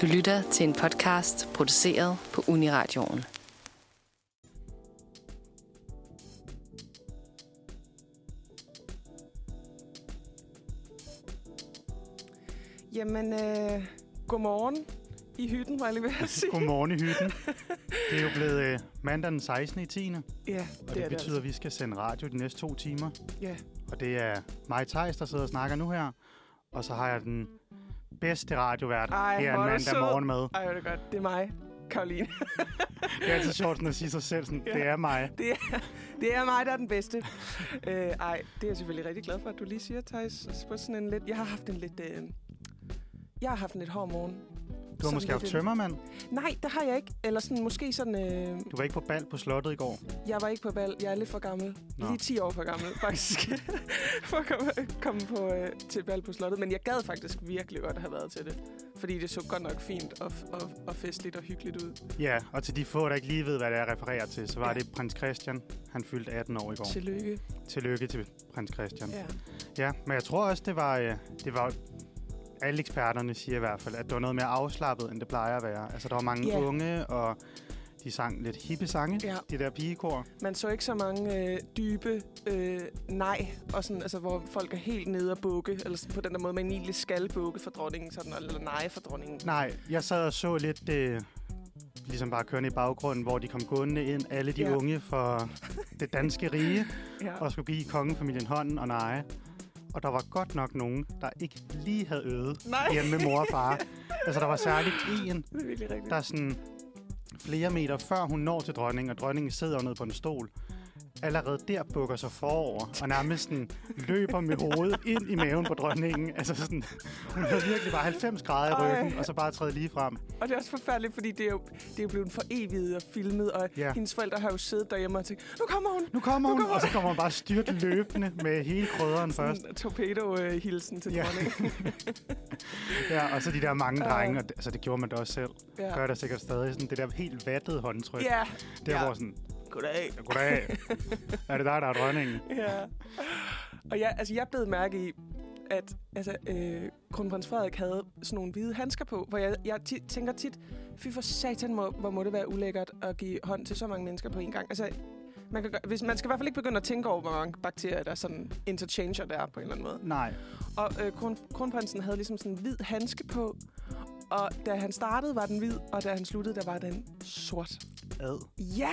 Du lytter til en podcast produceret på Uniradioen. Jamen, øh, godmorgen i hytten, var jeg lige ved at sige. Godmorgen i hytten. Det er jo blevet øh, mandag den 16. i 10. Ja, Og det, det, det er betyder, det at vi skal sende radio de næste to timer. altså. Ja. Og det er mig, Thijs, der sidder og snakker nu her. Og så har jeg den bedste radiovært Ej, her en mandag sød. morgen med. Ej, hvor er det godt. Det er mig, Karoline. Det er altid sjovt sådan at sige sig selv sådan, Ja. det er mig. Det er, det er mig, der er den bedste. øh, ej, det er jeg selvfølgelig rigtig glad for, at du lige siger, Thijs. På sådan en lidt... Jeg har haft en lidt... Øh, jeg har haft en lidt hård morgen. Du har måske haft tømmermand. Nej, det har jeg ikke. Eller sådan, måske sådan... Øh, Du var ikke på bal på slottet i går. jeg var ikke på bal. Jeg er lidt for gammel. Nå. Lige 10 år for gammel, faktisk. for at komme, komme på, øh, til bal på slottet. Men jeg gad faktisk virkelig godt have været til det. Fordi det så godt nok fint og, og, og festligt og hyggeligt ud. Ja, og til de få, der ikke lige ved, hvad det er, jeg refererer til, så var Ja. det prins Christian. Han fyldte 18 år i går. Tillykke. Tillykke til prins Christian. Ja. Ja, men jeg tror også, det var, øh, det var alle eksperterne siger i hvert fald, at det var noget mere afslappet, end det plejer at være. Altså, der var mange Ja. unge, og de sang lidt hippe sange, Ja. de der pigekor. Man så ikke så mange øh, dybe øh, nej, og sådan, altså, hvor folk er helt nede og bukke, eller sådan på den der måde, man egentlig skal bukke for dronningen, sådan, eller nej for dronningen. Nej, jeg sad og så lidt, øh, ligesom bare kørende i baggrunden, hvor de kom gående ind, alle de Ja. unge for det danske rige, Ja. og skulle give kongefamilien hånden og nej. Og der var godt nok nogen, der ikke lige havde øvet Nej. hjemme med mor og far. altså, der var særligt en, er der er sådan flere meter før hun når til dronningen, og dronningen sidder nede på en stol, allerede der bukker sig forover, og nærmest sådan løber med hovedet ind i maven på dronningen. Altså sådan, hun havde virkelig bare 90 grader i ryggen, Ej. og så bare træde lige frem. Og det er også forfærdeligt, fordi det er jo, det er blevet for evigt og filmet, og Ja. hendes forældre har jo siddet derhjemme og tænkt, nu kommer hun! Nu kommer Nu hun, kommer og så kommer hun bare styrt løbende med hele krydderen først. Sådan en torpedo-hilsen til Ja. dronningen. Ja, og så de der mange drenge, og det, altså det gjorde man da også selv. ja. Gør der sikkert stadig sådan det der helt vattede håndtryk. ja. Der ja. hvor sådan, Goddag. goddag, er det dig, der er dronningen? Ja. Og ja, altså, jeg blev mærke i, at altså, øh, kronprins Frederik havde sådan nogle hvide handsker på, hvor jeg, jeg ti- tænker tit, fy for satan, må, hvor må det være ulækkert at give hånd til så mange mennesker på en gang. Altså, man, kan, gøre- hvis, man skal i hvert fald ikke begynde at tænke over, hvor mange bakterier, der sådan interchanger der er på en eller anden måde. Nej, Og øh, kron, kronprinsen havde ligesom sådan en hvid handske på, og da han startede, var den hvid, og da han sluttede, der var den sort. ad. Ja!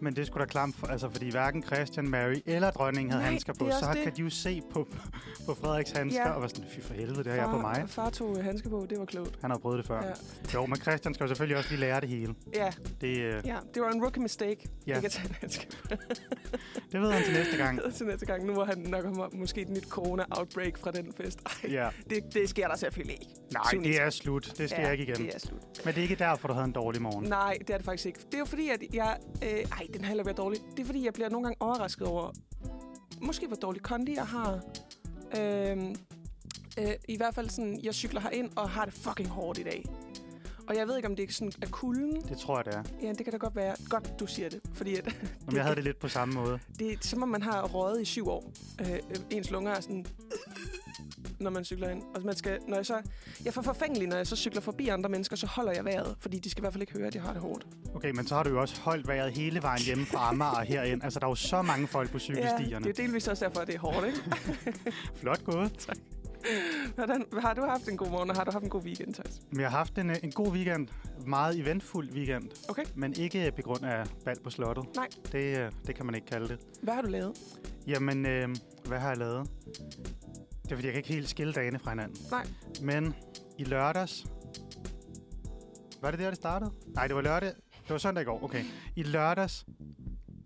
Men det skulle da klamt, for, altså, fordi hverken Christian, Mary eller dronningen havde Nej, handsker på. det Så det. kan de jo se på, på Frederiks handsker Ja. og var sådan, fy for helvede, det har jeg på mig. Far tog øh, handske på, det var klogt. Han har prøvet det før. Ja. Jo, men Christian skal jo selvfølgelig også lige lære det hele. Ja, Det, øh, ja, det var en rookie mistake. Ja. Ikke at tage en handske på. det ved han til næste gang. til næste gang. Nu må han nok have måske et nyt corona-outbreak fra den fest. Ej, Ja. det, det sker der selvfølgelig ikke. Nej, Syvende det er slut. Det skal ja, ikke igen. det er slut. Men det er ikke derfor, du havde en dårlig morgen. Nej, det er det faktisk ikke. Det er jo fordi, at jeg... Øh, ej, den her heller være dårlig. Det er fordi, jeg bliver nogle gange overrasket over, måske hvor dårlig kondi jeg har. Øhm, øh, I hvert fald sådan, jeg cykler herind og har det fucking hårdt i dag. Og jeg ved ikke, om det er sådan er kulden. Det tror jeg, det er. Ja, det kan da godt være. Godt, du siger det. Fordi at, Jamen, jeg havde det lidt på samme måde. det er som om, man har røget i syv år. Øh, øh, ens lunger er sådan... når man cykler ind. Og man skal, når jeg så... Jeg får forfængelig, når jeg så cykler forbi andre mennesker, så holder jeg vejret. Fordi de skal i hvert fald ikke høre, at jeg har det hårdt. Okay, men så har du jo også holdt vejret hele vejen hjemme fra Amager herind. Altså, der er jo så mange folk på Ja, cykelstierne. det er delvis også derfor, at det er hårdt, ikke? Flot gået. Hvordan, har du haft en god morgen, og har du haft en god weekend, Thijs? Jeg har haft en, en god weekend. Meget eventfuld weekend. Okay. Men ikke på grund af bal på slottet. Nej. Det, øh, det kan man ikke kalde det. Hvad har du lavet? Jamen, øh, hvad har jeg lavet? Det er fordi, jeg kan ikke helt skille dagene fra hinanden. Nej. Men i lørdags... Var det der, det startede? Nej, det var lørdag. Det var søndag i går. Okay. I lørdags...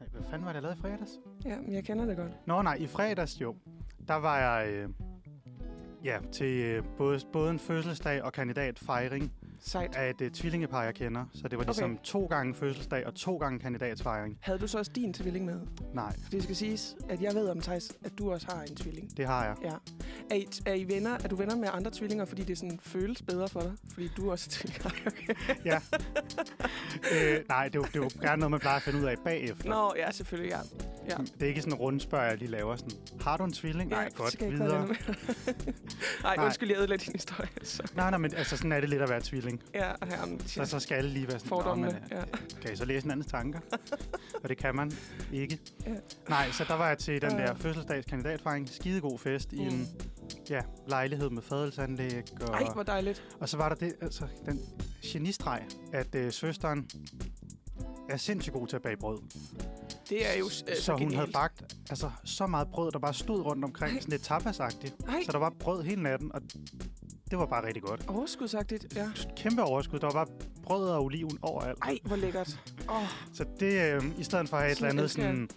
Nej, hvad fanden var det, jeg lavede i fredags? Ja, men jeg kender det godt. Nå nej, i fredags jo. Der var jeg... Øh, ja, til øh, både, både en fødselsdag og kandidatfejring Sejt. af et øh, tvillingepar, jeg kender. Så det var ligesom Okay. to gange fødselsdag og to gange kandidatsfejring. Havde du så også din tvilling med? Nej, det skal siges, at jeg ved om, Thijs, at du også har en tvilling. det har jeg. Ja. Er, I, er, I venner, er du venner med andre tvillinger, fordi det sådan føles bedre for dig? Fordi du er også tvilling. okay. Ja. øh, nej, det er, jo, det er jo gerne noget, man plejer at finde ud af bagefter. Nå, ja, selvfølgelig, ja. Ja. Det er ikke sådan en rundspørg, jeg lige laver sådan, har du en tvilling? Nej, det godt, skal videre. Nej, Nej. undskyld, jeg ødelagde din historie. Så. Nej, nej, men altså, sådan er det lidt at være tvilling. Ja, her, Så, så skal alle lige være sådan, "Nå, fordommene. men, Ja. kan I så læse en andens tanker? og det kan man ikke. Ja. Nej, så der var jeg til den der fødselsdagskandidatfejring. Skidegod fest i Mm. en ja, lejlighed med fadelsanlæg. Og, Ej, hvor dejligt. og så var der det, altså, den genistreg, at øh, søsteren er sindssygt god til at bage brød. Det er jo øh, så hun havde bagt altså, så meget brød, der bare stod rundt omkring, Ej. sådan lidt tapasagtigt. Ej, Så der var brød hele natten, og det var bare rigtig godt. overskudsagtigt. Ja. Kæmpe overskud. Der var bare brød og oliven overalt. Ej, hvor lækkert. Åh, oh, Så det, øh, i stedet for at have et Sådan eller andet sådan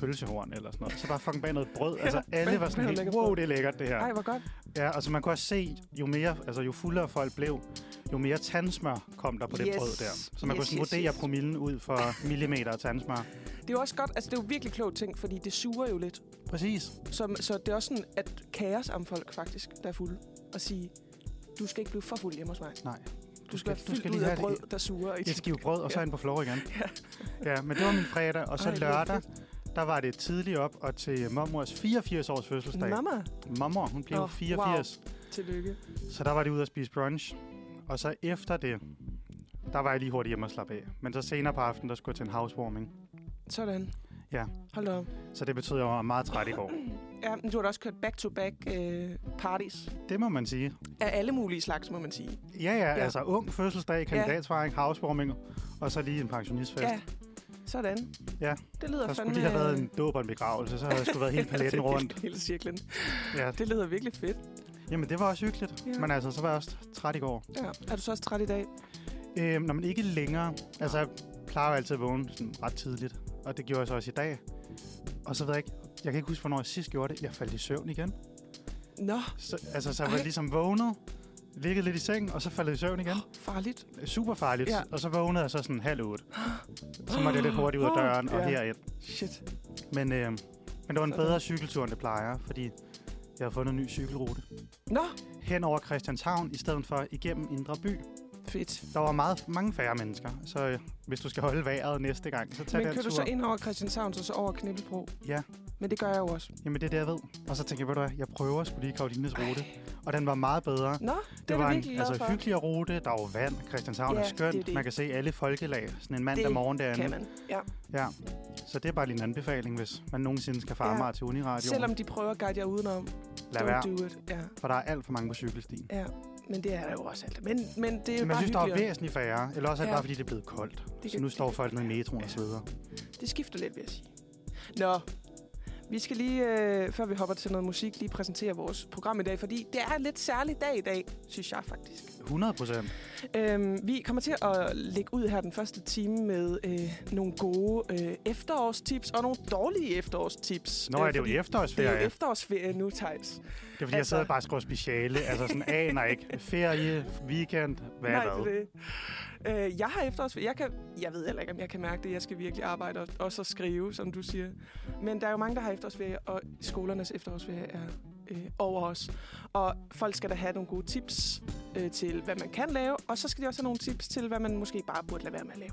pølsehorn eller sådan noget, så bare fucking bag noget brød. Ja, altså alle var sådan helt, wow, det er lækkert det her. ej, hvor godt. Ja, altså man kunne også se, jo mere, altså jo fuldere folk blev, jo mere tandsmør kom der på det Yes. brød der. Så man Yes, kunne sådan yes, vurdere yes. promillen ud for millimeter af tandsmør. Det er jo også godt, altså det er jo virkelig klogt ting, fordi det suger jo lidt. Præcis. Så, så det er også sådan, at kaos om folk faktisk, der er fulde, og sige, du skal ikke blive for fuld hjemme hos mig. Nej. Du skal, du skal ud lige af have brød, der suger. et skive brød, og så Ja. ind på floor igen. Ja, men det var min fredag. Og så Ej, det lørdag, der var det tidligt op og til mormors 84 års fødselsdag. Mamma, Mormor, hun blev oh, 84. tillykke. Så der var de ude at spise brunch. Og så efter det, der var jeg lige hurtigt hjemme og slappe af. Men så senere på aftenen, der skulle jeg til en housewarming. Sådan. Ja. Hold op. Så det betød, at jeg var meget træt i går. Ja, men du har da også kørt back-to-back øh, parties. Det må man sige. Af alle mulige slags, må man sige. Ja, ja, Ja. ja. altså ung fødselsdag, kandidatsfejring, housewarming, og så lige en pensionistfest. Ja, sådan. Ja. Det lyder Der fandme... skulle lige have været en dåb og en begravelse, så havde jeg skulle været hele paletten rundt. Hele cirklen. Ja. Det lyder virkelig fedt. Jamen, det var også hyggeligt. Ja. Men altså, så var jeg også træt i går. Ja. Er du så også træt i dag? Øhm, når man ikke længere... Altså, jeg plejer jo altid at vågne sådan ret tidligt. Og det gjorde jeg så også i dag. Og så ved jeg ikke... Jeg kan ikke huske, hvornår jeg sidst gjorde det. Jeg faldt i søvn igen. Nå, Så, altså, så jeg var Ej. ligesom vågnet, ligget lidt i sengen, og så faldt jeg i søvn igen. farligt. Super farligt. Ja. Og så vågnede jeg så sådan halv otte. Så måtte jeg lidt hurtigt ud af døren og Ja. herind. Shit. Men, øh, men det var en bedre cykeltur, end det plejer, fordi jeg har fundet en ny cykelrute. Nå, Hen over Christianshavn, i stedet for igennem Indre By. Fedt. Der var meget, mange færre mennesker, så øh, hvis du skal holde vejret næste gang, så tag Men den kører du tur. så ind over Christianshavn, så, så over Knibbelbro? Ja, Men det gør jeg jo også. jamen det er det, jeg ved. Og så tænker jeg, ved du hvad, jeg prøver sgu lige Karolines rute. Og den var meget bedre. Nå, det, Det var du en altså, for. hyggeligere rute. Der var vand. Christianshavn Ja, er det er skønt. det. Man kan se alle folkelag. Sådan en mandag Det morgen derinde. Kan man, ja. Ja. Så det er bare lige en anbefaling, hvis man nogensinde skal fare Ja. mig til Uniradio. Selvom de prøver at guide jer udenom. Lad don't være, do it. Ja, for der er alt for mange på cykelstien. ja. Men det er der jo også alt. Men, men det er jo Men bare synes, der er hyggeligere. væsentligt færre. Eller også er det Ja. bare, fordi det er blevet koldt. Det Så nu står folk nede i metroen og sveder. Det skifter lidt, vil jeg sige. Nå, vi skal lige, øh, før vi hopper til noget musik, lige præsentere vores program i dag, fordi det er en lidt særlig dag i dag, synes jeg faktisk. 100 procent. Øhm, vi kommer til at lægge ud her den første time med øh, nogle gode øh, efterårstips og nogle dårlige efterårstips. Nå, Øh, er det jo fordi Det er efterårsferie. jo efterårsferie nu, Thijs. Det er fordi, jeg Altså- sidder bare og skriver speciale. Altså sådan aner ikke. Ferie, weekend, hvad Nej, er det. Øh, jeg har efterårsferie. Jeg, kan, jeg ved heller ikke, om jeg kan mærke det. Jeg skal virkelig arbejde og også at skrive, som du siger. Men der er jo mange, der har efterårsferie, og skolernes efterårsferie er øh, over os. Og folk skal da have nogle gode tips øh, til, hvad man kan lave, og så skal de også have nogle tips til, hvad man måske bare burde lade være med at lave.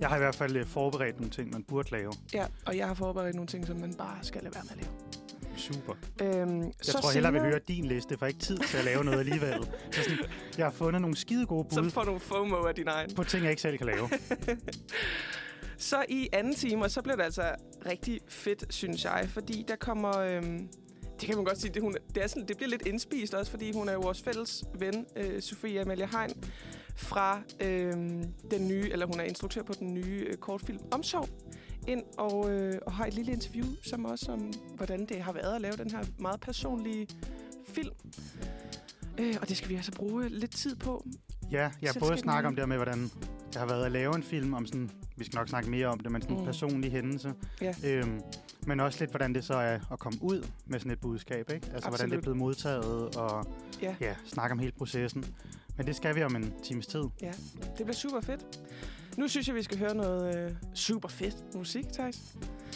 Jeg har i hvert fald øh, forberedt nogle ting, man burde lave. Ja, og jeg har forberedt nogle ting, som man bare skal lade være med at lave. Super. Øhm, Jeg så tror hellere, vi høre din liste, for ikke tid til at lave noget alligevel. Så sådan, jeg har fundet nogle skide gode Så bud får nogle FOMO af din egen. på ting, jeg ikke selv kan lave. Så i anden time, og så bliver det altså rigtig fedt, synes jeg, fordi der kommer... Øhm, det kan man godt sige, det, hun, det, er sådan, det bliver lidt indspist også, fordi hun er jo vores fælles ven, øh, Sofie Amalie Hein, fra øh, den nye, eller hun er instruktør på den nye øh, kortfilm Omsorg, ind og, øh, og har et lille interview, som også om, hvordan det har været at lave den her meget personlige film. Øh, og det skal vi altså bruge lidt tid på. Ja, jeg både den- om det med, hvordan det har været at lave en film om sådan, vi skal nok snakke mere om det, men sådan en Mm. personlig hændelse. Ja. Øhm, men også lidt, hvordan det så er at komme ud med sådan et budskab, ikke? Altså, hvordan det er Absolut. blevet modtaget, og Ja. ja, snakke om hele processen. Men det skal vi om en times tid. Det bliver super fedt. Nu synes jeg, vi skal høre noget øh, super fedt musik, Thijs.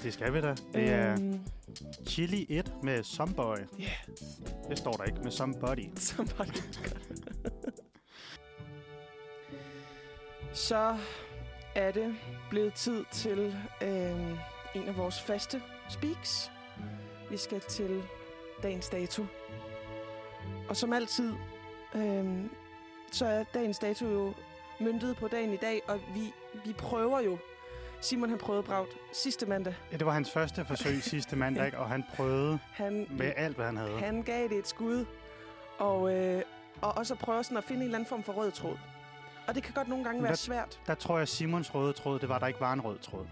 Det skal vi da. Det er Øhm, Chili 1 med Someboy. Ja. Det står der ikke, med Somebody. Somebody. Så er det blevet tid til øh, en af vores faste Speaks. Vi skal til dagens dato. Og som altid, øhm, så er dagens dato jo myndet på dagen i dag, og vi, vi prøver jo. Simon han prøvede Braut sidste mandag. Ja, det var hans første forsøg sidste mandag, ikke? og han prøvede Han, med alt, hvad han havde. han gav det et skud, og, øh, og også prøver sådan at finde en eller anden form for rød tråd. Og det kan godt nogle gange Men være der- svært. Der tror jeg, Simons røde tråd, det var, at der ikke var en rød tråd.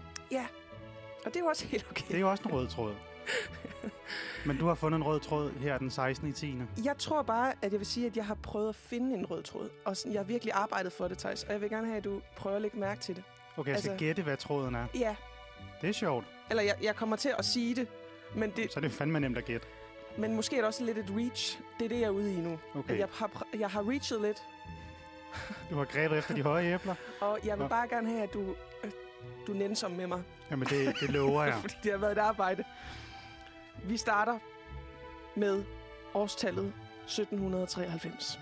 Og det er jo også helt okay. Det er jo også en rød tråd. Men du har fundet en rød tråd her den 16. i 10. Jeg tror bare, at jeg vil sige, at jeg har prøvet at finde en rød tråd. Og sådan, jeg har virkelig arbejdet for det, Thijs. Og jeg vil gerne have, at du prøver at lægge mærke til det. Okay, jeg skal Altså- gætte, hvad tråden er. Ja, Det er sjovt. eller jeg, jeg kommer til at sige det. Men, det, Så er det fandme nemt at gætte. men måske er det også lidt et reach. Det er det, jeg er ude i nu. Okay, At jeg, har, jeg har reachet lidt. du har grebet efter de høje æbler. Og jeg vil bare gerne have, at du, øh, du nænsom med mig. Jamen, det, det lover jeg. Fordi det har været et arbejde. Vi starter med årstallet 1793.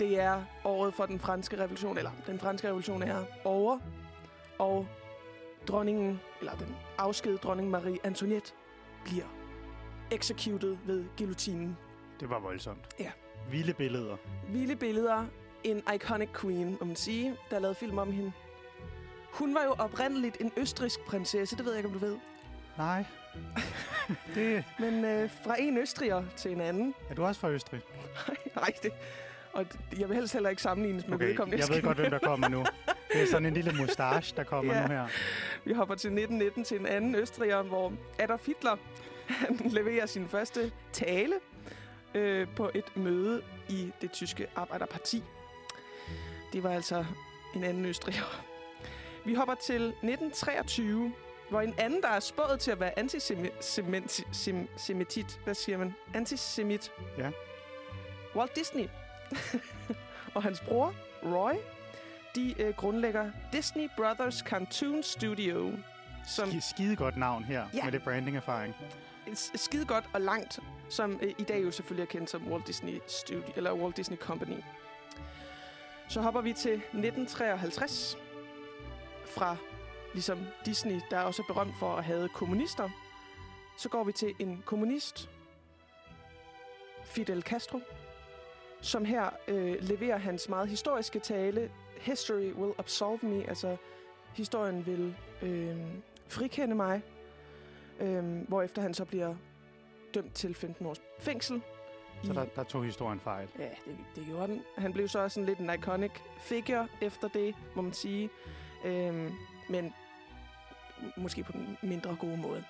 Det er året for den franske revolution, eller den franske revolution er over, og dronningen, eller den afskedede dronning Marie Antoinette, bliver executed ved guillotinen. Det var voldsomt. Ja. Vilde billeder. Vilde billeder. En iconic queen, må man sige. Der er lavet film om hende. Hun var jo oprindeligt en østrisk prinsesse, det ved jeg ikke, om du ved. Nej. det Men øh, fra en østriger til en anden. er du også fra Østrig. Nej, det... Og jeg vil helst heller ikke sammenlignes med Okay, vedkommende. jeg ved godt, hvem der kommer nu. Det er sådan en lille mustache, der kommer Ja. nu her. Vi hopper til 1919 til en anden østriger, hvor Adolf Hitler han leverer sin første tale øh, på et møde i det tyske Arbejderparti. Det var altså en anden østriger. Vi hopper til 1923, hvor en anden, der er spået til at være antisemitit, hvad siger man? Antisemit. Ja. Walt Disney og hans bror, Roy, de øh, grundlægger Disney Brothers Cartoon Studio, som Ski- Skide godt navn her, Ja. med det branding-erfaring. er skide godt og langt, som øh, i dag jo selvfølgelig er kendt som Walt Disney Studio, eller Walt Disney Company. Så hopper vi til 1953 fra ligesom Disney, der er også berømt for at have kommunister. Så går vi til en kommunist, Fidel Castro, som her øh, leverer hans meget historiske tale, History will absolve me, altså historien vil øh, frikende mig, øh, hvorefter han så bliver dømt til 15 års fængsel. Så der, der tog historien fejl. Ja, det, det gjorde den. Han blev så også sådan lidt en iconic figure efter det, må man sige. Øhm, men måske på den mindre gode måde.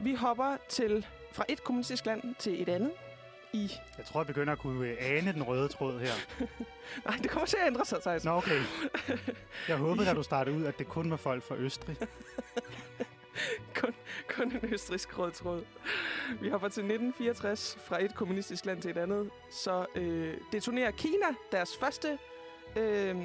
Vi hopper til fra et kommunistisk land til et andet. I... Jeg tror, jeg begynder at kunne øh, ane den røde tråd her. Nej, det kommer til at ændre sig, Thijs. Nå, okay. Jeg håbede, da du startede ud, at det kun var folk fra Østrig. kun, kun en østrisk rød tråd. Vi hopper til 1964 fra et kommunistisk land til et andet. Så øh, detonerer Kina deres første øh,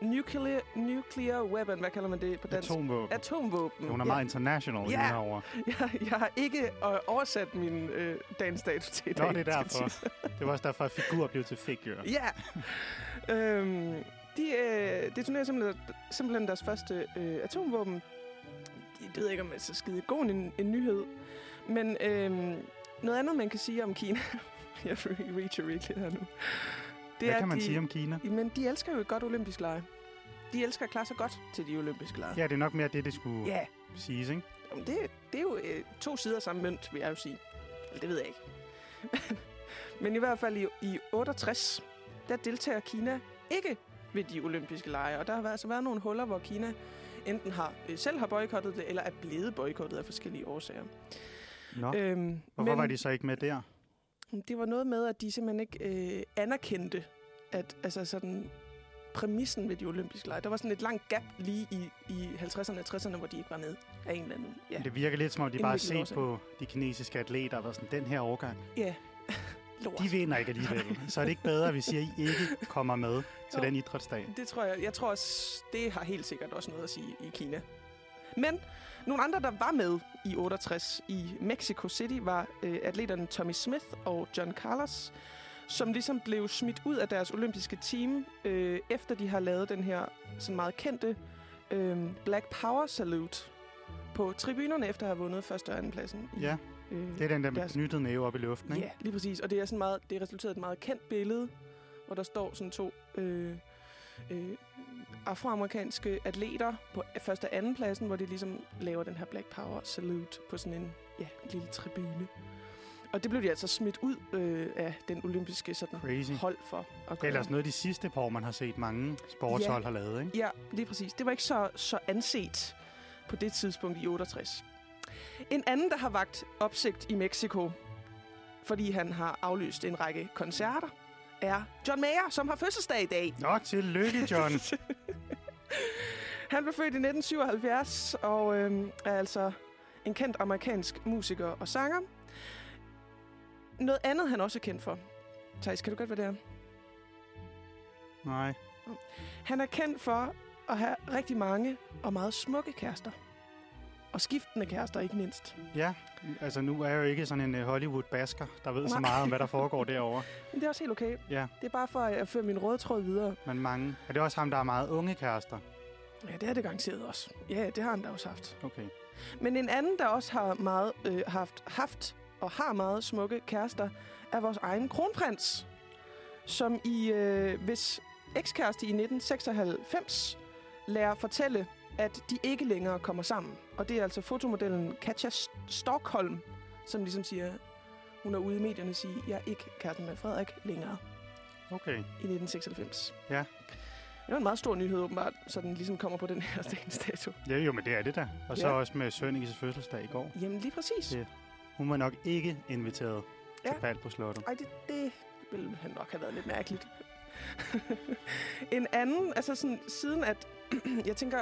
nuclear, nuclear weapon. Hvad kalder man det på dansk? Atomvåben. Atomvåben. Hun er Ja. meget international Ja. ja. herovre. Jeg, jeg har ikke øh, oversat min øh, dagens dato til i Nå, det er derfor. Det var også derfor, at figur blev til figure. Ja. øhm, de øh, detonerer simpelthen, simpelthen deres første øh, atomvåben. Det, ved jeg ikke, om det er så skide god en, en nyhed. Men øhm, noget andet, man kan sige om Kina... jeg reacher virkelig her nu. Hvad er, kan man de, sige om Kina? Men de elsker jo et godt olympisk lege. De elsker at klare sig godt til de olympiske lege. Ja, det er nok mere det, det skulle ja. siges, ikke? Jamen, det, det er jo øh, to sider samme mønt, vil jeg jo sige. Eller det ved jeg ikke. Men i hvert fald i, i 68, der deltager Kina ikke ved de olympiske lege. Og der har altså været nogle huller, hvor Kina enten har øh, selv har boykottet det, eller er blevet boykottet af forskellige årsager. Nå, Øhm, hvorfor var de så ikke med der? Det var noget med, at de simpelthen ikke øh, anerkendte, at altså sådan præmissen ved de olympiske lege. Der var sådan et langt gap lige i, i 50'erne og 60'erne, hvor de ikke var med af en eller anden. Ja, Det virker lidt som om, de bare har set på de kinesiske atleter var sådan, den her årgang, ja. lort. de vinder ikke alligevel. Så er det ikke bedre, at I ikke kommer med til Jo. den idrætsdag. Det tror jeg. Jeg tror også, det har helt sikkert også noget at sige i Kina. Men nogle andre, der var med i 68 i Mexico City, var øh, atleterne Tommy Smith og John Carlos, som ligesom blev smidt ud af deres olympiske team, øh, efter de har lavet den her sådan meget kendte øh, Black Power Salute på tribunerne efter at have vundet første og anden pladsen. i, Ja, øh, det er den der med Deres- knyttet næve op i luften, ikke? Ja, lige præcis. Og det er sådan meget, det er resulteret i et meget kendt billede, hvor der står sådan to øh, øh, afroamerikanske atleter på første og anden pladsen, hvor de ligesom laver den her Black Power salute på sådan en ja, lille tribune. Og det blev de altså smidt ud øh, af den olympiske sådan, Crazy. hold for at Det er ellers noget af de sidste par år, man har set mange sportshold har lavet, ikke? Ja, lige præcis. Det var ikke så, så anset på det tidspunkt i 68. En anden, der har vagt opsigt i Mexico, fordi han har aflyst en række koncerter, er John Mayer, som har fødselsdag i dag. Nå, tillykke, John. Han blev født i 1977 og øhm, er altså en kendt amerikansk musiker og sanger. Noget andet, han også er kendt for. Thijs, kan du godt, hvad det er? Nej. Han er kendt for at have rigtig mange og meget smukke kærester. Og skiftende kærester, ikke mindst. Ja, altså nu er jeg jo ikke sådan en uh, Hollywood-basker, der ved så Nej. meget om, hvad der foregår derovre. Men det er også helt okay. Ja, Det er bare for at føre min røde tråd videre. men mange. Er det også ham, der er meget unge kærester? Ja, det er det garanteret også. Ja, det har han da også haft. Okay. Men en anden, der også har meget, øh, haft, haft og har meget smukke kærester, er vores egen kronprins, som i øh, hvis ekskæreste i 1996 lærer fortælle, at de ikke længere kommer sammen. Og det er altså fotomodellen Katja Stockholm, som ligesom siger, hun er ude i medierne og siger, jeg er ikke kæresten med Frederik længere Okay. i 1996. Ja. Det var en meget stor nyhed, åbenbart, så den ligesom kommer på den her dato. Ja, jo, men det er det da. Og så Ja. også med Sønnings fødselsdag i går. Jamen lige præcis. Ja. Hun var nok ikke inviteret Ja. til bal på slottet. Ej, det, det ville han nok have været lidt mærkeligt. en anden, altså sådan, siden at, jeg tænker,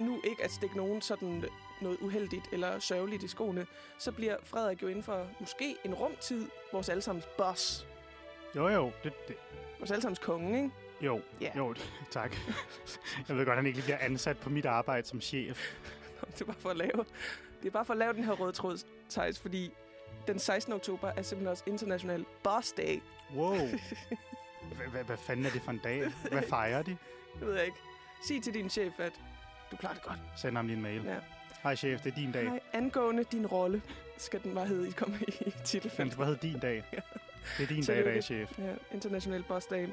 nu ikke at stikke nogen sådan noget uheldigt eller sørgeligt i skoene, så bliver Frederik jo inden for måske en rumtid vores allesammens boss. Jo, jo. Det, det, Vores allesammens konge, ikke? jo, Ja. jo, tak. Jeg ved godt, at han ikke bliver ansat på mit arbejde som chef. Det er bare for at lave, det er bare for at lave den her røde tråd, Thijs, fordi den 16. oktober er simpelthen også International Boss Day. Wow. Hvad fanden er det for en dag? Hvad fejrer de? Det ved jeg ikke. Sig til din chef, at du klarer det godt. Send ham lige en mail. Ja. Hej chef, det er din dag. Nej, angående din rolle, skal den bare hedde i komme i Men titelfeltet. hvad hedder din dag? Ja. Det er din dag i dag, chef. Ja, International Boss Day.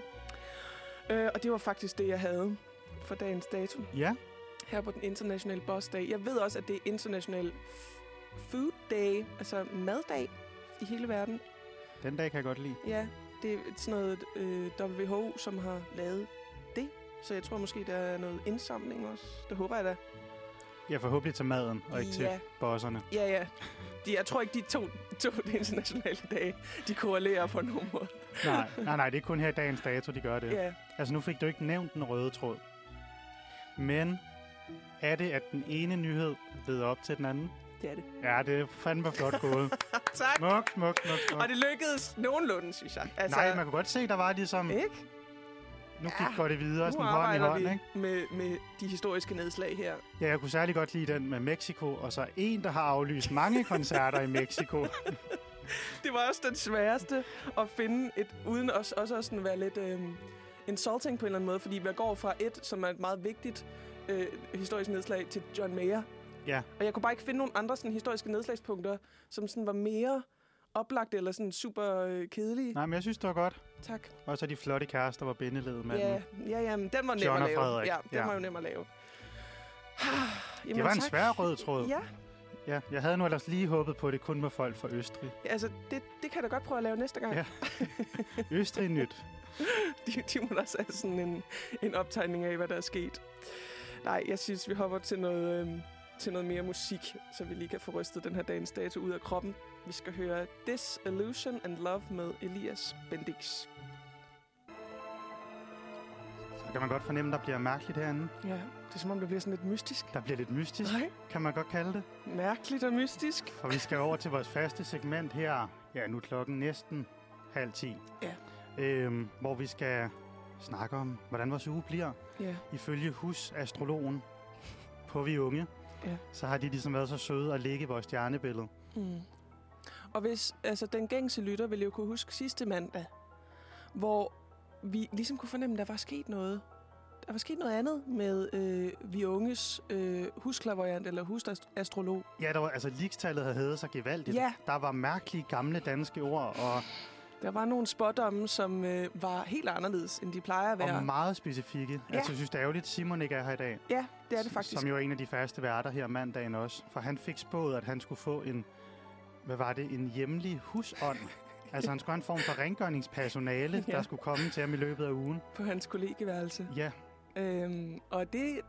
Øh, og det var faktisk det, jeg havde for dagens dato. Ja, Her på den International Boss Day. Jeg ved også, at det er International Food Day, altså maddag i hele verden. den dag kan jeg godt lide. Ja, det er sådan noget øh, WHO, som har lavet. Så jeg tror måske, der er noget indsamling også. Det håber jeg da. Jeg forhåbentlig til maden, og ikke til Ja. bosserne. Ja, ja. De, jeg tror ikke, de to, to internationale dage, de korrelerer på nogen måde. Nej, nej, nej, det er kun her i dagens dato, de gør det. Ja. Altså, nu fik du ikke nævnt den røde tråd. Men er det, at den ene nyhed leder op til den anden? Det er det. Ja, det er fandme flot gået. tak. Smuk, smuk, smuk, smuk. Og det lykkedes nogenlunde, synes jeg. Altså, Nej, man kunne godt se, der var ligesom... Ikke? Nu Ja, gik går det videre, sådan hånd i hånd, ikke? med, med de historiske nedslag her. Ja, jeg kunne særlig godt lide den med Mexico, og så en, der har aflyst mange koncerter i Mexico. Det var også den sværeste at finde et, uden også, også at sådan være lidt øhm, insulting på en eller anden måde, fordi vi går fra et, som er et meget vigtigt øh, historisk nedslag, til John Mayer. Ja. Og jeg kunne bare ikke finde nogen andre sådan, historiske nedslagspunkter, som sådan var mere oplagte eller sådan super øh, kedelige. Nej, men jeg synes, det var godt. Tak. Og så de flotte kærester var bindeledet med Ja, ja, ja, men den var nem John at lave. Frederik, Ja, den ja. var jo nem at lave. Jamen, Det var en tak. svær rød tråd. Ja, Ja, jeg havde nu ellers lige håbet på, at det kun var folk fra Østrig. altså det, det kan jeg da godt prøve at lave næste gang. Ja. Østrig nyt. De, de må da også have sådan en, en optegning af, hvad der er sket. Nej, jeg synes, vi hopper til noget, øhm, til noget mere musik, så vi lige kan få rystet den her dagens dato ud af kroppen. Vi skal høre Disillusion and Love med Elias Bendix. Så kan man godt fornemme, der bliver mærkeligt herinde. Ja, det er som om, det bliver sådan lidt mystisk. Der bliver lidt mystisk, Nej, kan man godt kalde det. mærkeligt og mystisk. For vi skal over til vores faste segment her. Ja, nu er klokken næsten halv ti. Ja. Øhm, hvor vi skal snakke om, hvordan vores uge bliver. Ja, Ifølge husastrologen på Vi Unge, Ja. så har de ligesom været så søde at ligge i vores stjernebillede. Mm. Og hvis, altså den gængse lytter vil jo kunne huske sidste mandag, hvor vi ligesom kunne fornemme, at der var sket noget der var sket noget andet med øh, vi unges øh, husklaverant eller husastrolog. Ja, der var, altså ligestallet havde hævet sig gevaldigt. Ja. Der var mærkelige gamle danske ord, og, Der var nogle spådomme, som øh, var helt anderledes, end de plejer at være. og meget specifikke. Ja. Altså, jeg synes, det er ærgerligt, at Simon ikke er her i dag. ja, det er det faktisk. Som jo er en af de faste værter her mandagen også. For han fik spået, at han skulle få en, hvad var det, en hjemlig husånd. altså, han skulle have en form for rengøringspersonale, Ja. der skulle komme til ham i løbet af ugen. På hans kollegeværelse. Ja, Øhm, og det,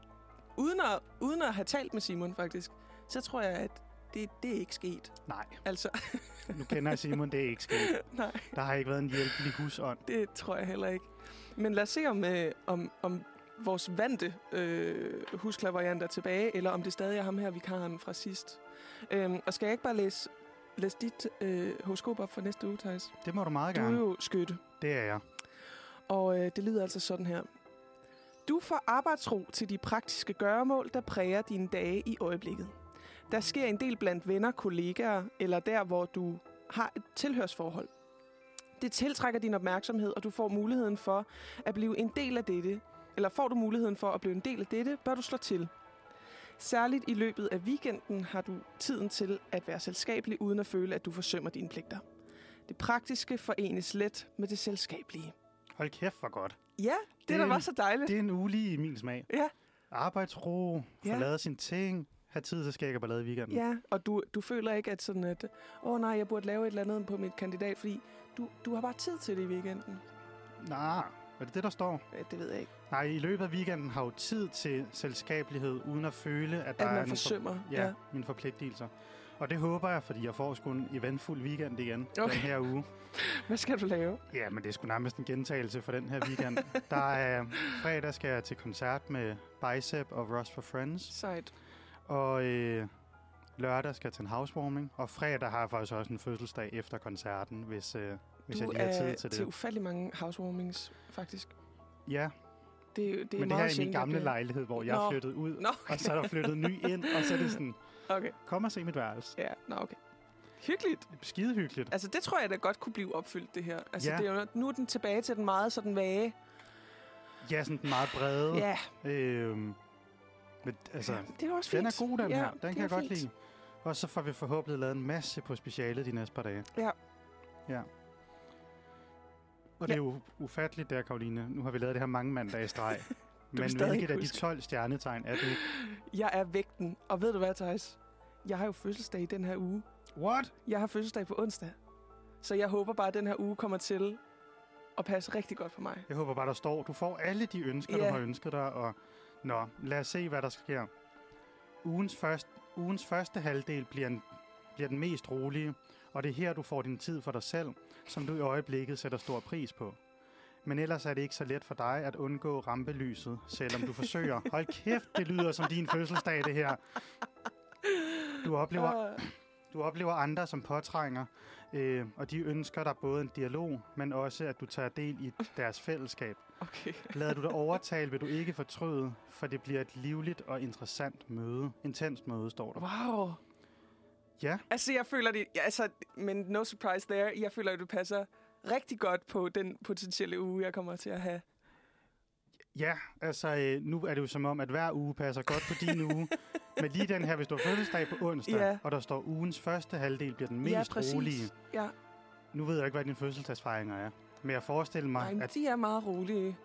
uden at, uden at have talt med Simon faktisk, så tror jeg, at det, det er ikke sket. nej, Altså, nu kender jeg Simon, det er ikke sket. nej, Der har ikke været en hjælpelig husånd. det tror jeg heller ikke. Men lad os se, om, øh, om, om vores vante øh, husklaveriant er tilbage, eller om det stadig er ham her, vikaren fra sidst. Øhm, og skal jeg ikke bare læse, læse dit øh, horoskop op for næste uge, Thijs? Det må du meget Du er gerne. jo skytte. Det er jeg. Og øh, det lyder altså sådan her. Du får arbejdsro til de praktiske gøremål, der præger dine dage i øjeblikket. Der sker en del blandt venner, kollegaer eller der, hvor du har et tilhørsforhold. Det tiltrækker din opmærksomhed, og du får muligheden for at blive en del af dette. Eller får du muligheden for at blive en del af dette, bør du slå til. Særligt i løbet af weekenden har du tiden til at være selskabelig, uden at føle, at du forsømmer dine pligter. Det praktiske forenes let med det selskabelige. Hold kæft, hvor godt. Ja, det, Det er der var så dejligt. Det er en uge i min smag. Ja. Arbejdsro, få Ja. sine ting, have tid til skæg og ballade i weekenden. Ja, og du, du føler ikke, at sådan at, åh oh, nej, jeg burde lave et eller andet på mit kandidat, fordi du, du har bare tid til det i weekenden. Nej, er det det, der står? Øh, Det ved jeg ikke. Nej, i løbet af weekenden har du tid til selskabelighed, uden at føle, at der At er man nogle forsømmer. For, ja, ja, mine forpligtelser. Og det håber jeg, fordi jeg får sgu en eventfuld weekend igen Okay. den her uge. Hvad skal du lave? Ja, men det er sgu nærmest en gentagelse for den her weekend. der er fredag skal jeg til koncert med Bicep og Ross for Friends. Sejt. Og øh, lørdag skal jeg til en housewarming. Og fredag har jeg faktisk også en fødselsdag efter koncerten, hvis, øh, hvis du jeg lige har er tid til til det. ufattelig mange housewarmings, faktisk. Ja, Det, er- det er men det her er i min gamle det- lejlighed, hvor jeg er flyttet ud. Nå, Og så er der flyttet ny ind, og så er det sådan, okay. kom og se mit værelse. Ja, nå, okay. Hyggeligt. Skide hyggeligt. Altså, det tror jeg da godt kunne blive opfyldt, det her. Altså, Ja. det er jo, nu er den tilbage til den meget sådan vage. Ja, sådan den meget brede. Ja, Øhm, men altså, det er også fint. den er god, den ja, her. Den kan jeg godt fint. lide. Og så får vi forhåbentlig lavet en masse på specialet de næste par dage. Ja. Ja. Og det er jo ufatteligt der, Karoline. Nu har vi lavet det her mange mandage i streg. Men hvilket af de huske. 12 stjernetegn er det? Jeg er vægten. Og ved du hvad, Thijs? Jeg har jo fødselsdag i den her uge. What? Jeg har fødselsdag på onsdag. Så jeg håber bare, at den her uge kommer til at passe rigtig godt for mig. Jeg håber bare, der står, du får alle de ønsker, Ja. du har ønsket dig. Og nå, lad os se, hvad der sker. Ugens, først, ugens første halvdel bliver, en, bliver den mest rolige, og det er her, du får din tid for dig selv, som du i øjeblikket sætter stor pris på. Men ellers er det ikke så let for dig at undgå rampelyset, selvom du forsøger. Hold kæft, det lyder som din fødselsdag, det her. Du oplever, du oplever andre, som påtrænger, øh, og de ønsker dig både en dialog, men også, at du tager del i deres fællesskab. okay. Lader du dig overtale, vil du ikke fortryde, for det bliver et livligt og interessant møde. Intenst møde, står der. Wow. Ja, Altså, jeg føler det... Altså, men no surprise there. Jeg føler, at du passer rigtig godt på den potentielle uge, jeg kommer til at have. ja, altså øh, nu er det jo som om, at hver uge passer godt på din uge. Men lige den her, hvis du har fødselsdag på onsdag, Ja. og der står ugens første halvdel, bliver den mest ja, præcis. rolige. Ja, Nu ved jeg ikke, hvad dine fødselsdagsfejringer er. Men jeg forestiller mig, Nej, at de er meget rolige.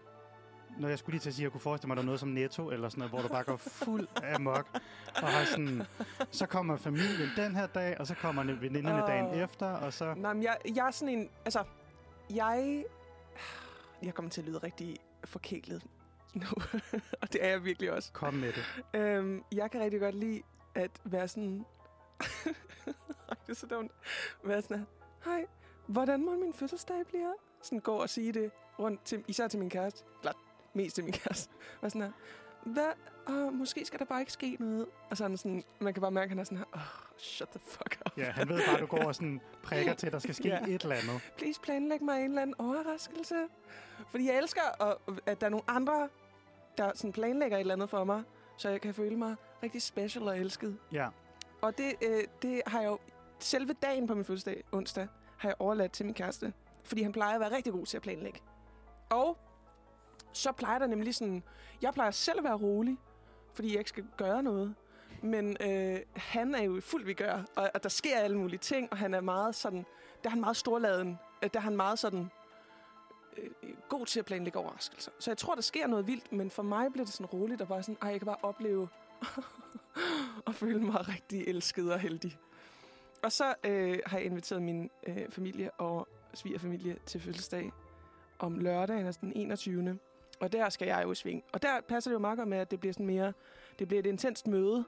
når jeg skulle lige til at sige, at jeg kunne forestille mig, at der er noget som Netto, eller sådan noget, hvor du bare går fuld af mok, og har sådan, så kommer familien den her dag, og så kommer veninderne Åh. dagen efter, og så... Nej, men jeg, jeg er sådan en... Altså, jeg... Jeg kommer til at lyde rigtig forkælet nu. og det er jeg virkelig også. Kom med det. Øhm, jeg kan rigtig godt lide at være sådan... Ej, det er så dumt. Være sådan hej, hvordan må min fødselsdag blive? Sådan gå og sige det rundt, til, især til min kæreste. Eller mest til min kæreste. Være sådan her, hvad? Oh, måske skal der bare ikke ske noget. Og så er han sådan, man kan bare mærke, at han er sådan her, oh, shut the fuck up. Ja, han ved bare, at du går og sådan prikker til, at der skal ske Ja. et eller andet. Please planlæg mig en eller anden overraskelse. Fordi jeg elsker, at, at der er nogle andre, der sådan planlægger et eller andet for mig, så jeg kan føle mig rigtig special og elsket. Ja, Og det, øh, det har jeg jo... Selve dagen på min fødselsdag, onsdag, har jeg overladt til min kæreste. Fordi han plejer at være rigtig god til at planlægge. Og så plejer der nemlig sådan... Jeg plejer selv at være rolig, fordi jeg ikke skal gøre noget. Men øh, han er jo i fuld vigør, og, og der sker alle mulige ting, og han er meget sådan... Der er han meget storladen. Øh, der er han meget sådan... Øh, god til at planlægge overraskelser. Så jeg tror, der sker noget vildt, men for mig bliver det sådan roligt, og bare sådan, ej, jeg kan bare opleve og føle mig rigtig elsket og heldig. Og så øh, har jeg inviteret min øh, familie og svigerfamilie til fødselsdag om lørdagen, altså den 21. Og der skal jeg jo i sving. Og der passer det jo meget godt med, at det bliver sådan mere... Det bliver et intenst møde,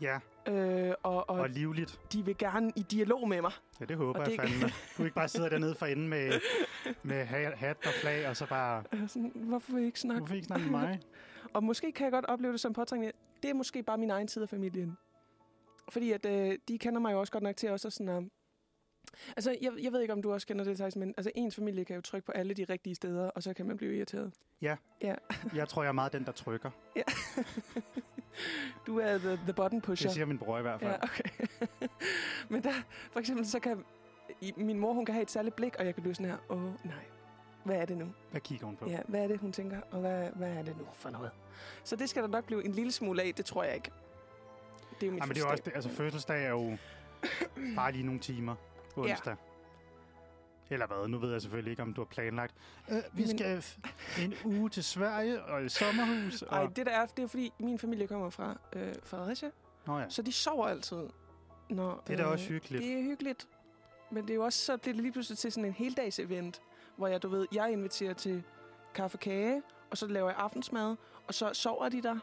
Ja, øh, og, og og livligt. de vil gerne i dialog med mig. Ja, det håber Og jeg det- fandme. Du ikke bare sidder dernede for enden med, med ha- hat og flag, og så bare, Sådan, hvorfor vil I ikke snakke? hvorfor ikke snakke med mig? Og måske kan jeg godt opleve det som påtrængende. Det er måske bare min egen side af familien. Fordi at, øh, de kender mig jo også godt nok til også at sådan... Øh, altså, jeg, jeg ved ikke, om du også kender det, Thijs, men altså, ens familie kan jo trykke på alle de rigtige steder, og så kan man blive irriteret. Ja. Ja. Jeg tror, jeg er meget den, der trykker. du er the, the button pusher. Det siger min bror i hvert fald. Ja, okay. Men der, for eksempel, så kan min mor, hun kan have et særligt blik, og jeg kan blive sådan her, åh oh, nej, hvad er det nu? Hvad kigger hun på? Ja, hvad er det, hun tænker, og hvad, hvad er det nu for noget? Så det skal der nok blive en lille smule af, det tror jeg ikke. Det er jo mit Ej, men det er også det, altså fødselsdag er jo bare lige nogle timer onsdag. Eller hvad? Nu ved jeg selvfølgelig ikke, om du har planlagt. Øh, vi Men- skal en uge til Sverige og i sommerhus. Og... Ej, det der er, det er fordi, min familie kommer fra øh, Fredericia, Nå ja, så de sover altid. Når, det er da også hyggeligt. Det er hyggeligt. Men det er jo også, så bliver det lige pludselig til sådan en heldags event, hvor jeg, du ved, jeg inviterer til kaffe og kage, og så laver jeg aftensmad, og så sover de der.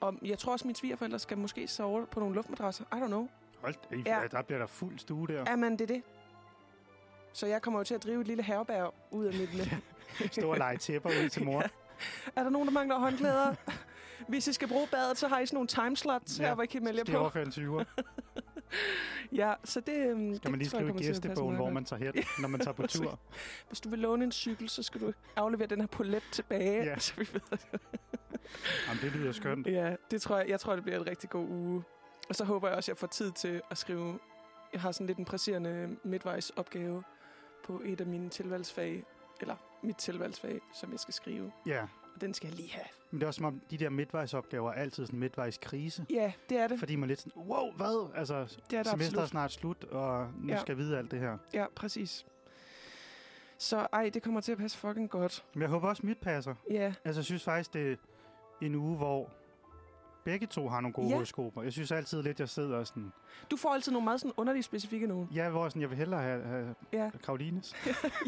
Og jeg tror også, at mine svigerforældre skal måske sove på nogle luftmadrasser. I don't know. Hold, i, Ja. ja. Der bliver der fuld stue der. Ja, men det er det. Så jeg kommer jo til at drive et lille herberg ud af mit... Stå og lege tæpper ud til mor. er der nogen, der mangler håndklæder? Hvis I skal bruge badet, så har I sådan nogle timeslots ja, her, hvor I kan melde jer er på. overføre en 20'er. Ja, så det, øhm, Skal man lige det tror jeg skrive passe gæstebogen, hvor man tager hen, når man tager på tur. Hvis du vil låne en cykel, så skal du aflevere den her polet tilbage. Ja. Så vi ved det. Jamen, det lyder skønt. Ja, det tror jeg, jeg tror, det bliver en rigtig god uge. Og så håber jeg også, at jeg får tid til at skrive... Jeg har sådan lidt en presserende midtvejsopgave på et af mine tilvalgsfag, eller mit tilvalgsfag, som jeg skal skrive. Ja, Og den skal jeg lige have. men det er også som om, de der midtvejsopgaver er altid sådan en midtvejskrise. Ja, det er det. Fordi man er lidt sådan, wow, hvad? Altså, Det er semesteret er absolut. snart slut, og nu Ja. skal jeg vide alt det her. Ja, præcis. Så ej, det kommer til at passe fucking godt. Men jeg håber også, mit passer. Ja, Altså, jeg synes faktisk, det er en uge, hvor begge to har nogle gode Ja. horoskoper. Jeg synes altid lidt, jeg sidder og sådan... du får altid nogle meget sådan underlige specifikke nogen. Ja, hvor sådan, jeg vil hellere have, have Ja, Karolines.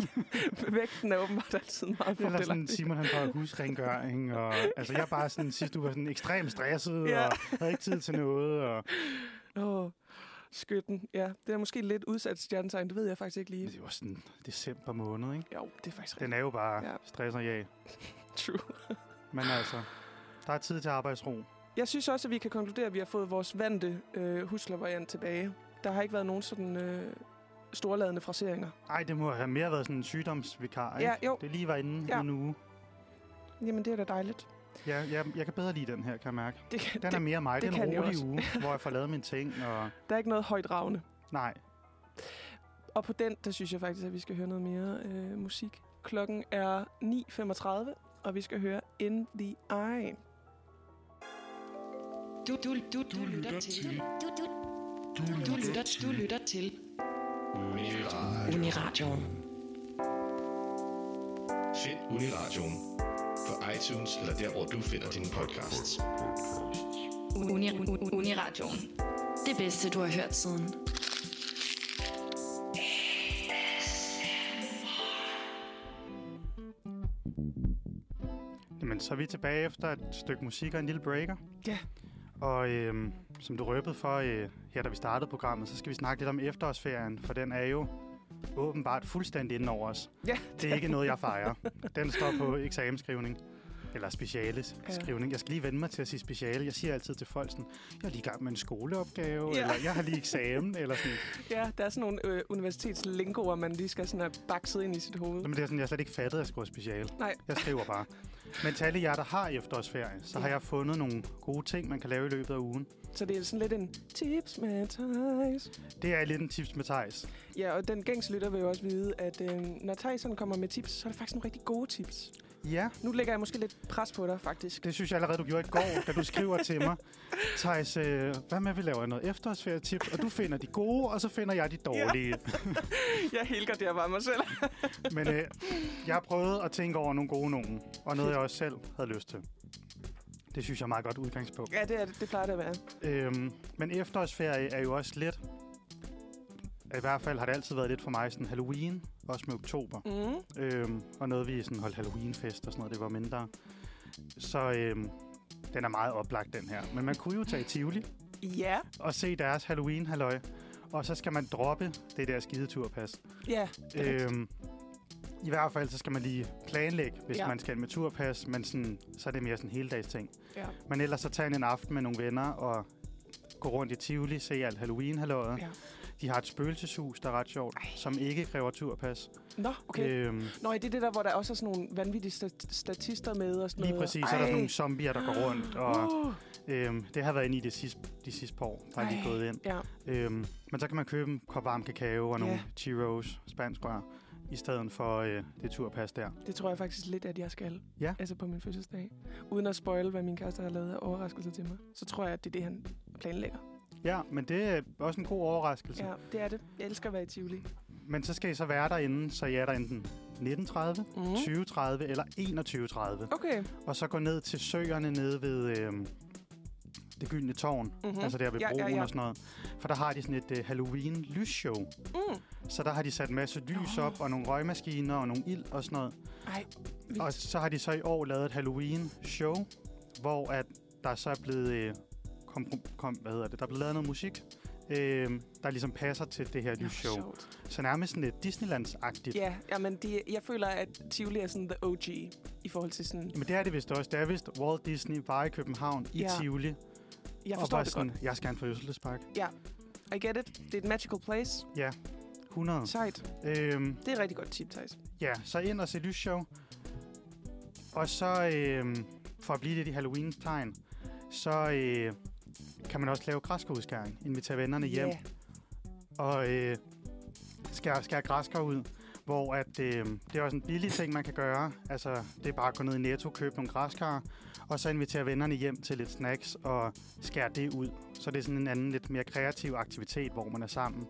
vægten er åbenbart altid meget Eller sådan, fordelagtig. Simon han får husrengøring. Og, altså, jeg er bare sådan, sidste uge var sådan ekstremt stresset, Ja. og havde ikke tid til noget. Og, Åh, skytten. Ja, det er måske lidt udsat stjernetegn, det ved jeg faktisk ikke men lige. det var sådan december måned, ikke? Jo, det er faktisk Den rigtigt. er jo bare ja. stress og jag. True. Men altså, der er tid til arbejdsro. Jeg synes også, at vi kan konkludere, at vi har fået vores vante øh, huslervariant tilbage. Der har ikke været nogen sådan øh, storladende fraseringer. Ej, det må have mere været sådan en sygdomsvikar, ikke? Ja, jo. Det lige var inde Ja. en uge. Jamen, det er da dejligt. Ja, jeg, jeg kan bedre lide den her, kan jeg mærke. Det, Den er det, mere mig. det Det er en rolig uge, hvor jeg får lavet mine ting. Og... der er ikke noget højt ravne. Nej, Og på den, der synes jeg faktisk, at vi skal høre noget mere øh, musik. Klokken er 9.35, og vi skal høre In the Eye. Du, du, du, du, lytter til. Du, du, du, lytter, du lytter til. Uniradioen. Find Uniradioen på iTunes eller der, hvor du finder dine podcasts. Uni, Uni- Uniradioen. Det bedste, du har hørt siden. Jamen, så er vi tilbage efter et stykke musik og en lille breaker. Ja. Og øhm, som du røbede for øh, her, da vi startede programmet, så skal vi snakke lidt om efterårsferien, for den er jo åbenbart fuldstændig inde over os. Ja, Det er ikke noget, jeg fejrer. Den står på eksamensskrivning. Eller specialeskrivning. Jeg skal lige vende mig til at sige speciale. Jeg siger altid til folk sådan, jeg er lige i gang med en skoleopgave, Ja. eller jeg har lige eksamen, eller sådan. Ja, der er sådan nogle øh, universitetslingoer, man lige skal sådan have bakset ind i sit hoved. Men det er sådan, jeg slet ikke fattet, at jeg skriver speciale. Nej. Jeg skriver bare. Men til alle jer, der har efterårsferie, så har jeg fundet nogle gode ting, man kan lave i løbet af ugen. Så det er sådan lidt en tips med Thijs. Det er lidt en tips med Thijs. Ja, og den gængse lytter vil jo også vide, at øh, når Thijs kommer med tips, så er det faktisk nogle rigtig gode tips. Ja, Nu lægger jeg måske lidt pres på dig, faktisk. det synes jeg allerede, du gjorde i går, da du skriver til mig. Thijs, øh, hvad med, vi laver noget efterårsferietips, og du finder de gode, og så finder jeg de dårlige. Jeg helgarderer bare mig selv. Men øh, jeg har prøvet at tænke over nogle gode nogen, og noget, jeg også selv havde lyst til. Det synes jeg er meget godt udgangspunkt. Ja, det, er, det, det plejer det at være. Øhm, men efterårsferie er jo også lidt... I hvert fald har det altid været lidt for mig sådan Halloween, også med oktober. Mm. Øhm, og noget, vi sådan holdt Halloweenfest og sådan noget, det var mindre. Så øhm, den er meget oplagt, den her. Men man kunne jo tage i Tivoli Ja. og se deres halloween halløj og så skal man droppe det der skideturpas. Ja. rigtigt. Øhm, I hvert fald, så skal man lige planlægge, hvis Ja. ja. man skal med turpas, men sådan, så er det mere sådan en heldags ting. Ja. Men ellers så tage en aften med nogle venner og gå rundt i Tivoli, se alt halloween halløjet. Ja. De har et spøgelseshus, der er ret sjovt, Ej. som ikke kræver turpas. Nå, okay. Øhm, Nå, ja, det er det der, hvor der også er sådan nogle vanvittige stat- statister med og sådan lige noget. præcis, så er der sådan nogle zombier, der går rundt, og Uh, øhm, det har været inde i de sidste, de sidste par år, der er lige Ej. gået ind. ja. Øhm, men så kan man købe en kop varm kakao og nogle Ja. churros, spansk rør, i stedet for øh, det turpas der. Det tror jeg faktisk lidt, at jeg skal. Ja. Altså på min fødselsdag. Uden at spoil, hvad min kæreste har lavet af overraskelser til mig. Så tror jeg, at det er det, han planlægger. Ja, men det er også en god overraskelse. Ja, det er det. Jeg elsker at være i Tivoli. Men så skal I så være derinde, så I er der enten 1930, Mm. 2030 eller 2130. Okay. Og så gå ned til søerne nede ved øh, det gyldne tårn, Mhm. altså der ved Ja, ja, broen ja. og sådan noget. For der har de sådan et øh, Halloween-lysshow. Mm. Så der har de sat en masse lys Nå. op, og nogle røgmaskiner og nogle ild og sådan noget. Ej, vildt. Og så har de så i år lavet et Halloween-show, hvor at der så er blevet... Øh, kom, kom, hvad hedder det? Der er blevet lavet noget musik, øh, der ligesom passer til det her Nå, lysshow. sjovt. Så nærmest sådan lidt Disneylands-agtigt. Ja, ja men de, jeg føler, at Tivoli er sådan the OG i forhold til sådan... Men det er det vist også. Det er vist Walt Disney var i København i Ja. Tivoli. Jeg og forstår var det sådan, godt. jeg skal have en fødselsdagspark. I get it. Det er et magical place. 100. Sejt. Øhm, Det er et rigtig godt tip, Thijs. ja, så ind og se lysshow. Og så, øhm, for at blive lidt i Halloween-tegn, så øh, kan man også lave græskarudskæring. Invitere vennerne hjem. Ja. og øh, skære, skære græskar ud, hvor at, øh, det er også en billig ting, man kan gøre. Altså, det er bare at gå ned i Netto, købe nogle græskar, og så invitere vennerne hjem til lidt snacks og skære det ud. Så det er sådan en anden, lidt mere kreativ aktivitet, hvor man er sammen.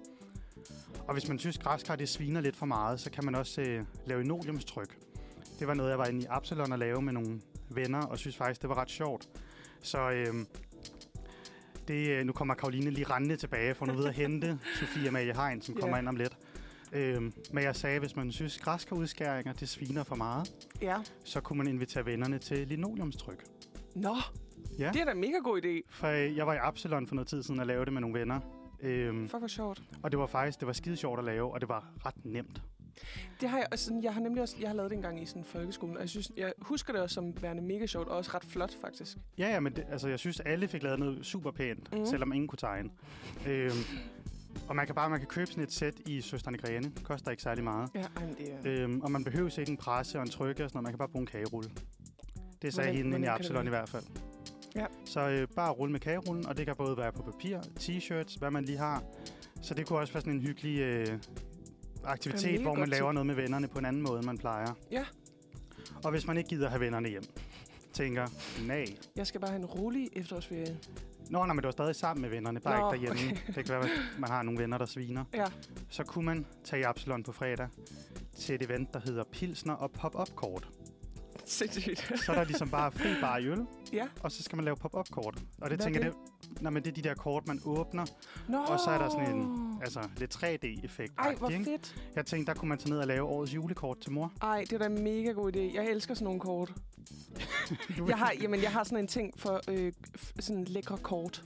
Og hvis man synes, græskar det sviner lidt for meget, så kan man også øh, lave enoliumstryk. Det var noget, jeg var inde i Absalon at lave med nogle venner, og synes faktisk, det var ret sjovt. Så øh, det, øh, nu kommer Karoline lige rendende tilbage, for nu ved at hente Sofie Amalie Hein, som Ja. kommer ind om lidt. Øhm, men jeg sagde, hvis man synes, græskarudskæringer det sviner for meget, Ja. så kunne man invitere vennerne til linoleumstryk. Nå, Ja. det er da en mega god idé. For øh, jeg var i Absalon for noget tid siden og lavede det med nogle venner. Øhm, Fuck, hvor sjovt. og det var faktisk det var skide sjovt at lave, og det var ret nemt. Det har jeg, også jeg har nemlig også, jeg har lavet det en gang i sådan folkeskolen, og jeg, synes, jeg husker det også som værende mega sjovt, og også ret flot, faktisk. Ja, ja, men det, altså, jeg synes, alle fik lavet noget super pænt, mm. selvom ingen kunne tegne. Øhm, og man kan bare man kan købe sådan et sæt i Søsterne Grene. Det koster ikke særlig meget. Ja, ej, men det er... Øhm, og man behøver ikke en presse og en trykke og sådan noget. Man kan bare bruge en kagerulle. Det sagde Hvordan- hende i Absalon i hvert fald. Ja. Så øh, bare rulle med kagerullen, og det kan både være på papir, t-shirts, hvad man lige har. Så det kunne også være sådan en hyggelig øh, aktivitet, hvor man laver tip. noget med vennerne på en anden måde, end man plejer. Ja. Og hvis man ikke gider have vennerne hjem, tænker, nej. Jeg skal bare have en rolig efterårsferie. Nå, nej, men du er stadig sammen med vennerne, bare Nå, ikke derhjemme. Det kan være, at man har nogle venner, der sviner. Ja. Så kunne man tage i Absalon på fredag til et event, der hedder Pilsner og Pop-Up-kort. Sindssygt. Så er der ligesom bare fri bar i øl, ja. og så skal man lave pop-up-kort. Og det Hvad er tænker det? det? Nej, men det er de der kort, man åbner. Nå. Og så er der sådan en, altså lidt 3D-effekt. Ej, hvor fedt. Jeg tænkte, der kunne man tage ned og lave årets julekort til mor. Ej, det er da en mega god idé. Jeg elsker sådan nogle kort. Jeg har, jamen, jeg har sådan en ting for øh, sådan lækre kort.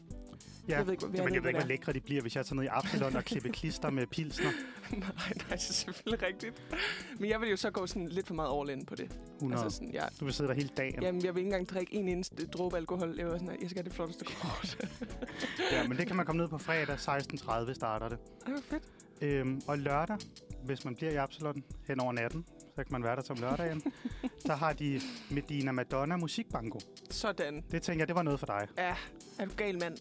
Ja, Jeg ved ikke, hvad- jeg ved ikke, hvor lækre de bliver, hvis jeg tager ned i Absalon og klipper klister med pilsner. nej, nej, det er selvfølgelig rigtigt. Men jeg vil jo så gå sådan lidt for meget all in på det. 100. Altså sådan, jeg, Du vil sidde der hele dagen. jamen, jeg vil ikke engang drikke en eneste dråbe alkohol. Jeg, var sådan, jeg skal have det flotteste kort. Ja, men det kan man komme ned på fredag. 16.30 starter det. Ej, hvor fedt. Øhm, og lørdag, hvis man bliver i Absalon hen over natten, så kan man være der som lørdagen. så har de Medina Madonna Musikbango. Sådan. Det tænker jeg, det var noget for dig. Ja, er du gal, mand?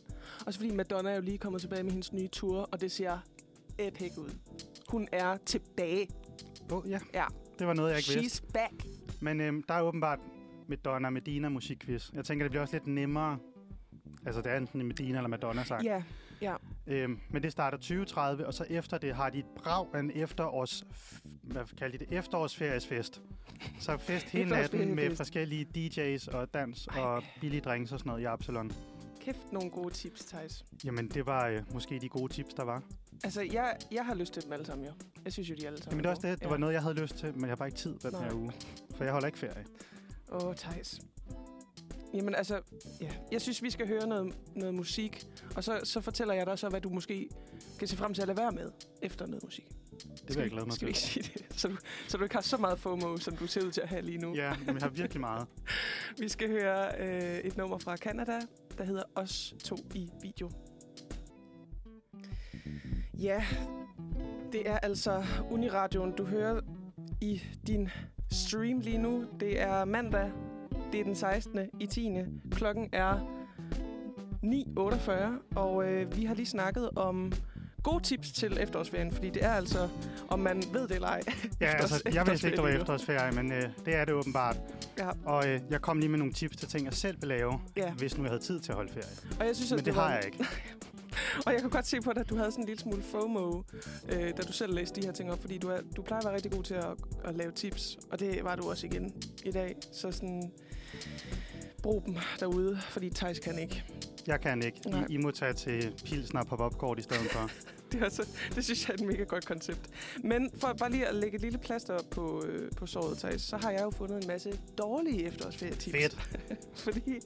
Også fordi Madonna er jo lige kommet tilbage med hendes nye tour, og det ser epic ud. Hun er tilbage. Oh, ja. Ja. Det var noget, jeg ikke vidste. She's back. Men øhm, der er åbenbart Madonna Medina musikquiz. Jeg tænker, det bliver også lidt nemmere. Altså, det er enten en Medina eller Madonna sang. Ja, ja. Øhm, men det starter 2030, og så efter det har de et brag af en efterårs... Hvad kalder de det? Efterårsferiesfest. Så fest hele natten med forskellige DJ's og dans og billige drinks og sådan noget i Absalon. Kæft nogle gode tips, Thijs. Jamen, det var øh, måske de gode tips, der var. Altså, jeg, jeg har lyst til dem alle sammen, jo. Jeg synes jo, de alle sammen Jamen, det er også det. Det var noget, jeg havde lyst til, men jeg har bare ikke tid den Nej. her uge. For jeg holder ikke ferie. Åh, oh, Thijs. Jamen altså, ja. jeg synes, vi skal høre noget, noget musik, og så, så fortæller jeg dig så, hvad du måske kan se frem til at lade være med efter noget musik. Det vil jeg glæde mig Skal vi til. ikke sige det? Så du, så du ikke har så meget FOMO, som du ser ud til at have lige nu. Ja, men jeg har virkelig meget. Vi skal høre øh, et nummer fra Canada, der hedder Os to i video. Ja, det er altså Uniradioen, du hører i din stream lige nu. Det er mandag, det er den 16. i 10. Klokken er 9.48, og øh, vi har lige snakket om gode tips til efterårsferien, fordi det er altså, om man ved det eller ej. Ja, altså, jeg vidste ikke, det var efterårsferie men øh, det er det åbenbart. Ja, Og øh, jeg kom lige med nogle tips til ting, jeg selv vil lave, ja. hvis nu jeg havde tid til at holde ferie. Og jeg synes, at Men det var- har jeg ikke. Og jeg kunne godt se på dig, at du havde sådan en lille smule FOMO, øh, da du selv læste de her ting op, fordi du, er, du plejer at være rigtig god til at, at lave tips, og det var du også igen i dag. Så sådan, brug dem derude, fordi Thijs kan ikke. Jeg kan ikke. Nej. I, I må tage til Pilsner og pop-up-kort i stedet for. Det, er altså, det synes jeg er et mega godt koncept. Men for bare lige at lægge et lille plaster på, øh, på såret, Thijs, så har jeg jo fundet en masse dårlige efterårsferietips. Fedt. Fordi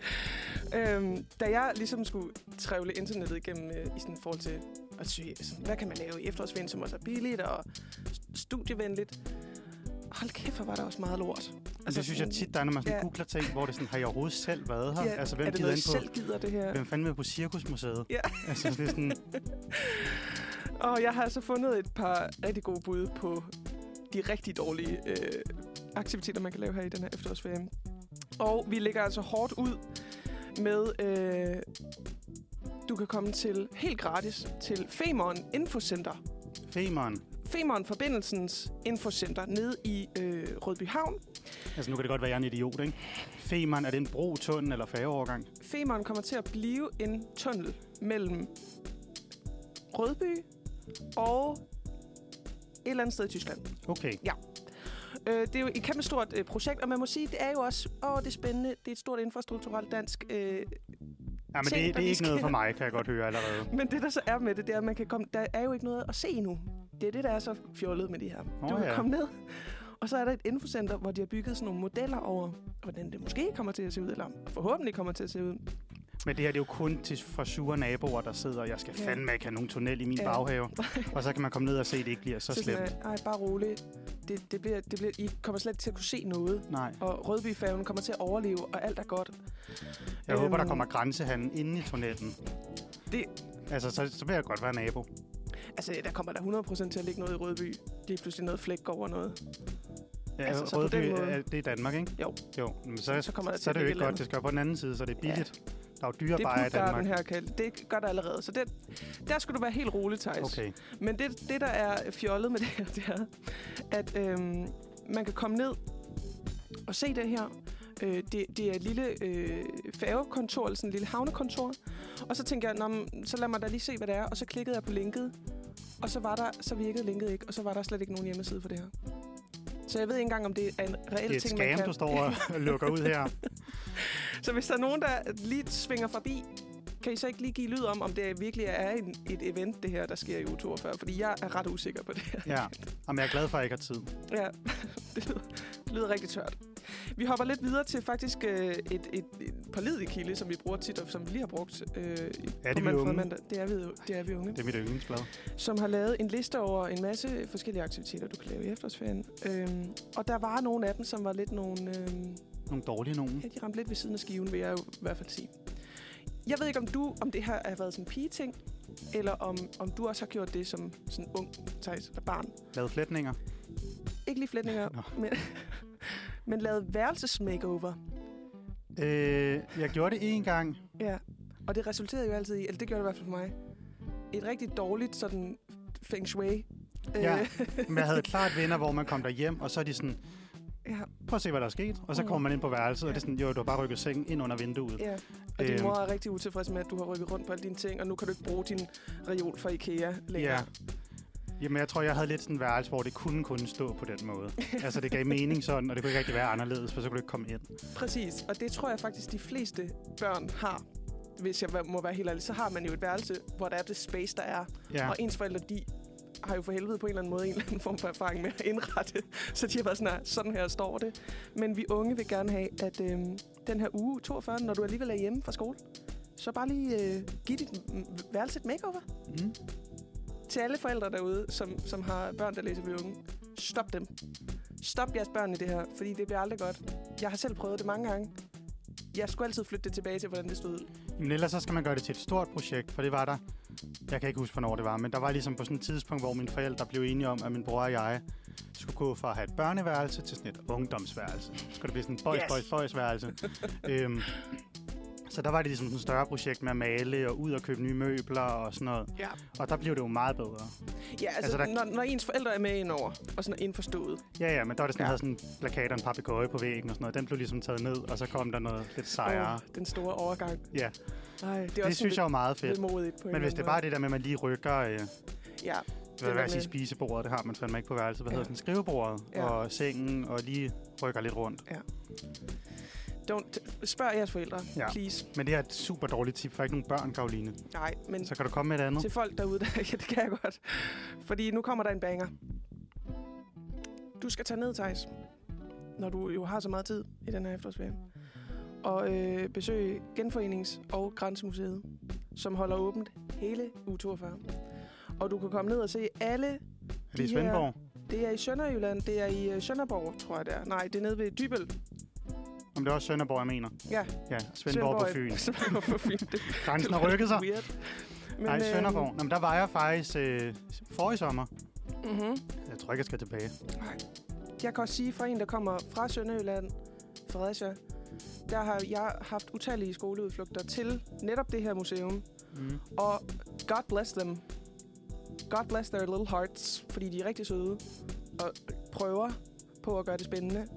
øhm, da jeg ligesom skulle trævle internettet igennem øh, i sådan forhold til at søge, sådan, hvad kan man lave i efterårsferien, som også er billigt og st- studievenligt. Hold kæft, hvor var der også meget lort. Altså, det synes jeg tit, der er, når man sådan ja. googler ting, hvor det er sådan, har jeg overhovedet selv været her? Ja, altså, hvem er det gider noget, ind på, selv gider det her? hvem fanden vil på Cirkusmuseet? Ja. Altså, det er sådan, Og jeg har altså fundet et par rigtig gode bud på de rigtig dårlige øh, aktiviteter, man kan lave her i den her efterårsferie. Og vi ligger altså hårdt ud med... Øh, du kan komme til helt gratis til Femern Infocenter. Femern. Femern Forbindelsens Infocenter nede i øh, Rødby Havn. Altså, nu kan det godt være, jeg er en idiot, ikke? Femern, er det en bro, tunnel eller færgeovergang? Femern kommer til at blive en tunnel mellem Rødby og et eller andet sted i Tyskland. Okay. Øh, det er jo et kæmpe stort øh, projekt, og man må sige, det er jo også åh, det er spændende. Det er et stort infrastrukturelt dansk. Øh, Ja, men Ting, det, det er ikke noget sker. for mig, kan jeg godt høre allerede. men det, der så er med det, det er, at man kan komme, der er jo ikke noget at se endnu. Det er det, der er så fjollet med det her. Åh, du kan ja. komme ned, og så er der et infocenter, hvor de har bygget sådan nogle modeller over, hvordan det måske kommer til at se ud, eller forhåbentlig kommer til at se ud. Men det her det er jo kun til for sure naboer, der sidder, og jeg skal Ja. fandme ikke have nogen tunnel i min Ja. baghave. Og så kan man komme ned og se, at det ikke bliver så sådan, slemt. øh, Ej, bare roligt. Det, det bliver, det bliver, I kommer slet ikke til at kunne se noget. Nej. Og Rødbyfærgen kommer til at overleve, og alt er godt. Jeg håber, der Øhm, kommer grænsehandel inde i tunnelen. Det, Altså, så, så vil jeg godt være nabo. Altså, der kommer der 100% til at ligge noget i Rødby. Lige pludselig noget flæk over noget. Ja, Altså, så Rødby, måde- er, det er Danmark, ikke? Jo. Jo, men så, Så kommer der så, er det jo ikke godt. Det skal på den anden side, så det er Ja. billigt. Der er jo Det dyre bare i er Danmark. her, Kald. Det gør der allerede. Så det, der skulle du være helt rolig, Thijs. Okay. Men det, det, der er fjollet med det her, det er, at øhm, man kan komme ned og se det her. Øh, det, det er et lille øh, færgekontor, eller sådan et lille havnekontor. Og så tænker jeg, Nå, men, så lad mig da lige se, hvad det er. Og så klikkede jeg på linket, og så, var der, så virkede linket ikke, og så var der slet ikke nogen hjemmeside for det her. Så jeg ved ikke engang, om det er en reel Det er ting, man scam, kan. du står og lukker ud her. Så hvis der er nogen, der lige svinger forbi, kan I så ikke lige give lyd om, om det virkelig er en, et event, det her, der sker i uge 42? Fordi jeg er ret usikker på det her. Ja. Jamen, jeg er glad for, at jeg ikke har tid. Ja, det lyder, det lyder rigtig tørt. Vi hopper lidt videre til faktisk øh, et, et, et pålidelig kilde, som vi bruger tit, og som vi lige har brugt øh, Er på det vi Manfred? Mandag. Det er vi, det er vi unge. Det er mit yndlingsblad. Som har lavet en liste over en masse forskellige aktiviteter, du kan lave i efterårsferien. Øhm, og der var nogle af dem, som var lidt nogle... Øhm, Nogle dårlige nogen. Ja, de ramte lidt ved siden af skiven, vil jeg jo i hvert fald sige. Jeg ved ikke, om du, om det her har været sådan en pige-ting, eller om, om du også har gjort det som sådan ung, Thijs, eller barn. Lavet flætninger. Ikke lige flætninger, Nå. men, men lavet værelsesmakeover. Øh, jeg gjorde det en gang. Ja, og det resulterede jo altid i, eller det gjorde det i hvert fald for mig, et rigtig dårligt sådan feng shui. Ja. Øh, Men jeg havde klart venner, hvor man kom der hjem, og så er de sådan, ja. prøv at se, hvad der er sket. Og så Mm. kommer man ind på værelset, og det er sådan, jo, du har bare rykket sengen ind under vinduet. Ja, og din Øhm. mor er rigtig utilfreds med, at du har rykket rundt på alle dine ting, og nu kan du ikke bruge din reol fra Ikea længere. Ja. Jamen, jeg tror, jeg havde lidt sådan en værelse, hvor det kunne kun stå på den måde. altså, det gav mening sådan, og det kunne ikke rigtig være anderledes, for så kunne du ikke komme ind. Præcis, og det tror jeg faktisk, de fleste børn har. Hvis jeg må være helt ærlig, så har man jo et værelse, hvor der er det space, der er. Ja, Og ens forældre, de har jo for helvede på en eller anden måde en eller anden form for erfaring med at indrette. Så de har været sådan her, sådan her står det. Men vi unge vil gerne have, at øh, den her uge 42, når du alligevel er hjemme fra skole, så bare lige øh, giv dit værelse et makeover. mm. Til alle forældre derude, som, som har børn, der læser ved unge. Stop dem. Stop jeres børn i det her, fordi det bliver aldrig godt. Jeg har selv prøvet det mange gange. Jeg skulle altid flytte det tilbage til, hvordan det stod ud. Men ellers så skal man gøre det til et stort projekt, for det var der. Jeg kan ikke huske, hvornår det var, men der var ligesom på sådan et tidspunkt, hvor mine forældre blev enige om, at min bror og jeg skulle gå fra at have et børneværelse til sådan et ungdomsværelse. Så skulle det blive sådan et boys, Yes. boys, boys værelse. øhm, så der var det ligesom sådan et større projekt med at male og ud og købe nye møbler og sådan noget. Ja, Og der blev det jo meget bedre. ja altså, Altså, der- når, når ens forældre er med indover, og sådan er indforstået. Ja, ja, men der var det sådan, Ja. ja. havde sådan plakater og en papegøje på væggen og sådan noget. Den blev ligesom taget ned, og så kom der noget lidt sejere. Åh, den store overgang. Ja, Ej, det er det også synes jeg var meget fedt. modigt på en Men hvis det er bare det der med, at man lige rykker... Øh. Ja, hvad vil jeg sige, spisebordet, det har man fandme ikke på værelset. Hvad Ja. ja. hedder den? Skrivebordet Ja. ja. og sengen, og lige rykker lidt rundt. Don't, spørg jeres forældre, Ja. please. Men det er et super dårligt tip for ikke nogen børn, Karoline. Nej, men Så kan du komme med et andet. til folk derude, der, ja, det kan jeg godt. Fordi nu kommer der en banger. Du skal tage ned, Thijs, når du jo har så meget tid i den her efterårsferie, og øh, besøge Genforenings- og Grænsemuseet, som holder åbent hele uge 42. Og du kan komme ned og se alle... Er det i de her- Svendborg? Det er i Sønderjylland, det er i øh, Sønderborg, tror jeg det er. Nej, det er nede ved Dybøl. Om det er også Sønderborg, jeg mener. Ja, Ja, Svendborg, på er- Fyn. Svendborg på Fyn. Det, Grænsen har rykket sig. Weird. Men, Nej, Sønderborg. Nå, men der var jeg faktisk øh, forrige sommer. Mm-hmm. Jeg tror ikke, jeg skal tilbage. Jeg kan også sige fra en, der kommer fra Sønderjylland, Fredericia, der har jeg haft utallige skoleudflugter til netop det her museum. Mm. Og God bless them. God bless their little hearts, fordi de er rigtig søde og prøver på at gøre det spændende.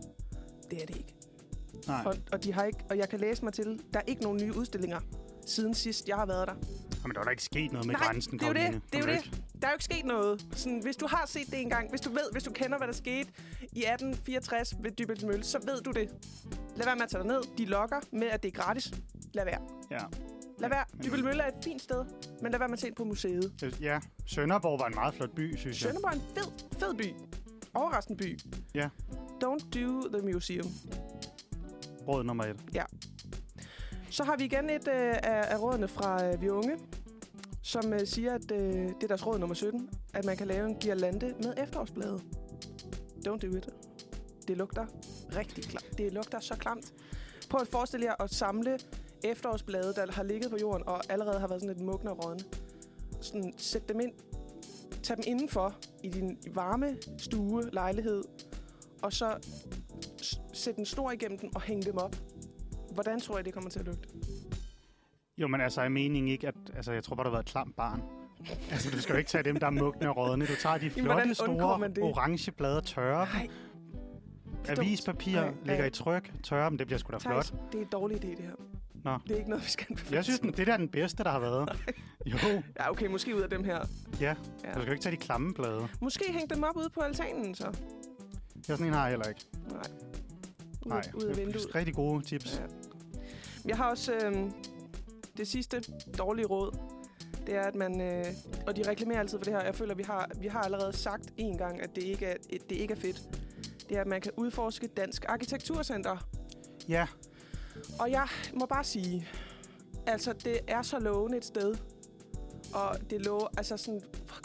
Det er det ikke. Nej, Og, og, de har ikke, og jeg kan læse mig til, der er ikke nogen nye udstillinger siden sidst, jeg har været der. men der er da ikke sket noget med Nej, grænsen, det er jo det. Karoline. Det er det. Der er jo ikke sket noget. Sådan, hvis du har set det engang, hvis du ved, hvis du kender, hvad der skete i 1864 ved Dybels Mølle, så ved du det. Lad være med at tage dig ned. De lokker med, at det er gratis. Lad være. Ja. Lad være. Dybels Mølle er et fint sted, men lad være med at se på museet. Det- Ja, Sønderborg var en meget flot by, synes jeg. Sønderborg er en fed, fed by. Overraskende by. Ja. Don't do the museum. Råd nummer et. Så har vi igen et øh, af, af rådene fra øh, Vi Unge, som øh, siger, at øh, det er deres råd nummer 17, at man kan lave en girlande med efterårsblade. Don't do it. Det lugter rigtig klamt. Det lugter så klamt. Prøv at forestille jer at samle efterårsblade, der har ligget på jorden og allerede har været sådan lidt mugne og rådne. Sådan, sæt dem ind. Tag dem indenfor i din varme stue, lejlighed, og så s- sæt en snor igennem den og hæng dem op. Hvordan tror jeg, det kommer til at lugte? Jo, men altså, jeg mener ikke, at... Altså, jeg tror bare, du har været et klamt barn. altså, du skal jo ikke tage dem, der er mugne og rådne. Du tager de flotte, store, orange blade tørre dem. Nej. Avispapir Nej, ligger ja. i tryk, tørre dem, det bliver sgu da flot. Thijs, det er en dårlig idé, det her. Nå. Det er ikke noget, vi skal anbefale. Jeg synes, det der er den bedste, der har været. Jo, Ja, okay, måske ud af dem her. ja. Ja. Du skal ikke tage de klamme blade. Måske hænge dem op ude på altanen, så. Jeg sådan en har jeg heller ikke. Nej. Ud, Nej, ud af vinduet. rigtig gode tips. Ja. Jeg har også øh, det sidste dårlige råd. Det er, at man... Øh, og de reklamerer altid for det her. Jeg føler, vi har, vi har allerede sagt en gang, at det ikke er, det ikke er fedt. Det er, at man kan udforske Dansk Arkitekturcenter. Ja, Og jeg må bare sige, altså det er så lovende et sted. Og det lover, altså sådan,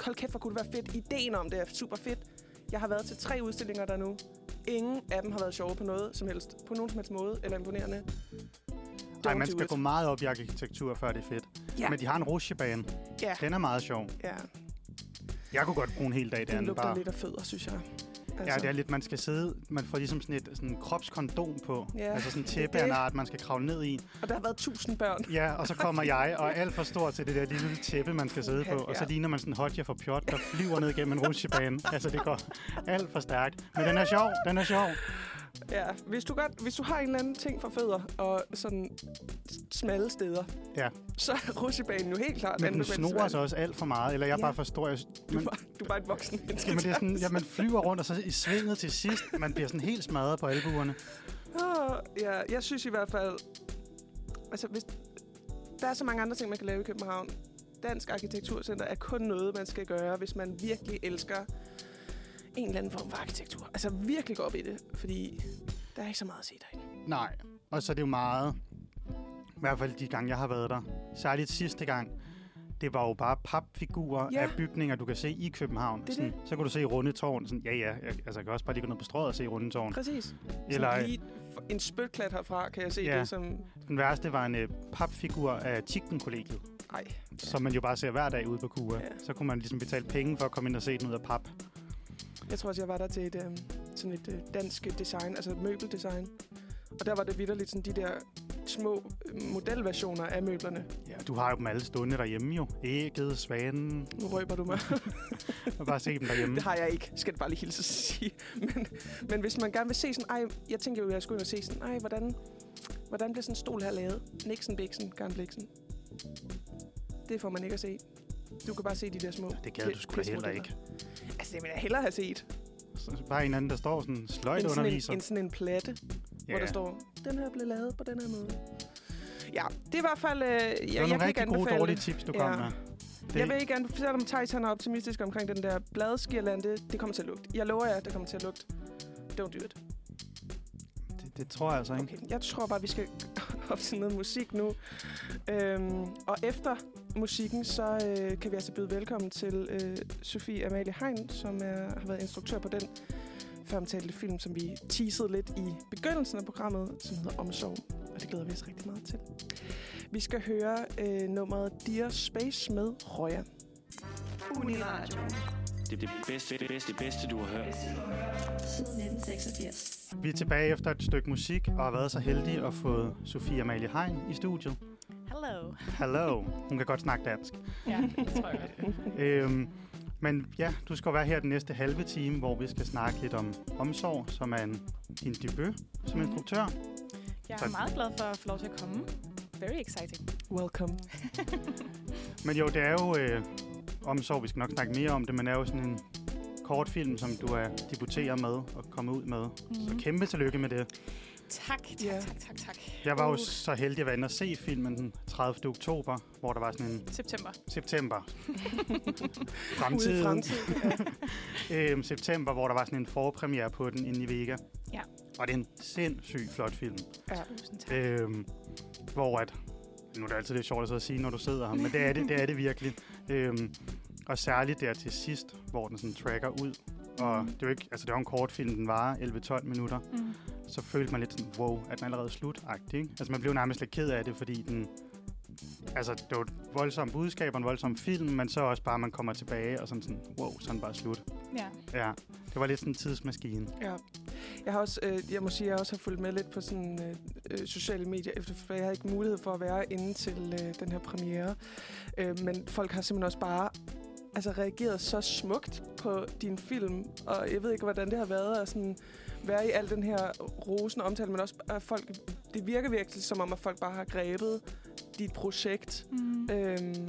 hold kæft, hvor kunne det være fedt. Ideen om det er super fedt. Jeg har været til tre udstillinger der nu. Ingen af dem har været sjove på noget som helst. På nogen som helst måde, eller imponerende. Ej, Don't man skal gå meget op i arkitektur, før det er fedt. Ja. Men de har en rutsjebane. Ja, Den er meget sjov. ja. Jeg kunne godt bruge en hel dag Den derinde. lugter Bare. lidt af fødder, synes jeg. Altså, Ja, det er lidt, man skal sidde, man får ligesom sådan et sådan kropskondom på. Ja, altså sådan tæppe af en art, man skal kravle ned i. Og der har været tusind børn. Ja, og så kommer jeg, og er alt for stor til det der lille tæppe, man skal sidde på. Og så Ja. ligner man sådan en hotja for pjot, der flyver ned gennem en rutsjebane. altså, det går alt for stærkt. Men den er sjov, den er sjov. Ja, hvis du, godt, hvis du har en eller anden ting for fødder og sådan smalle steder, Ja. så er rutsjebanen jo helt klart Men den snor anbefalelsesværdig. sig også alt for meget, eller jeg Ja. bare forstår... Jeg, Du, men, er, du er bare et voksen menneske. jamen, det er sådan, ja, man flyver rundt, og så i svinget til sidst, man bliver sådan helt smadret på albuerne. Åh, ja, jeg synes i hvert fald... Altså, hvis, der er så mange andre ting, man kan lave i København. Dansk Arkitekturcenter er kun noget, man skal gøre, hvis man virkelig elsker en eller anden form for arkitektur. Altså virkelig gå op i det, fordi der er ikke så meget at se derinde. Nej, og så er det jo meget... I hvert fald de gange, jeg har været der. Særligt sidste gang. Det var jo bare papfigurer Ja. af bygninger, du kan se i København. Det sådan, Så kan du se Rundetårn. Sådan, ja, ja, jeg, altså, jeg kan også bare lige gå ned på strøget og se Rundetårn. Præcis. Eller Sådan lige en spytklat herfra, kan jeg se Ja. det som... den værste var en uh, papfigur af Chicken-kollegiet, Ej, som man jo bare ser hver dag ude på Kua. Ja. Så kunne man ligesom betale penge for at komme ind og se den ud af pap. Jeg tror også, jeg var der til et, øhm, sådan et øh, dansk design, altså et møbeldesign. Og der var det vidderligt sådan de der små øh, modelversioner af møblerne. Ja, du har jo dem alle stående derhjemme jo. Ægget, svanen, Nu røber du mig. og bare se dem derhjemme. Det har jeg ikke, skal det bare lige hilse at sige. Men, men hvis man gerne vil se sådan, ej, jeg tænker jo, jeg skulle ind og se sådan, ej, hvordan, hvordan bliver sådan en stol her lavet? Nixon, Bixen, Garn Bliksen. Det får man ikke at se. Du kan bare se de der små Det gad du sgu da heller ikke. Altså, det vil jeg hellere have set. Så bare en anden, der står sådan sløjt En en, en, sådan en platte, ja. hvor der står, den her blev lavet på den her måde. Ja, det er i hvert fald... Øh, jeg, det var jeg nogle ikke rigtig gode, anbefale dårlige tips, du Ja. kom med. Det, Jeg vil ikke anbefale, selvom Thijs han er optimistisk omkring den der bladskirlande. Det kommer til at lugte. Jeg lover jer, det kommer til at lugte. Don't do it. det, det tror jeg altså ikke. Okay, jeg tror bare, vi skal op til noget musik nu. Øhm, og efter musikken, så øh, kan vi altså byde velkommen til øh, Sofie Amalie Hein, som er, har været instruktør på den føromtalte film, som vi teasede lidt i begyndelsen af programmet, som hedder Omsorg. Og det glæder vi os rigtig meget til. Vi skal høre øh, nummeret Dear Space med Røya. Uniradio. Det er det bedste, det bedste, det bedste, du har hørt. Siden 1986. Vi er tilbage efter et stykke musik, og har været så heldige at få Sofie Amalie Hein i studiet. Hello. Hello. Hun kan godt snakke dansk. Ja, det tror jeg godt. Øhm, men ja, du skal være her den næste halve time, hvor vi skal snakke lidt om omsorg, som er en, din debut som instruktør. Jeg er Tak. meget glad for at få lov til at komme. Very exciting. Welcome. Men jo, det er jo øh, omsorg, vi skal nok snakke mere om det, men er jo sådan en kortfilm, som du er debuterer med og kommer ud med. Så Mhm. kæmpe tillykke med det. Tak, tak, Ja. tak, tak, tak. Jeg var jo Uh. så heldig at være inde og se filmen den 30. oktober, hvor der var sådan en September. september. Ude Fremtiden. fremtiden. Ja. øhm, september, hvor der var sådan en forpremiere på den inde i Vega. Ja. Og det er en sindssygt flot film. Ja. Tusind tak. Øhm, hvor at, nu er det altid lidt sjovt at sige, når du sidder her, men det er det, det, er det virkelig. Øhm, og særligt der til sidst, hvor den sådan tracker ud. Og det er jo ikke, altså det var en kort film, den var 11-12 minutter. Mm. Så følte man lidt sådan, wow, er den allerede slut -agtig, ikke? Altså man blev nærmest lidt ked af det, fordi den... Altså, det var et voldsomt budskab og en voldsom film, men så også bare, man kommer tilbage og sådan sådan, wow, så er den bare slut. Ja. Ja, det var lidt sådan en tidsmaskine. Ja. Jeg har også, øh, jeg må sige, jeg også har fulgt med lidt på sådan øh, øh, sociale medier, efter, for jeg havde ikke mulighed for at være inde til øh, den her premiere. Øh, men folk har simpelthen også bare altså, reageret så smukt på din film, og jeg ved ikke, hvordan det har været at sådan, være i al den her rosen omtale, men også at folk, det virker virkelig som om, at folk bare har grebet dit projekt. Mm. Øhm,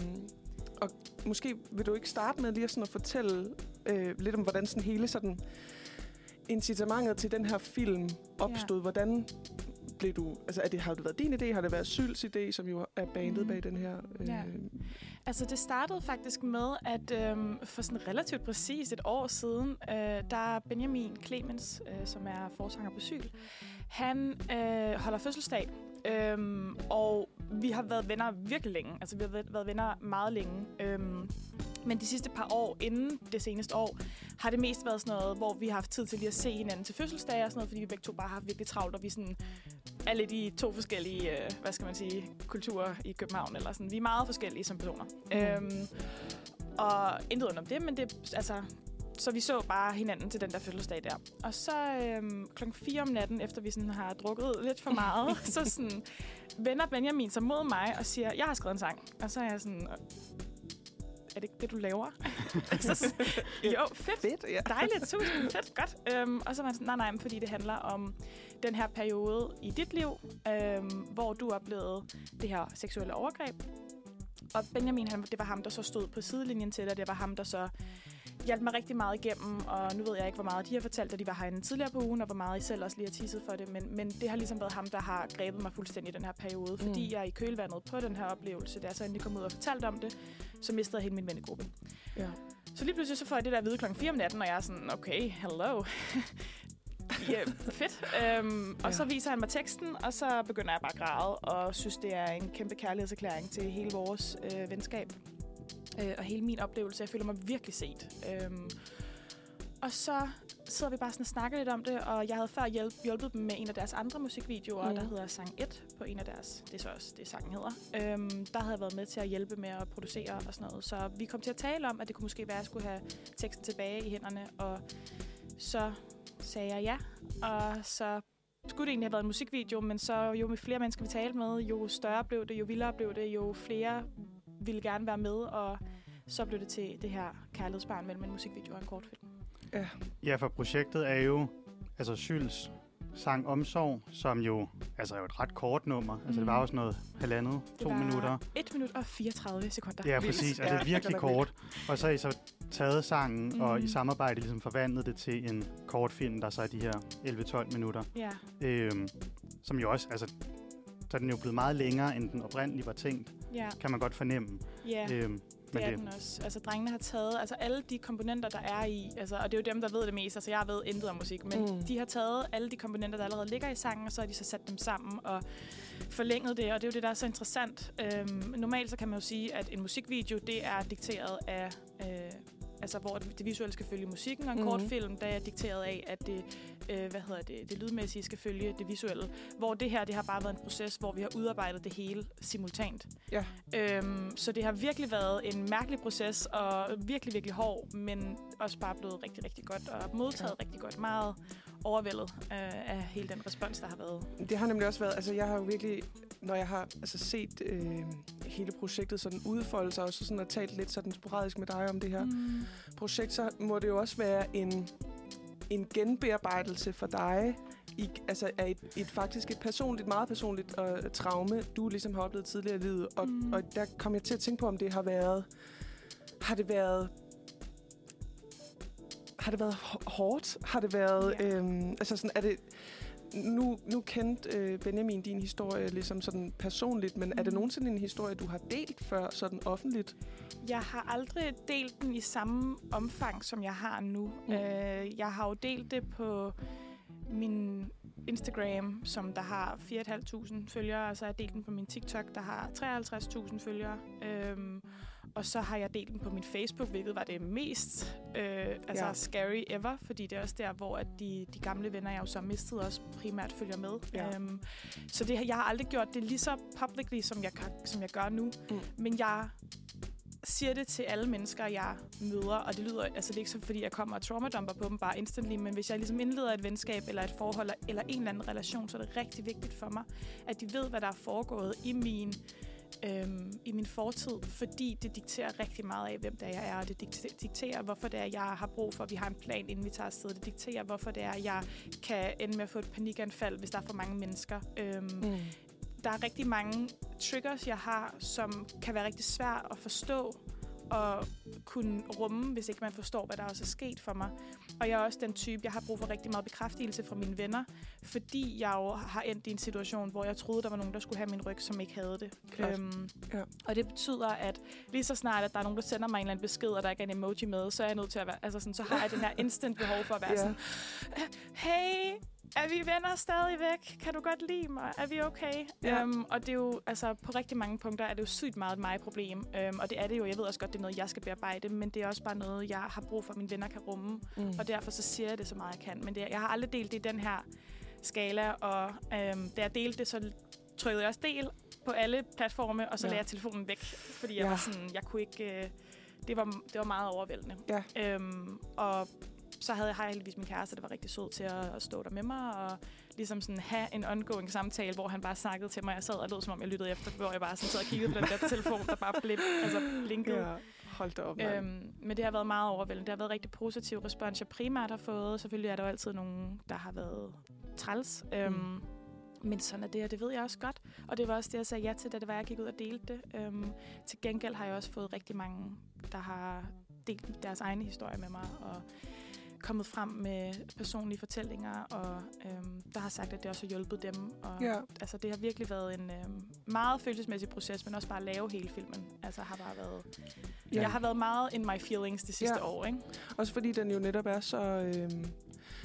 og måske vil du ikke starte med lige sådan at fortælle øh, lidt om, hvordan sådan hele sådan incitamentet til den her film opstod. Ja. Hvordan blev du... Altså, er det, har det været din idé? Har det været Syls idé, som jo er bandet Mhm. bag den her? Øh, Ja. Altså, det startede faktisk med, at øhm, for sådan relativt præcis et år siden, øh, der Benjamin Clemens, øh, som er forsanger på Syl, han øh, holder fødselsdag. Øhm, og vi har været venner virkelig længe. Altså, vi har været- været venner meget længe. Øhm, men de sidste par år, inden det seneste år, har det mest været sådan noget, hvor vi har haft tid til lige at se hinanden til fødselsdag og sådan noget, fordi vi begge to bare har haft virkelig travlt, og vi sådan er lidt i to forskellige, øh, hvad skal man sige, kulturer i København. Eller sådan. Vi er meget forskellige som personer. Mm. Øhm, og intet under det, men det, altså, så vi så bare hinanden til den der fødselsdag der. Og så øhm, klokken 4 om natten, efter vi sådan har drukket lidt for meget, så sådan, vender Benjamin sig mod mig og siger, jeg har skrevet en sang. Og så er jeg sådan, det ikke det, du laver? altså, så- jo, fedt. Fedt, ja. Dejligt, tusind, fedt, godt. Øhm, og så var han sådan, nej, nej, fordi det handler om den her periode i dit liv, øhm, hvor du oplevede det her seksuelle overgreb. Og Benjamin, han, det var ham, der så stod på sidelinjen til det, det var ham, der så hjalp mig rigtig meget igennem, og nu ved jeg ikke, hvor meget de har fortalt, da de var herinde tidligere på ugen, og hvor meget I selv også lige har tisset for det, men, men det har ligesom været ham, der har grebet mig fuldstændig i den her periode, fordi Mm. jeg i kølvandet på den her oplevelse, da jeg så endelig kom ud og fortalte om det, så mistede jeg hele min vennegruppe. Ja. Så lige pludselig så får jeg det der at vide klokken 4 om natten, og jeg er sådan, okay, hello. ja, fedt. Øhm, og Ja. så viser han mig teksten, og så begynder jeg bare at græde, og synes, det er en kæmpe kærlighedserklæring til hele vores øh, venskab. Øh, og hele min oplevelse. Jeg føler mig virkelig set. Øhm, og så sidder vi bare sådan og snakker lidt om det, og jeg havde før hjælp, hjulpet dem med en af deres andre musikvideoer, Mm. der hedder Sang 1 på en af deres, det er så også det sangen hedder. Øhm, der havde jeg været med til at hjælpe med at producere og sådan noget. Så vi kom til at tale om, at det kunne måske være, at jeg skulle have teksten tilbage i hænderne, og så sagde jeg ja, og så skulle det egentlig have været en musikvideo, men så jo med flere mennesker vi talte med, jo større blev det, jo vildere blev det, jo flere ville gerne være med, og så blev det til det her kærlighedsbarn mellem en musikvideo og en kortfilm. Ja, for projektet er jo altså Syls sang Omsorg, som jo altså er jo et ret kort nummer. Altså det Mm. var jo sådan noget halvandet, to var minutter. 1 minut og 34 sekunder. Ja, præcis. Altså, Ja, det er virkelig det kort. Og så har I så taget sangen, mm. og i samarbejde ligesom forvandlet det til en kortfilm, der så er de her 11-12 minutter. Ja, Øhm, som jo også, altså, så er den jo blevet meget længere, end den oprindeligt var tænkt, ja, kan man godt fornemme. ja. Øhm, Det er den også. Altså, drengene har taget altså, alle de komponenter, der er i, altså, og det er jo dem, der ved det mest. Altså, jeg ved intet om musik, men Mm. mm. de har taget alle de komponenter, der allerede ligger i sangen, og så har de så sat dem sammen og forlænget det, og det er jo det, der er så interessant. Øhm, normalt så kan man jo sige, at en musikvideo, det er dikteret af... Øh, altså hvor det visuelle skal følge musikken, og en Mhm. mm. kortfilm, der er dikteret af, at det, øh, hvad hedder det, det lydmæssige skal følge det visuelle. Hvor det her, det har bare været en proces, hvor vi har udarbejdet det hele simultant. Ja. Øhm, så det har virkelig været en mærkelig proces, og virkelig, virkelig hård, men også bare blevet rigtig, rigtig godt, og modtaget ja. rigtig godt. Meget overvældet øh, af hele den respons, der har været. Det har nemlig også været, altså jeg har jo virkelig, når jeg har altså, set øh, hele projektet sådan udfolde sig, og så sådan og talt lidt sådan sporadisk med dig om det her mm. projekt, så må det jo også være en, en genbearbejdelse for dig, i, altså af et, et faktisk et personligt, meget personligt øh, traume, du ligesom har oplevet tidligere i livet. Og, mm. og der kom jeg til at tænke på, om det har været, har det været har det været hå- hårdt? Har det været, Ja. ja. øhm, altså sådan, er det, nu, nu kendte øh, Benjamin din historie ligesom sådan personligt, men mm. er det Mhm. nogensinde en historie, du har delt før sådan offentligt? Jeg har aldrig delt den i samme omfang, som jeg har nu. Mm. Øh, jeg har jo delt det på min Instagram, som der har 4.500 følgere, og så har jeg delt den på min TikTok, der har 53.000 følgere. Øhm, og så har jeg delt den på min Facebook, hvilket var det mest øh, altså Ja. scary ever, fordi det er også der, hvor at de, de gamle venner, jeg jo så mistede, også primært følger med. Ja. Øhm, så det, jeg har aldrig gjort det lige så publicly, som jeg, som jeg gør nu. Mm. Men jeg siger det til alle mennesker, jeg møder, og det lyder, altså det er ikke så, fordi jeg kommer og traumadumper på dem bare instantly, men hvis jeg ligesom indleder et venskab eller et forhold eller en eller anden relation, så er det rigtig vigtigt for mig, at de ved, hvad der er foregået i min øhm, i min fortid, fordi det dikterer rigtig meget af, hvem det er, jeg er, og det dikte- dikterer, hvorfor det er, jeg har brug for, at vi har en plan, inden vi tager afsted. Det dikterer, hvorfor det er, jeg kan ende med at få et panikanfald, hvis der er for mange mennesker. Øhm, Mm. der er rigtig mange triggers, jeg har, som kan være rigtig svært at forstå og kunne rumme, hvis ikke man forstår, hvad der også er sket for mig. Og jeg er også den type, jeg har brug for rigtig meget bekræftelse fra mine venner, fordi jeg jo har endt i en situation, hvor jeg troede, der var nogen, der skulle have min ryg, som ikke havde det. Klart. Øhm, Ja. Og det betyder, at lige så snart, at der er nogen, der sender mig en eller anden besked, og der ikke er en emoji med, så er jeg nødt til at være, altså sådan, så har jeg den her instant behov for at være Ja. sådan, hey, er vi venner stadigvæk? Kan du godt lide mig? Er vi okay? Ja. Øhm, og det er jo, altså på rigtig mange punkter er det jo sygt meget et mig-problem. Øhm, og det er det jo, jeg ved også godt, det er noget, jeg skal bearbejde, men det er også bare noget, jeg har brug for, at mine venner kan rumme. Mm. Og derfor så siger jeg det så meget, jeg kan. Men det, jeg har aldrig delt det i den her skala, og øhm, da jeg delte det, så trykkede jeg også del på alle platforme, og så Ja. lagde jeg telefonen væk, fordi jeg Ja. var sådan, jeg kunne ikke... Øh, det var, det var meget overvældende. Ja. Øhm, og så havde, jeg heldigvis min kæreste, der var rigtig sød til at, at stå der med mig, og ligesom sådan have en ongoing samtale, hvor han bare snakkede til mig. Jeg sad og lød, som om jeg lyttede efter, hvor jeg bare sådan sad og kiggede på den der telefon, der bare blip, altså blinkede. Ja. Hold da op. Øhm, men det har været meget overvældende. Det har været rigtig positiv respons, jeg primært har fået. Selvfølgelig er der jo altid nogen, der har været træls. Øhm, men sådan er det, og det ved jeg også godt. Og det var også det, jeg sagde ja til, da det var, jeg gik ud og delte det. Øhm, til gengæld har jeg også fået rigtig mange, der har delt deres egne historier med mig, og kommet frem med personlige fortællinger, og øhm, der har sagt, at det også har hjulpet dem. Og, Ja. Altså, det har virkelig været en øhm, meget følelsesmæssig proces, men også bare at lave hele filmen. Altså, har bare været... Ja. Jeg har været meget in my feelings det sidste Ja. år, ikke? Også fordi den jo netop er så... Øhm,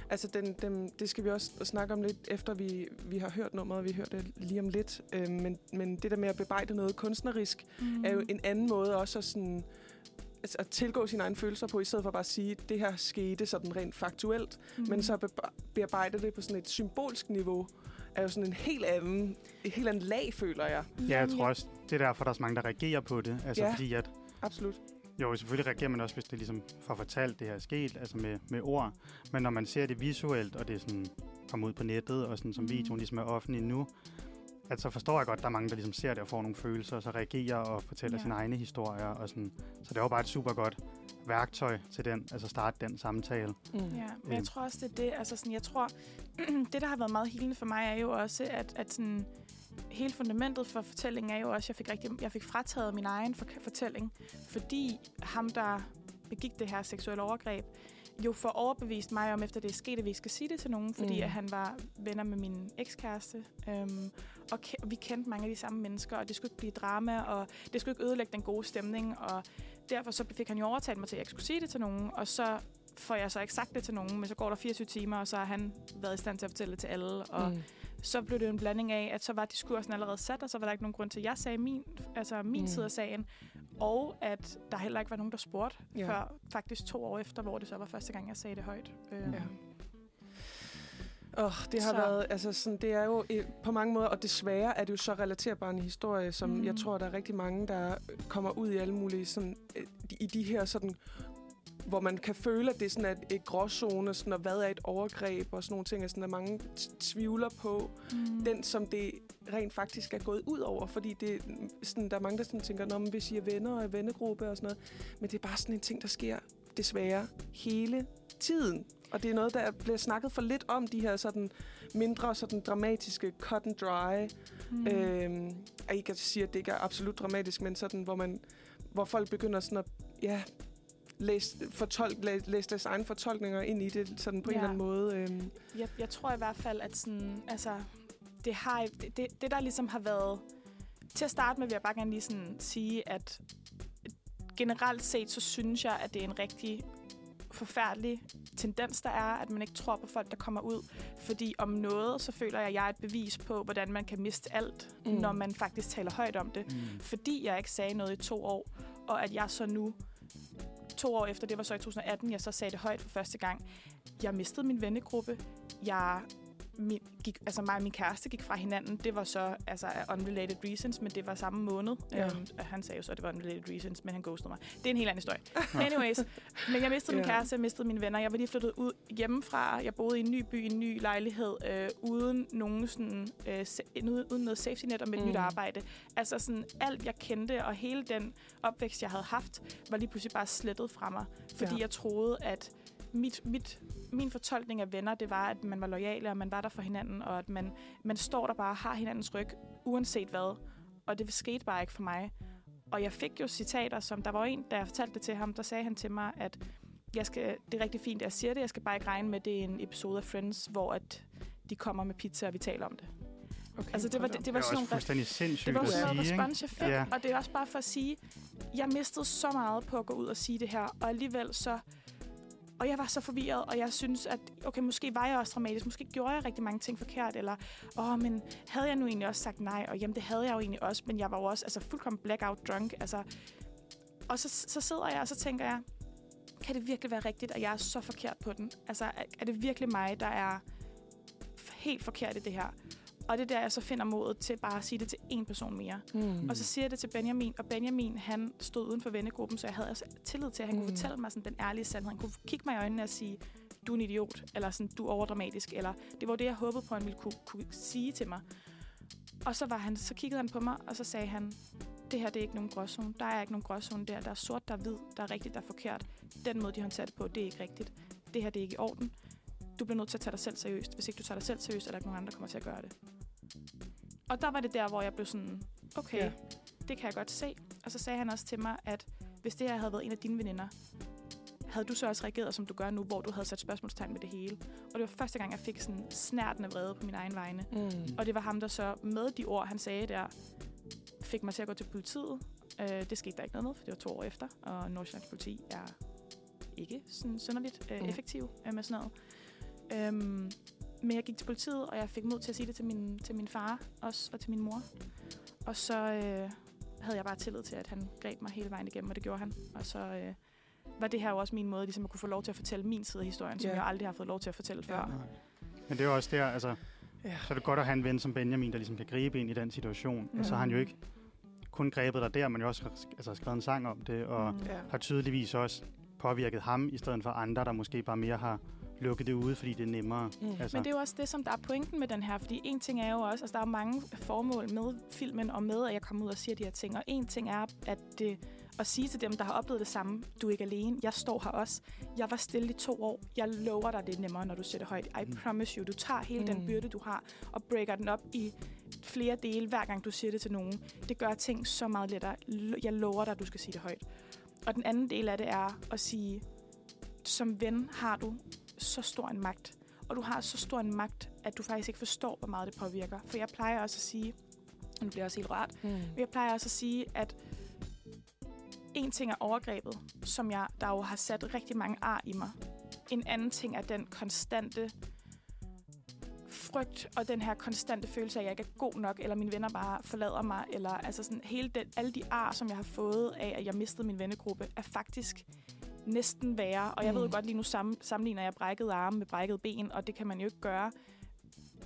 altså, den, den, det skal vi også snakke om lidt, efter vi, vi har hørt nummeret. Vi hørte det lige om lidt. Øhm, men, men det der med at bebrejde noget kunstnerisk, mm. er jo en anden måde også at, sådan, at tilgå sine egne følelser på, i stedet for bare at sige, at det her skete sådan rent faktuelt. Mm. Men så be- bearbejde det på sådan et symbolsk niveau, er jo sådan en helt anden, et helt andet lag, føler jeg. Ja, jeg tror også, det er derfor, der er så mange, der reagerer på det. Altså Ja. fordi at, Absolut. jo, selvfølgelig reagerer man også, hvis det ligesom får fortalt, det her er sket, altså med, med ord. Men når man ser det visuelt, og det er sådan kommer ud på nettet, og sådan, som Mhm. videoen ligesom er offentlig nu, at så forstår jeg godt, at der er mange, der ligesom ser det og får nogle følelser, og så reagerer og fortæller Ja. sine egne historier. Og sådan. Så det var bare et super godt værktøj til den, altså starte den samtale. Mm. Ja, men Øhm. jeg tror også, det er det. Altså sådan, jeg tror, det, der har været meget helende for mig, er jo også, at, at sådan, hele fundamentet for fortællingen er jo også, at jeg fik, rigtig, jeg fik frataget min egen for, fortælling, fordi ham, der begik det her seksuelle overgreb, jo får overbevist mig om, efter det er sket, at vi skal sige det til nogen, fordi Mm. at han var venner med min ekskæreste, øhm, og ke- vi kendte mange af de samme mennesker, og det skulle ikke blive drama, og det skulle ikke ødelægge den gode stemning, og derfor så fik han jo overtalt mig til, at jeg ikke skulle sige det til nogen, og så får jeg så ikke sagt det til nogen, men så går der 24 timer, og så har han været i stand til at fortælle det til alle, og Mm. Så blev det jo en blanding af, at så var diskursen allerede sat, og så var der ikke nogen grund til, at jeg sagde min, altså min Mm. mm. side af sagen, og at der heller ikke var nogen, der spurgte, Ja. før faktisk to år efter, hvor det så var første gang, jeg sagde det højt. Øhm, Ja. Oh, det har Så- været, altså sådan, det er jo øh, på mange måder, og desværre er det jo så relaterbar en historie, som Mhm. jeg tror, der er rigtig mange, der kommer ud i alle mulige, sådan, øh, i de her sådan, hvor man kan føle, at det er sådan et, et gråzone, sådan, og hvad er et overgreb, og sådan nogle ting, og sådan, at mange tvivler på Mm. den, som det rent faktisk er gået ud over, fordi det, sådan, der er mange, der sådan tænker, Nå, men hvis I er venner og er vennegruppe og sådan noget, men det er bare sådan en ting, der sker desværre hele tiden. Og det er noget, der bliver snakket for lidt om, de her sådan mindre sådan dramatiske cut and dry. Mm. Øhm, og ikke at sige, at det ikke er absolut dramatisk, men sådan, hvor, man, hvor folk begynder sådan at ja, læse, fortolk, læse deres egne fortolkninger ind i det sådan på ja. en eller anden måde. Øhm, Jeg, jeg tror i hvert fald, at sådan, altså, det, har, det, det, der ligesom har været... Til at starte med vil jeg bare gerne lige sådan sige, at generelt set, så synes jeg, at det er en rigtig forfærdelig tendens, der er, at man ikke tror på folk, der kommer ud. Fordi om noget, så føler jeg, at jeg er et bevis på, hvordan man kan miste alt, mm. når man faktisk taler højt om det. Mm. Fordi jeg ikke sagde noget i to år, og at jeg så nu, to år efter, det var så i 2018, jeg så sagde det højt for første gang. Jeg mistede min vennegruppe. Jeg min, gik, altså mig og min kæreste gik fra hinanden. Det var så altså unrelated reasons, men det var samme måned. Ja. Øhm, og han sagde jo så, at det var unrelated reasons, men han ghostede mig. Det er en helt anden historie. Anyways, men jeg mistede min kæreste, jeg mistede mine venner. Jeg var lige flyttet ud hjemmefra. Jeg boede i en ny by, i en ny lejlighed, øh, uden nogen sådan, øh, uden, uden noget safety net og med et Mm. nyt arbejde. Altså sådan alt, jeg kendte, og hele den opvækst, jeg havde haft, var lige pludselig bare slettet fra mig. Fordi ja. jeg troede, at mit, mit, min fortolkning af venner, det var, at man var lojale, og man var der for hinanden, og at man, man står der bare og har hinandens ryg, uanset hvad. Og det skete bare ikke for mig. Og jeg fik jo citater, som der var en, da jeg fortalte det til ham, der sagde han til mig, at jeg skal, det er rigtig fint, at jeg siger det, jeg skal bare ikke regne med, at det er en episode af Friends, hvor at de kommer med pizza, og vi taler om det. okay, Altså, det var, det, det var det er sådan også nogle fuldstændig sindssygt det var at sådan noget respons, jeg fik, Ja. og det er også bare for at sige, jeg mistede så meget på at gå ud og sige det her, og alligevel så... Og jeg var så forvirret, og jeg synes, at okay, måske var jeg også dramatisk, måske gjorde jeg rigtig mange ting forkert, eller åh, men havde jeg nu egentlig også sagt nej, og jamen, det havde jeg jo egentlig også, men jeg var jo også altså, fuldkommen blackout drunk, altså... Og så, så sidder jeg, og så tænker jeg, kan det virkelig være rigtigt, at jeg er så forkert på den? Altså, er, det virkelig mig, der er helt forkert i det her? Og det er der, jeg så finder modet til bare at sige det til én person mere. Mm. Og så siger jeg det til Benjamin, og Benjamin, han stod uden for vennegruppen, så jeg havde også tillid til, at han. Mm. kunne fortælle mig sådan, den ærlige sandhed. Han kunne kigge mig i øjnene og sige, du er en idiot, eller sådan, du er overdramatisk, eller det var det, jeg håbede på, han ville kunne, kunne sige til mig. Og så, var han, så kiggede han på mig, og så sagde han, det her det er ikke nogen gråzone. Der er ikke nogen gråzone der. Der er sort, der er hvid, der er rigtigt, der er forkert. Den måde, de håndterer det på, det er ikke rigtigt. Det her, det er ikke i orden. Du bliver nødt til at tage dig selv seriøst. Hvis ikke du tager dig selv seriøst, er der ikke nogen andre, der kommer til at gøre det. Og der var det der, hvor jeg blev sådan, okay, Ja. det kan jeg godt se. Og så sagde han også til mig, at hvis det her havde været en af dine veninder, havde du så også reageret, som du gør nu, hvor du havde sat spørgsmålstegn ved det hele. Og det var første gang, jeg fik sådan snærtende vrede på min egen vegne. Mm. Og det var ham, der så med de ord, han sagde der, fik mig til at gå til politiet. Øh, det skete der ikke noget med, for det var to år efter. Og Nordsjællands politi er ikke sådan synderligt øh, Mm. effektiv øh, med sådan noget. Øhm, men jeg gik til politiet, og jeg fik mod til at sige det til min, til min far også, og til min mor. Og så øh, havde jeg bare tillid til, at han greb mig hele vejen igennem, og det gjorde han. Og så øh, var det her jo også min måde ligesom at kunne få lov til at fortælle min side af historien, som Ja. jeg aldrig har fået lov til at fortælle før. Nej. Men det er jo også der, altså, Ja. så er det godt at have en ven som Benjamin, der ligesom kan gribe ind i den situation. Mm. Og så har han jo Mm. ikke kun grebet dig der, men jo også altså, skrevet en sang om det, og mm. Ja. har tydeligvis også påvirket ham, i stedet for andre, der måske bare mere har lukket det ude, fordi det er nemmere. Mm. Altså, Men det er jo også det, som der er pointen med den her, fordi en ting er jo også, altså der er mange formål med filmen og med, at jeg kommer ud og siger de her ting. Og en ting er, at det, at sige til dem, der har oplevet det samme, du er ikke alene, jeg står her også. Jeg var stille i to år. Jeg lover dig, det er nemmere, når du siger det højt. I Mm. promise you. Du tager hele mm. Den byrde, du har, og breaker den op i flere dele, hver gang du siger det til nogen. Det gør ting så meget lettere. Jeg lover dig, at du skal sige det højt. Og den anden del af det er at sige, som ven har du så stor en magt. Og du har så stor en magt, at du faktisk ikke forstår, hvor meget det påvirker. For jeg plejer også at sige, og nu bliver jeg også helt rørt, Mm. men jeg plejer også at sige, at en ting er overgrebet, som jeg, der jo har sat rigtig mange ar i mig. En anden ting er den konstante frygt og den her konstante følelse af, at jeg ikke er god nok, eller mine venner bare forlader mig, eller altså sådan hele den, alle de ar, som jeg har fået af, at jeg mistede min vennegruppe, er faktisk næsten værre. Og jeg mm. ved jo godt lige nu sam, sammenligner jeg brækket arme med brækket ben, og det kan man jo ikke gøre.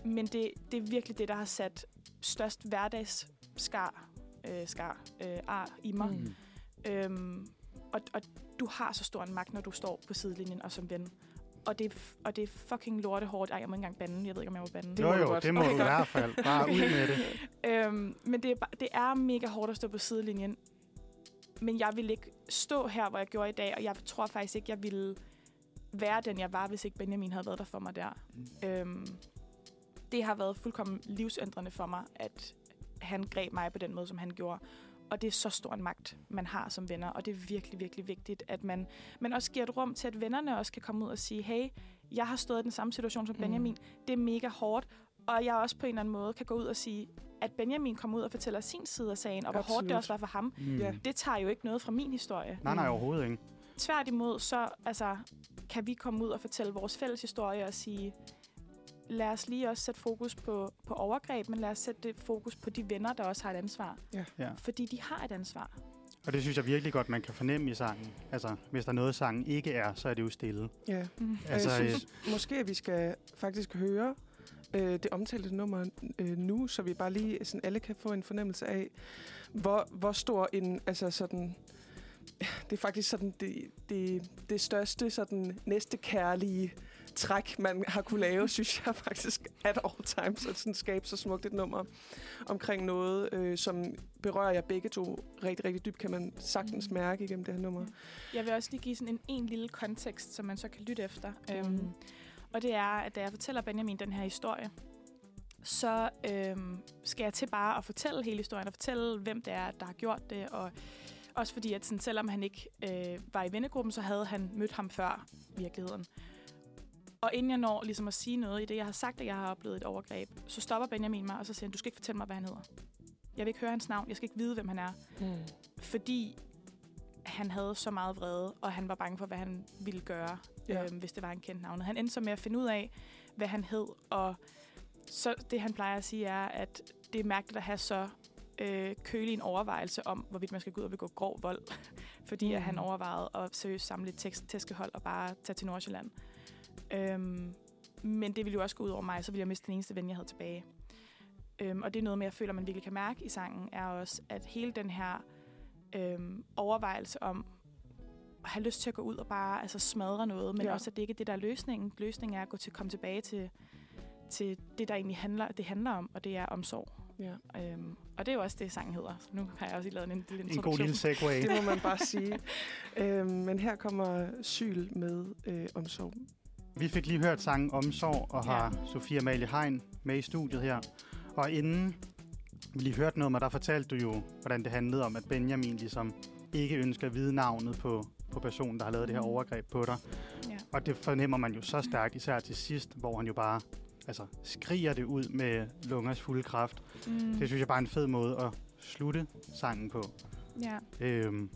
Men det, det er virkelig det, der har sat størst hverdagsskar øh, skar, øh, ar i mig. Mm. Øhm, og, og du har så stor en magt, når du står på sidelinjen og som ven. Og det, er og det er fucking lorte hårdt. Ej, jeg må ikke engang bande. Jeg ved ikke, om jeg må bande. Det jo, jo, godt. det må Okay, du i hvert fald. Bare ud med det. Øhm, men det er, det er mega hårdt at stå på sidelinjen. Men jeg vil ikke stå her, hvor jeg gjorde i dag, og jeg tror faktisk ikke, jeg ville være den, jeg var, hvis ikke Benjamin havde været der for mig der. Mm. Øhm, det har været fuldkommen livsændrende for mig, at han greb mig på den måde, som han gjorde. Og det er så stor en magt, man har som venner, og det er virkelig, virkelig vigtigt, at man, man også giver et rum til, at vennerne også kan komme ud og sige, hey, jeg har stået i den samme situation som Mm. Benjamin, det er mega hårdt, og jeg også på en eller anden måde kan gå ud og sige, at Benjamin kommer ud og fortæller sin side af sagen, og hvor hårdt det også var for ham. Mm. Ja. Det tager jo ikke noget fra min historie. Nej, nej, overhovedet ikke. Tværtimod, så altså, kan vi komme ud og fortælle vores fælles historie og sige, lad os lige også sætte fokus på, på overgreb, men lad os sætte fokus på de venner, der også har et ansvar. Ja. Fordi de har et ansvar. Og det synes jeg virkelig godt, man kan fornemme i sangen. Altså, hvis der er noget, sangen ikke er, så er det jo stille. Ja. Mm. Altså, jeg synes måske, at vi skal faktisk høre øh, det omtalte nummer øh, nu, så vi bare lige sådan alle kan få en fornemmelse af, hvor, hvor stor en, altså sådan, det er faktisk sådan det, det, det største sådan næste kærlige træk, man har kunne lave, synes jeg faktisk at all times, at sådan skabe så smukt et nummer omkring noget, øh, som berører jer begge to rigtig, rigtig dybt, kan man sagtens mærke igennem det her nummer. Jeg vil også lige give sådan en, en lille kontekst, som man så kan lytte efter. Mhm. Øhm, og det er, at da jeg fortæller Benjamin den her historie, så øhm, skal jeg til bare at fortælle hele historien, og fortælle, hvem det er, der har gjort det, og også fordi, at sådan, selvom han ikke øh, var i vennegruppen, så havde han mødt ham før virkeligheden. Og inden jeg når ligesom at sige noget i det, jeg har sagt, at jeg har oplevet et overgreb, så stopper Benjamin mig, og så siger han, du skal ikke fortælle mig, hvad han hedder. Jeg vil ikke høre hans navn, jeg skal ikke vide, hvem han er. Mm. Fordi han havde så meget vrede, og han var bange for, hvad han ville gøre, Ja. øhm, hvis det var en kendt navn. Han endte så med at finde ud af, hvad han hed, og så det, han plejer at sige, er, at det er mærkeligt at have så øh, kølig en overvejelse om, hvorvidt man skal gå ud og begå grov vold. Fordi mm. at han Mhm. overvejede at seriøst samle et tekst- tæskehold og bare tage til Nordsjælland. Øhm, men det ville jo også gå ud over mig, så ville jeg miste den eneste ven, jeg havde tilbage. Øhm, og det er noget med, jeg føler, man virkelig kan mærke i sangen, er også, at hele den her øhm, overvejelse om have lyst til at gå ud og bare altså, smadre noget, men Ja. ja. også, at det ikke er det, der er løsningen. Løsningen er at gå til komme tilbage til, til det, der egentlig handler, det handler om, og det er omsorg. Ja. Øhm, og det er jo også det, sangen hedder. Så nu har jeg også lige lavet en lille En god introduktion. lille segway. Det må man bare sige. øhm, men her kommer Syl med øh, omsorg. Vi fik lige hørt sangen Omsorg, og har Sofia Amalie Hein med i studiet her. Og inden vi lige hørte noget om, der fortalte du jo, hvordan det handlede om, at Benjamin ligesom ikke ønsker at vide navnet på, på personen, der har lavet det her Mm. overgreb på dig. Ja. Og det fornemmer man jo så stærkt, især til sidst, hvor han jo bare altså, skriger det ud med lungers fulde kraft. Mm, Det synes jeg bare er en fed måde at slutte sangen på. ja. Øhm,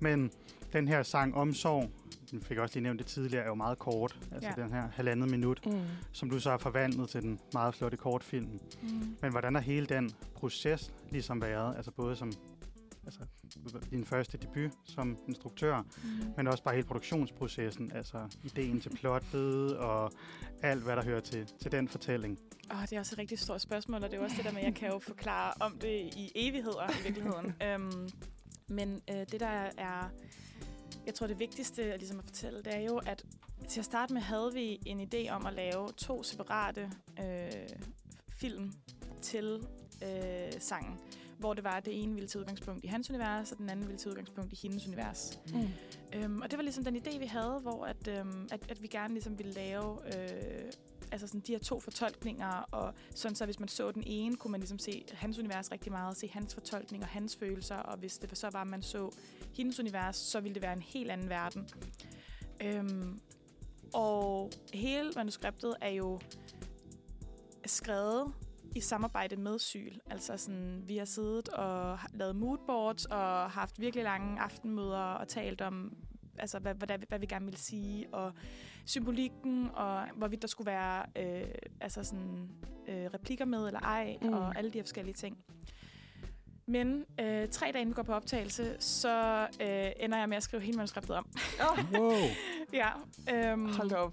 men den her sang Omsorg, den fik jeg også lige nævnt det tidligere, er jo meget kort. Altså Ja. den her halvandet minut, Mm. som du så har forvandlet til den meget flotte kortfilm. Mm. Men hvordan har hele den proces ligesom været? Altså både som altså, din første debut som instruktør, Mm. men også bare hele produktionsprocessen, altså ideen til plottet og alt, hvad der hører til, til den fortælling. Oh, det er også et rigtig stort spørgsmål, og det er også det der med, at jeg kan jo forklare om det i evigheder i virkeligheden. øhm, men øh, det der er, jeg tror det vigtigste at, ligesom at fortælle, det er jo, at til at starte med havde vi en idé om at lave to separate øh, film til øh, sangen, hvor det var, at det ene ville tage udgangspunkt i hans univers, og den anden ville tage udgangspunkt i hendes univers. Mm. Øhm, og det var ligesom den idé, vi havde, hvor at, øhm, at, at vi gerne ligesom ville lave øh, altså sådan de her to fortolkninger, og sådan så hvis man så den ene, kunne man ligesom se hans univers rigtig meget, se hans fortolkning og hans følelser, og hvis det så var, at man så hendes univers, så ville det være en helt anden verden. Øhm, og hele manuskriptet er jo skrevet i samarbejde med Syl. Altså sådan, vi har siddet og lavet moodboards og haft virkelig lange aftenmøder og talt om, altså, hvad, hvad, hvad vi gerne ville sige, og symbolikken, og hvorvidt der skulle være øh, altså sådan, øh, replikker med eller ej, Mm. og alle de her forskellige ting. Men øh, tre dage inden vi går på optagelse, så øh, ender jeg med at skrive hele manuskriptet om. Wow! ja, øhm, Hold op.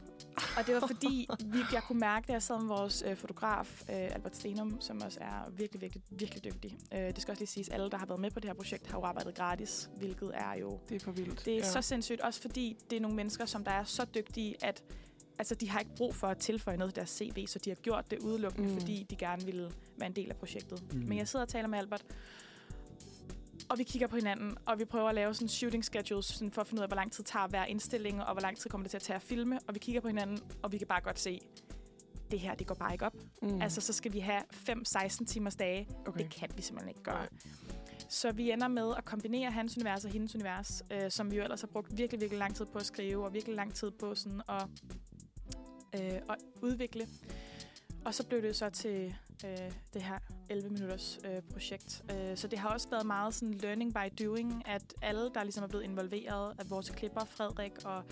og det var fordi, vi, jeg kunne mærke, da jeg sad med vores øh, fotograf, øh, Albert Stenum, som også er virkelig, virkelig, virkelig dygtig. Øh, det skal også lige siges, at alle, der har været med på det her projekt, har jo arbejdet gratis, hvilket er jo... Det er for vildt. Det er ja. så sindssygt, også fordi det er nogle mennesker, som der er så dygtige, at altså, de har ikke brug for at tilføje noget til deres CV, så de har gjort det udelukkende, Mm. fordi de gerne ville være en del af projektet. Mm. Men jeg sidder og taler med Albert, og vi kigger på hinanden, og vi prøver at lave sådan shooting schedules, sådan for at finde ud af, hvor lang tid tager hver indstilling, og hvor lang tid kommer det til at tage at filme. Og vi kigger på hinanden, og vi kan bare godt se, det her, det går bare ikke op. Mm. Altså, så skal vi have 5-16 timers dage. okay. Det kan vi simpelthen ikke gøre. Nej. Så vi ender med at kombinere hans univers og hendes univers, øh, som vi jo ellers har brugt virkelig, virkelig lang tid på at skrive, og virkelig lang tid på sådan at, øh, at udvikle. Og så blev det så til øh, det her 11 minutters øh, projekt. Øh, så det har også været meget sådan learning by doing, at alle, der ligesom er blevet involveret, at vores klipper, Frederik og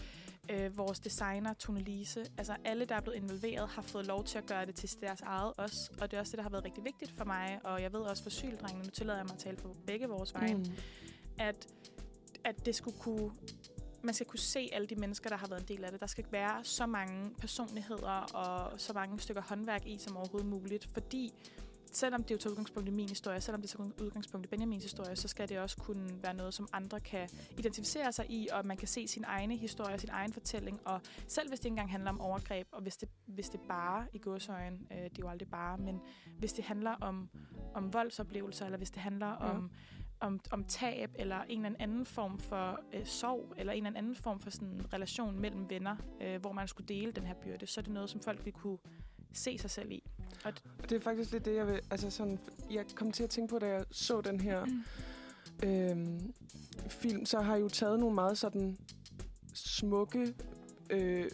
øh, vores designer, Tone Lise, altså alle, der er blevet involveret, har fået lov til at gøre det til deres eget også. Og det er også det, der har været rigtig vigtigt for mig, og jeg ved også for syldrengene, nu tillader jeg mig at tale på begge vores vegne, Mm. at, at det skulle kunne man skal kunne se alle de mennesker, der har været en del af det. Der skal være så mange personligheder og så mange stykker håndværk i som overhovedet muligt, fordi selvom det jo tager udgangspunkt i min historie, selvom det tager udgangspunkt i Benjamins historie, så skal det også kunne være noget, som andre kan identificere sig i, og man kan se sin egne historie, sin egen fortælling, og selv hvis det ikke engang handler om overgreb, og hvis det, hvis det bare i godsøjen, øh, det er jo aldrig bare, men hvis det handler om, om voldsoplevelser, eller hvis det handler Ja. om om, om tab, eller en eller anden form for øh, sorg, eller en eller anden form for sådan relation mellem venner, øh, hvor man skulle dele den her byrde, så er det noget, som folk vil kunne se sig selv i. Og Det er faktisk lidt det, jeg vil... Altså sådan, jeg kom til at tænke på, da jeg så den her øhm, film, så har jeg jo taget nogle meget sådan smukke øh,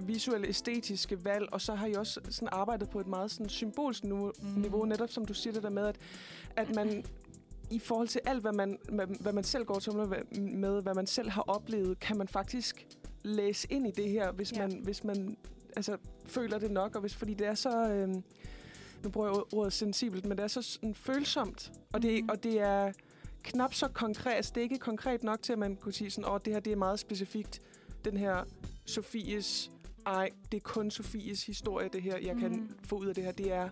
visuelle, æstetiske valg, og så har jeg også sådan arbejdet på et meget sådan symbolsk niveau, Mm. mm. niveau, netop som du siger det der med, at, at man i forhold til alt, hvad man, hvad, hvad man selv går til med, hvad man selv har oplevet, kan man faktisk læse ind i det her, hvis Ja. man, hvis man altså, føler det nok, og hvis, fordi det er så... Øh, nu bruger jeg ordet sensibelt, men det er så sådan følsomt, og det, Mhm. og det er knap så konkret. Altså, det er ikke konkret nok til, at man kunne sige sådan, åh, det her det er meget specifikt. Den her Sofies, ej, det er kun Sofies historie, det her, jeg mm. kan Mhm. få ud af det her. Det er,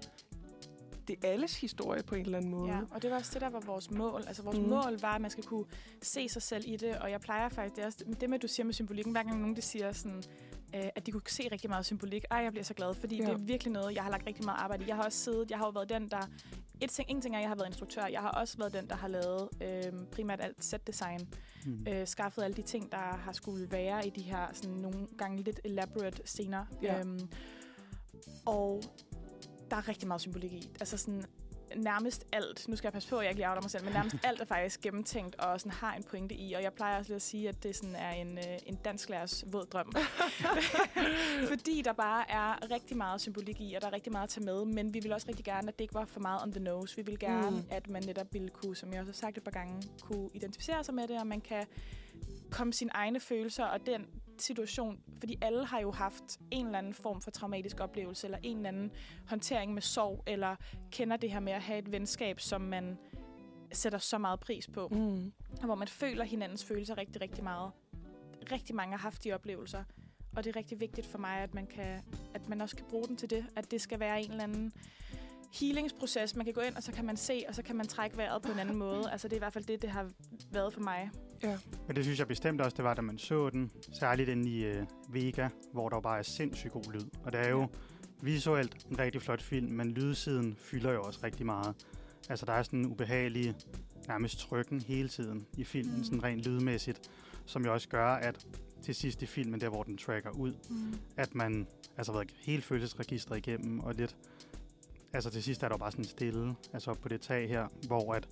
det er alles historie på en eller anden måde. Ja, og det var også det, der var vores mål. Altså vores mm. Mål var, at man skal kunne se sig selv i det, og jeg plejer faktisk, det, er også, det med, du siger med symbolikken, hver gang nogen det siger sådan, øh, at de kunne se rigtig meget symbolik. Ej, jeg bliver så glad, fordi ja. det er virkelig noget, jeg har lagt rigtig meget arbejde i. Jeg har også siddet, jeg har jo været den, der... Et ting, en ting er, at jeg har været instruktør. Jeg har også været den, der har lavet øh, primært alt set-design. Mm. Øh, skaffet alle de ting, der har skulle være i de her sådan nogle gange lidt elaborate scener. Ja. Øhm, og der er rigtig meget symbolik i. Altså sådan nærmest alt, nu skal jeg passe på, at jeg ikke lige mig selv, men nærmest alt er faktisk gennemtænkt og sådan har en pointe i. Og jeg plejer også lidt at sige, at det sådan er en, øh, en dansklærers våd drøm. Fordi der bare er rigtig meget symbolik i, og der er rigtig meget at tage med. Men vi vil også rigtig gerne, at det ikke var for meget on the nose. Vi vil gerne, mm. at man netop ville kunne, som jeg også har sagt et par gange, kunne identificere sig med det, og man kan komme sine egne følelser og den situation, fordi alle har jo haft en eller anden form for traumatisk oplevelse, eller en eller anden håndtering med sorg, eller kender det her med at have et venskab, som man sætter så meget pris på, Mm. hvor man føler hinandens følelser rigtig, rigtig meget. Rigtig mange har haft de oplevelser, og det er rigtig vigtigt for mig, at man, kan, at man også kan bruge den til det, at det skal være en eller anden healingsproces. Man kan gå ind, og så kan man se, og så kan man trække vejret på en anden måde. Altså det er i hvert fald det, det har været for mig. Men det synes jeg bestemt også, det var, da man så den. Særligt inde i øh, Vega, hvor der bare er sindssygt god lyd. Og det er jo visuelt en rigtig flot film, men lydsiden fylder jo også rigtig meget. Altså, der er sådan en ubehagelig, nærmest trykken hele tiden i filmen, Mm. sådan rent lydmæssigt, som jo også gør, at til sidst i filmen, der hvor den tracker ud, Mm. at man altså været hele følelsesregistret igennem, og lidt, altså til sidst er der jo bare sådan stille, altså på det tag her, hvor at,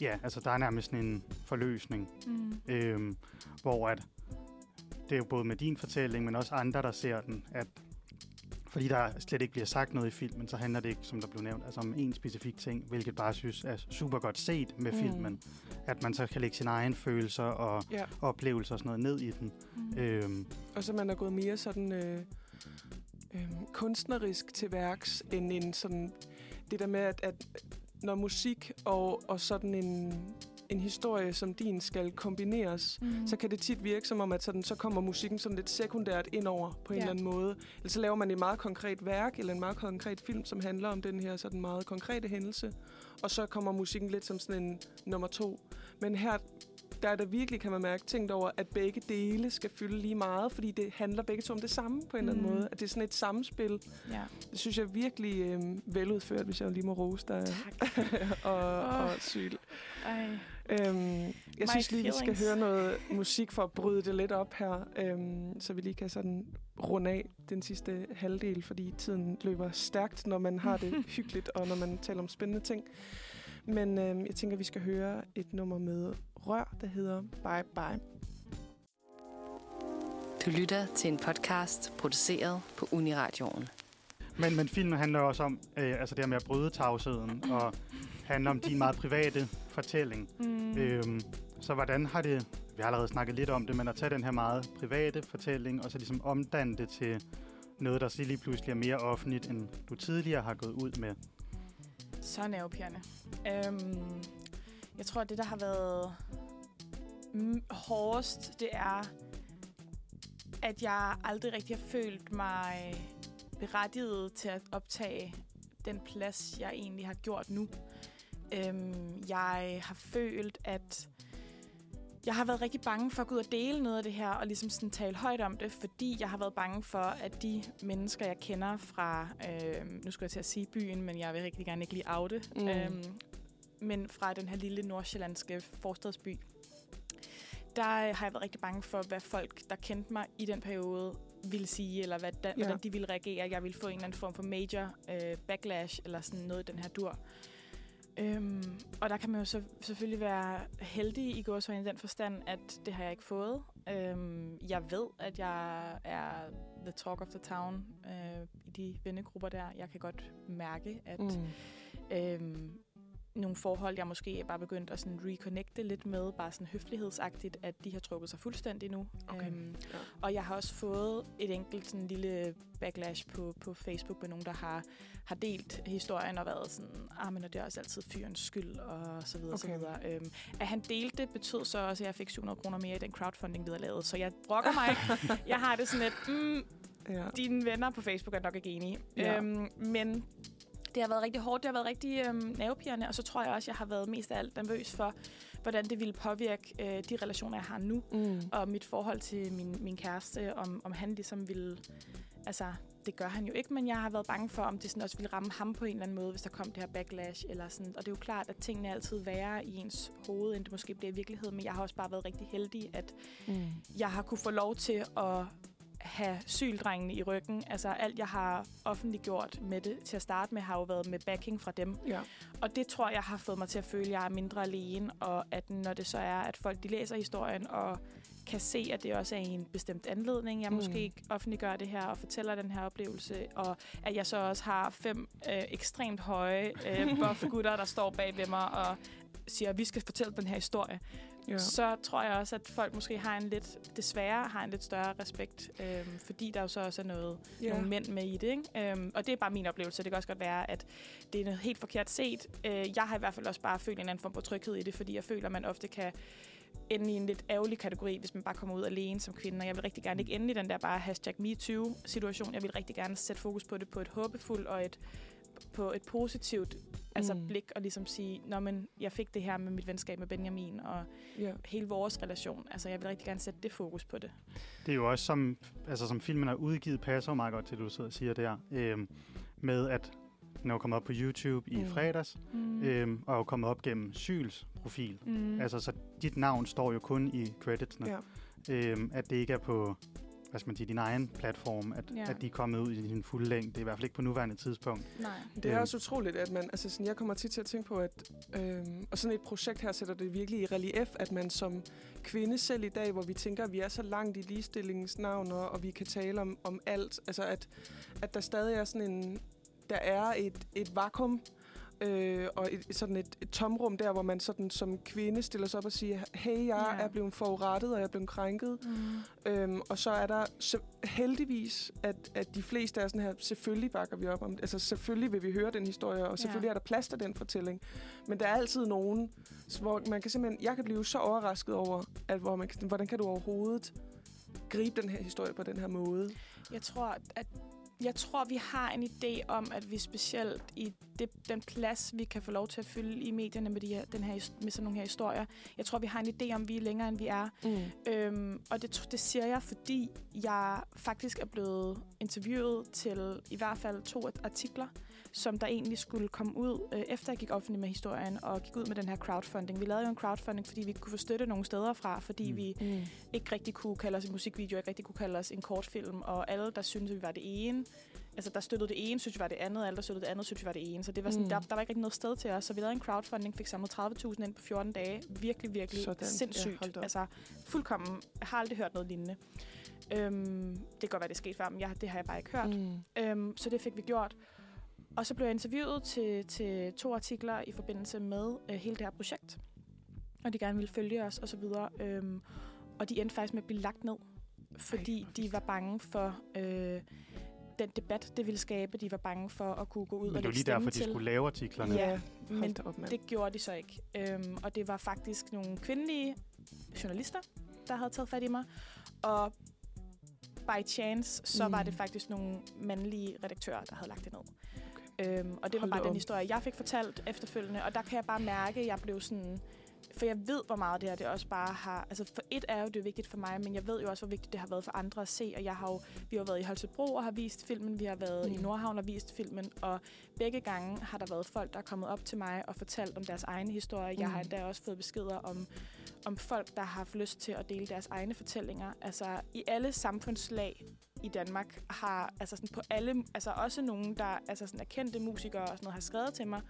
ja, altså der er nærmest sådan en forløsning, Mm. øhm, hvor at, det er jo både med din fortælling, men også andre, der ser den, at fordi der slet ikke bliver sagt noget i filmen, så handler det ikke, som der blev nævnt, altså om en specifik ting, hvilket bare synes er super godt set med Mm. mm. filmen. At man så kan lægge sine egne følelser og Ja. oplevelser og sådan noget ned i den. Mm. Øhm, Og så man er gået mere sådan øh, øh, kunstnerisk til værks, end en sådan... Det der med, at, at når musik og, og sådan en, en historie som din skal kombineres, Mm. så kan det tit virke som om, at sådan, så kommer musikken sådan lidt sekundært ind over på en Ja. eller anden måde. Eller så laver man et meget konkret værk, eller en meget konkret film, som handler om den her sådan meget konkrete hændelse. Og så kommer musikken lidt som sådan en nummer to. Men her, der er der virkelig, kan man mærke, tænkt over, at begge dele skal fylde lige meget, fordi det handler begge to om det samme på en eller anden Mm. måde. At det er sådan et samspil. Ja. Det synes jeg er virkelig øh, veludført, hvis jeg lige må rose dig. Tak. og, Åh. og syl. Ej. Øhm, jeg My synes lige, vi skal feelings. høre noget musik for at bryde det lidt op her, øhm, så vi lige kan sådan runde af den sidste halvdel, fordi tiden løber stærkt, når man har det hyggeligt, og når man taler om spændende ting. Men øhm, jeg tænker, vi skal høre et nummer med Rør, der hedder Bye Bye. Du lytter til en podcast produceret på Uniradioen. Men, men filmen handler også om øh, altså det her med at bryde tavsheden, og handler om din meget private fortælling. Mm. Øhm, så hvordan har det, vi har allerede snakket lidt om det, men at tage den her meget private fortælling, og så ligesom omdanne det til noget, der så lige pludselig er mere offentligt, end du tidligere har gået ud med. Så nervepirrende. Øhm, jeg tror, at det, der har været mm, hårdest, det er, at jeg aldrig rigtig har følt mig berettiget til at optage den plads, jeg egentlig har gjort nu. Øhm, jeg har følt, at jeg har været rigtig bange for at gå ud og dele noget af det her, og ligesom sådan tale højt om det, fordi jeg har været bange for, at de mennesker, jeg kender fra, øh, nu skulle jeg til at sige byen, men jeg vil rigtig gerne ikke lige oute, Mm. øhm, men fra den her lille nordsjællandske forstadsby, der øh, har jeg været rigtig bange for, hvad folk, der kendte mig i den periode, ville sige, eller hvad, da, Ja. hvordan de ville reagere. Jeg ville få en eller anden form for major øh, backlash, eller sådan noget den her dur. Øhm, og der kan man jo så selvfølgelig være heldig i gåsøjne i den forstand, at det har jeg ikke fået. Øhm, jeg ved, at jeg er the talk of the town øh, i de vennegrupper der. Jeg kan godt mærke, at Mm. øhm, nogle forhold, jeg måske bare begyndt at sådan reconnecte lidt med, bare sådan høflighedsagtigt, at de har trukket sig fuldstændig nu. Okay. Øhm, Ja. og jeg har også fået et enkelt sådan lille backlash på, på Facebook med nogen, der har, har delt historien og været sådan, ah, men det er også altid fyrens skyld, og så videre, okay. så videre. Øhm, at han delte det, betød så også, at jeg fik 700 kroner mere i den crowdfunding, vi havde lavet. Så jeg brokker mig. Jeg har det sådan lidt, mm, Ja. dine venner på Facebook er nok ikke enige. Ja. Øhm, men det har været rigtig hårdt, det har været rigtig øhm, nervepirrende, og så tror jeg også, jeg har været mest af alt nervøs for, hvordan det ville påvirke øh, de relationer, jeg har nu, Mm. og mit forhold til min, min kæreste, om, om han ligesom ville... Altså, det gør han jo ikke, men jeg har været bange for, om det sådan også ville ramme ham på en eller anden måde, hvis der kom det her backlash. Eller sådan. Og det er jo klart, at tingene er altid værre i ens hoved, end det måske bliver i virkeligheden. Men jeg har også bare været rigtig heldig, at Mm. jeg har kunne få lov til at have syldrengene i ryggen. Altså alt, jeg har offentliggjort med det til at starte med, har jo været med backing fra dem. Ja. Og det tror jeg har fået mig til at føle, at jeg er mindre alene, og at når det så er, at folk de læser historien og kan se, at det også er en bestemt anledning, jeg Mm. måske ikke offentliggør det her og fortæller den her oplevelse, og at jeg så også har fem øh, ekstremt høje øh, buff-gutter, der står bag ved mig og siger, at vi skal fortælle den her historie, Ja. så tror jeg også, at folk måske har en lidt, desværre har en lidt større respekt, øhm, fordi der jo så også er noget, ja. nogle mænd med i det. Ikke? Øhm, og det er bare min oplevelse. Det kan også godt være, at det er noget helt forkert set. Øh, jeg har i hvert fald også bare følt en eller anden form for tryghed i det, fordi jeg føler, at man ofte kan ende i en lidt ærgerlig kategori, hvis man bare kommer ud alene som kvinde. Og jeg vil rigtig gerne ikke ende i den der bare hashtag MeToo-situation. Jeg vil rigtig gerne sætte fokus på det på et håbefuldt og et på et positivt altså Mm. blik og ligesom sige, Nå, men jeg fik det her med mit venskab med Benjamin og Ja. hele vores relation. Altså, jeg vil rigtig gerne sætte det fokus på det. Det er jo også, som, altså, som filmen er udgivet, passer meget godt til, du sidder og siger der. Øhm, med at den er jo kommet op på YouTube i Mm. fredags, Mm. øhm, og er jo kommet op gennem Syls profil. Mm. Mm. Altså, så dit navn står jo kun i creditsene. Ja. Øhm, at det ikke er på hvad skal man sige, din egen platform, at, Ja. at de er kommet ud i sin fulde længde. Det er i hvert fald ikke på nuværende tidspunkt. Nej. Det er Øhm. også utroligt, at man, altså sådan, jeg kommer tit til at tænke på, at øhm, og sådan et projekt her sætter det virkelig i relief, at man som kvinde selv i dag, hvor vi tænker, at vi er så langt i ligestillingens navn, og, og vi kan tale om, om alt, altså at, at der stadig er sådan en, der er et, et vakuum, øh, og et, sådan et, et tomrum der, hvor man sådan som kvinde stiller sig op og siger, hey, jeg Ja. er blevet forurettet, og jeg er blevet krænket. Mm. Øhm, og så er der så heldigvis, at, at de fleste er sådan her, selvfølgelig bakker vi op om det. Altså selvfølgelig vil vi høre den historie, og selvfølgelig Ja. er der plads til den fortælling. Men der er altid nogen, hvor man kan simpelthen, jeg kan blive så overrasket over, at hvor man, hvordan kan du overhovedet gribe den her historie på den her måde? Jeg tror, at jeg tror, vi har en idé om, at vi specielt i det, den plads, vi kan få lov til at fylde i medierne med, de her, den her, med sådan nogle her historier, jeg tror, vi har en idé om, at vi er længere, end vi er. Mm. Øhm, og det, det siger jeg, fordi jeg faktisk er blevet interviewet til i hvert fald to artikler, som der egentlig skulle komme ud, øh, efter jeg gik offentlig med historien, og gik ud med den her crowdfunding. Vi lavede jo en crowdfunding, fordi vi ikke kunne få støtte nogle steder fra, fordi Mm. vi Mm. ikke rigtig kunne kalde os en musikvideo, ikke rigtig kunne kalde os en kortfilm, og alle, der syntes, vi var det ene, altså der støttede det ene, synes vi var det andet, og alle, der støttede det andet, synes vi var det ene. Så det var sådan, Mm. der, der var ikke rigtig noget sted til os, så vi lavede en crowdfunding, fik samlet 30.000 ind på 14 dage. Virkelig, virkelig Sådan. Ja, sindssygt. op. altså fuldkommen, jeg har aldrig hørt noget lignende. Øhm, det kan godt være, det er sket før, men jeg, det har jeg bare ikke hørt. Mm. Øhm, så det fik vi gjort. Og så blev jeg interviewet til, til to artikler i forbindelse med øh, hele det her projekt. Og de gerne ville følge os og så videre. Øhm, og de endte faktisk med at blive lagt ned, fordi hvor de var bange for øh, den debat, det ville skabe. De var bange for at kunne gå ud Men og det lægge lige derfor, de til. skulle lave artiklerne. Ja, Hold men op, det gjorde de så ikke. Øhm, og det var faktisk nogle kvindelige journalister, der havde taget fat i mig. Og by chance, så mm. var det faktisk nogle mandlige redaktører, der havde lagt det ned. Øhm, og det var bare den op. historie, jeg fik fortalt efterfølgende. Og der kan jeg bare mærke, at jeg blev sådan... For jeg ved, hvor meget det her det også bare har... Altså for et er jo det er vigtigt for mig, men jeg ved jo også, hvor vigtigt det har været for andre at se. Og jeg har jo, vi har været i Holstebro og har vist filmen. Vi har været mm. i Mm. Nordhavn og vist filmen. Og begge gange har der været folk, der er kommet op til mig og fortalt om deres egne historier. Jeg har Mm. endda også fået beskeder om, om folk, der har haft lyst til at dele deres egne fortællinger. Altså i alle samfundslag i Danmark har, altså sådan på alle, altså også nogen, der altså sådan er kendte musikere og sådan noget, har skrevet til mig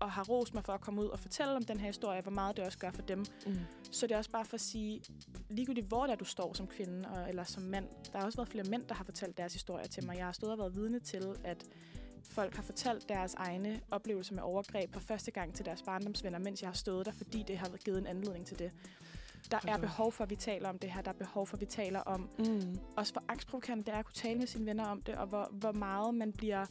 og har rost mig for at komme ud og fortælle om den her historie, hvor meget det også gør for dem. Mm. Så det er også bare for at sige, ligegyldigt hvor der du står som kvinde og, eller som mand, der har også været flere mænd, der har fortalt deres historier til mig. Jeg har stået og været vidne til, at folk har fortalt deres egne oplevelser med overgreb for første gang til deres barndomsvenner, mens jeg har stået der, fordi det har givet en anledning til det. Der er behov for, at vi taler om det her. Der er behov for, at vi taler om, Mm. også hvor angstprovokerende det er at kunne tale med sine venner om det, og hvor, hvor meget man bliver,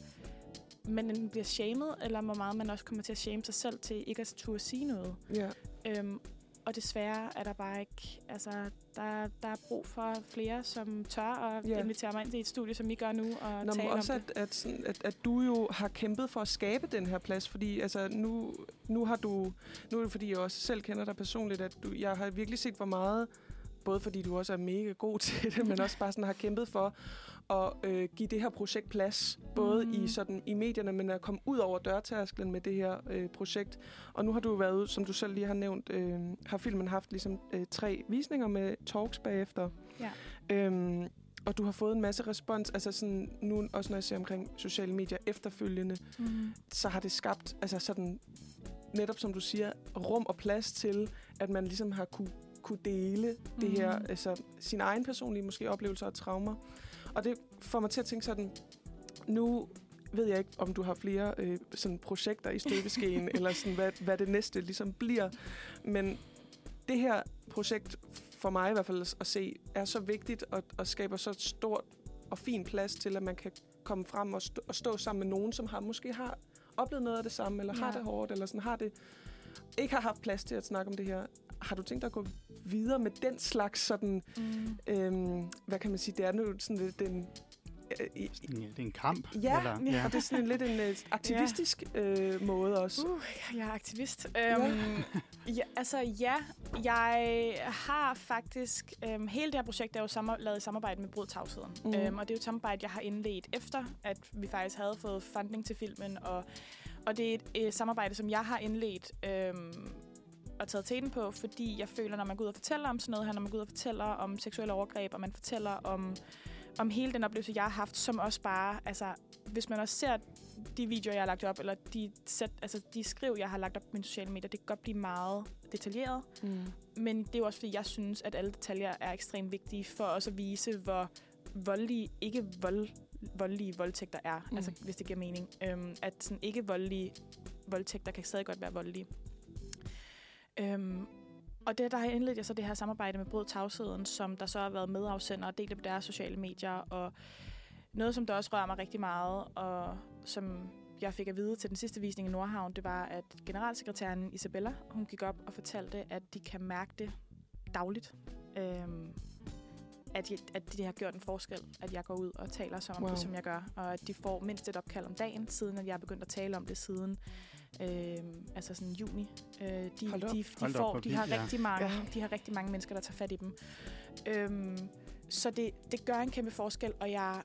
man enten bliver shamed, eller hvor meget man også kommer til at shame sig selv til ikke at turde sige noget. Ja. Øhm, og desværre er der bare ikke, altså, der, der er brug for flere, som tør at yeah. invitere mig ind til et studie, som I gør nu, og Nå, men tale også om at, at, sådan, at, at du jo har kæmpet for at skabe den her plads, fordi altså, nu, nu har du, nu er det fordi, jeg også selv kender dig personligt, at du, jeg har virkelig set, hvor meget, både fordi du også er mega god til det, men også bare sådan har kæmpet for at øh, give det her projekt plads, både mm. i, sådan, i medierne, men at komme ud over dørtærsklen med det her øh, projekt. Og nu har du været ude, som du selv lige har nævnt, øh, har filmen haft ligesom øh, tre visninger med talks bagefter. Ja. Øhm, og du har fået en masse respons, altså sådan, nu også når jeg ser omkring sociale medier efterfølgende, Mm. så har det skabt, altså sådan, netop som du siger, rum og plads til, at man ligesom har kunne, kunne dele mm. det her, Mhm. altså sin egen personlige måske oplevelser og traumer. Og det får mig til at tænke sådan, nu ved jeg ikke, om du har flere øh, sådan projekter i støbeskeen, eller sådan, hvad, hvad det næste ligesom bliver. Men det her projekt, for mig i hvert fald at se, er så vigtigt og, og skaber så et stort og fin plads til, at man kan komme frem og, stå, og stå sammen med nogen, som har måske har oplevet noget af det samme, eller ja. har det hårdt, eller sådan har det ikke har haft plads til at snakke om det her. Har du tænkt dig at gå videre med den slags sådan, Mm. øhm, hvad kan man sige, det er nu sådan lidt den... Øh, i- Ja, det er en kamp. Ja, eller, ja. og det er sådan en lidt en øh, aktivistisk øh, måde også. Uh, jeg er aktivist. Um, ja, altså ja, jeg har faktisk... Um, hele det her projekt er jo samar- lavet i samarbejde med Brud Tavsheden. Mm. Um, og det er jo et samarbejde, jeg har indledt efter, at vi faktisk havde fået funding til filmen. Og, og det er et, et samarbejde, som jeg har indledt um, og taget teten på, fordi jeg føler, når man går ud og fortæller om sådan noget her, når man går ud og fortæller om seksuelle overgreb, og man fortæller om om hele den oplevelse, jeg har haft, som også bare, altså, hvis man også ser de videoer, jeg har lagt op, eller de, sæt, altså, de skriv, jeg har lagt op på mine sociale medier, det kan godt blive meget detaljeret. Mm. Men det er jo også, fordi jeg synes, at alle detaljer er ekstremt vigtige for også at vise, hvor voldelige, ikke vold, voldelige voldtægter er, mm. altså, hvis det giver mening. Øhm, at sådan ikke voldelige voldtægter kan stadig godt være voldelige. Øhm, og det, der har indledt jeg så det her samarbejde med Brød Tavsheden, som der så har været medafsender og delt på deres sociale medier, og noget, som der også rører mig rigtig meget, og som jeg fik at vide til den sidste visning i Nordhavn, det var, at generalsekretæren Isabella, hun gik op og fortalte, at de kan mærke det dagligt. Øhm, at, jeg, at det har gjort en forskel, at jeg går ud og taler så om wow. det, som jeg gør. Og at de får mindst et opkald om dagen, siden at jeg er begyndt at tale om det siden øhm, altså sådan juni. Øh, de, op. de, de, Hold op, får, hvor de, har ja. rigtig mange, Ja. de har rigtig mange mennesker, der tager fat i dem. Øhm, så det, det gør en kæmpe forskel, og jeg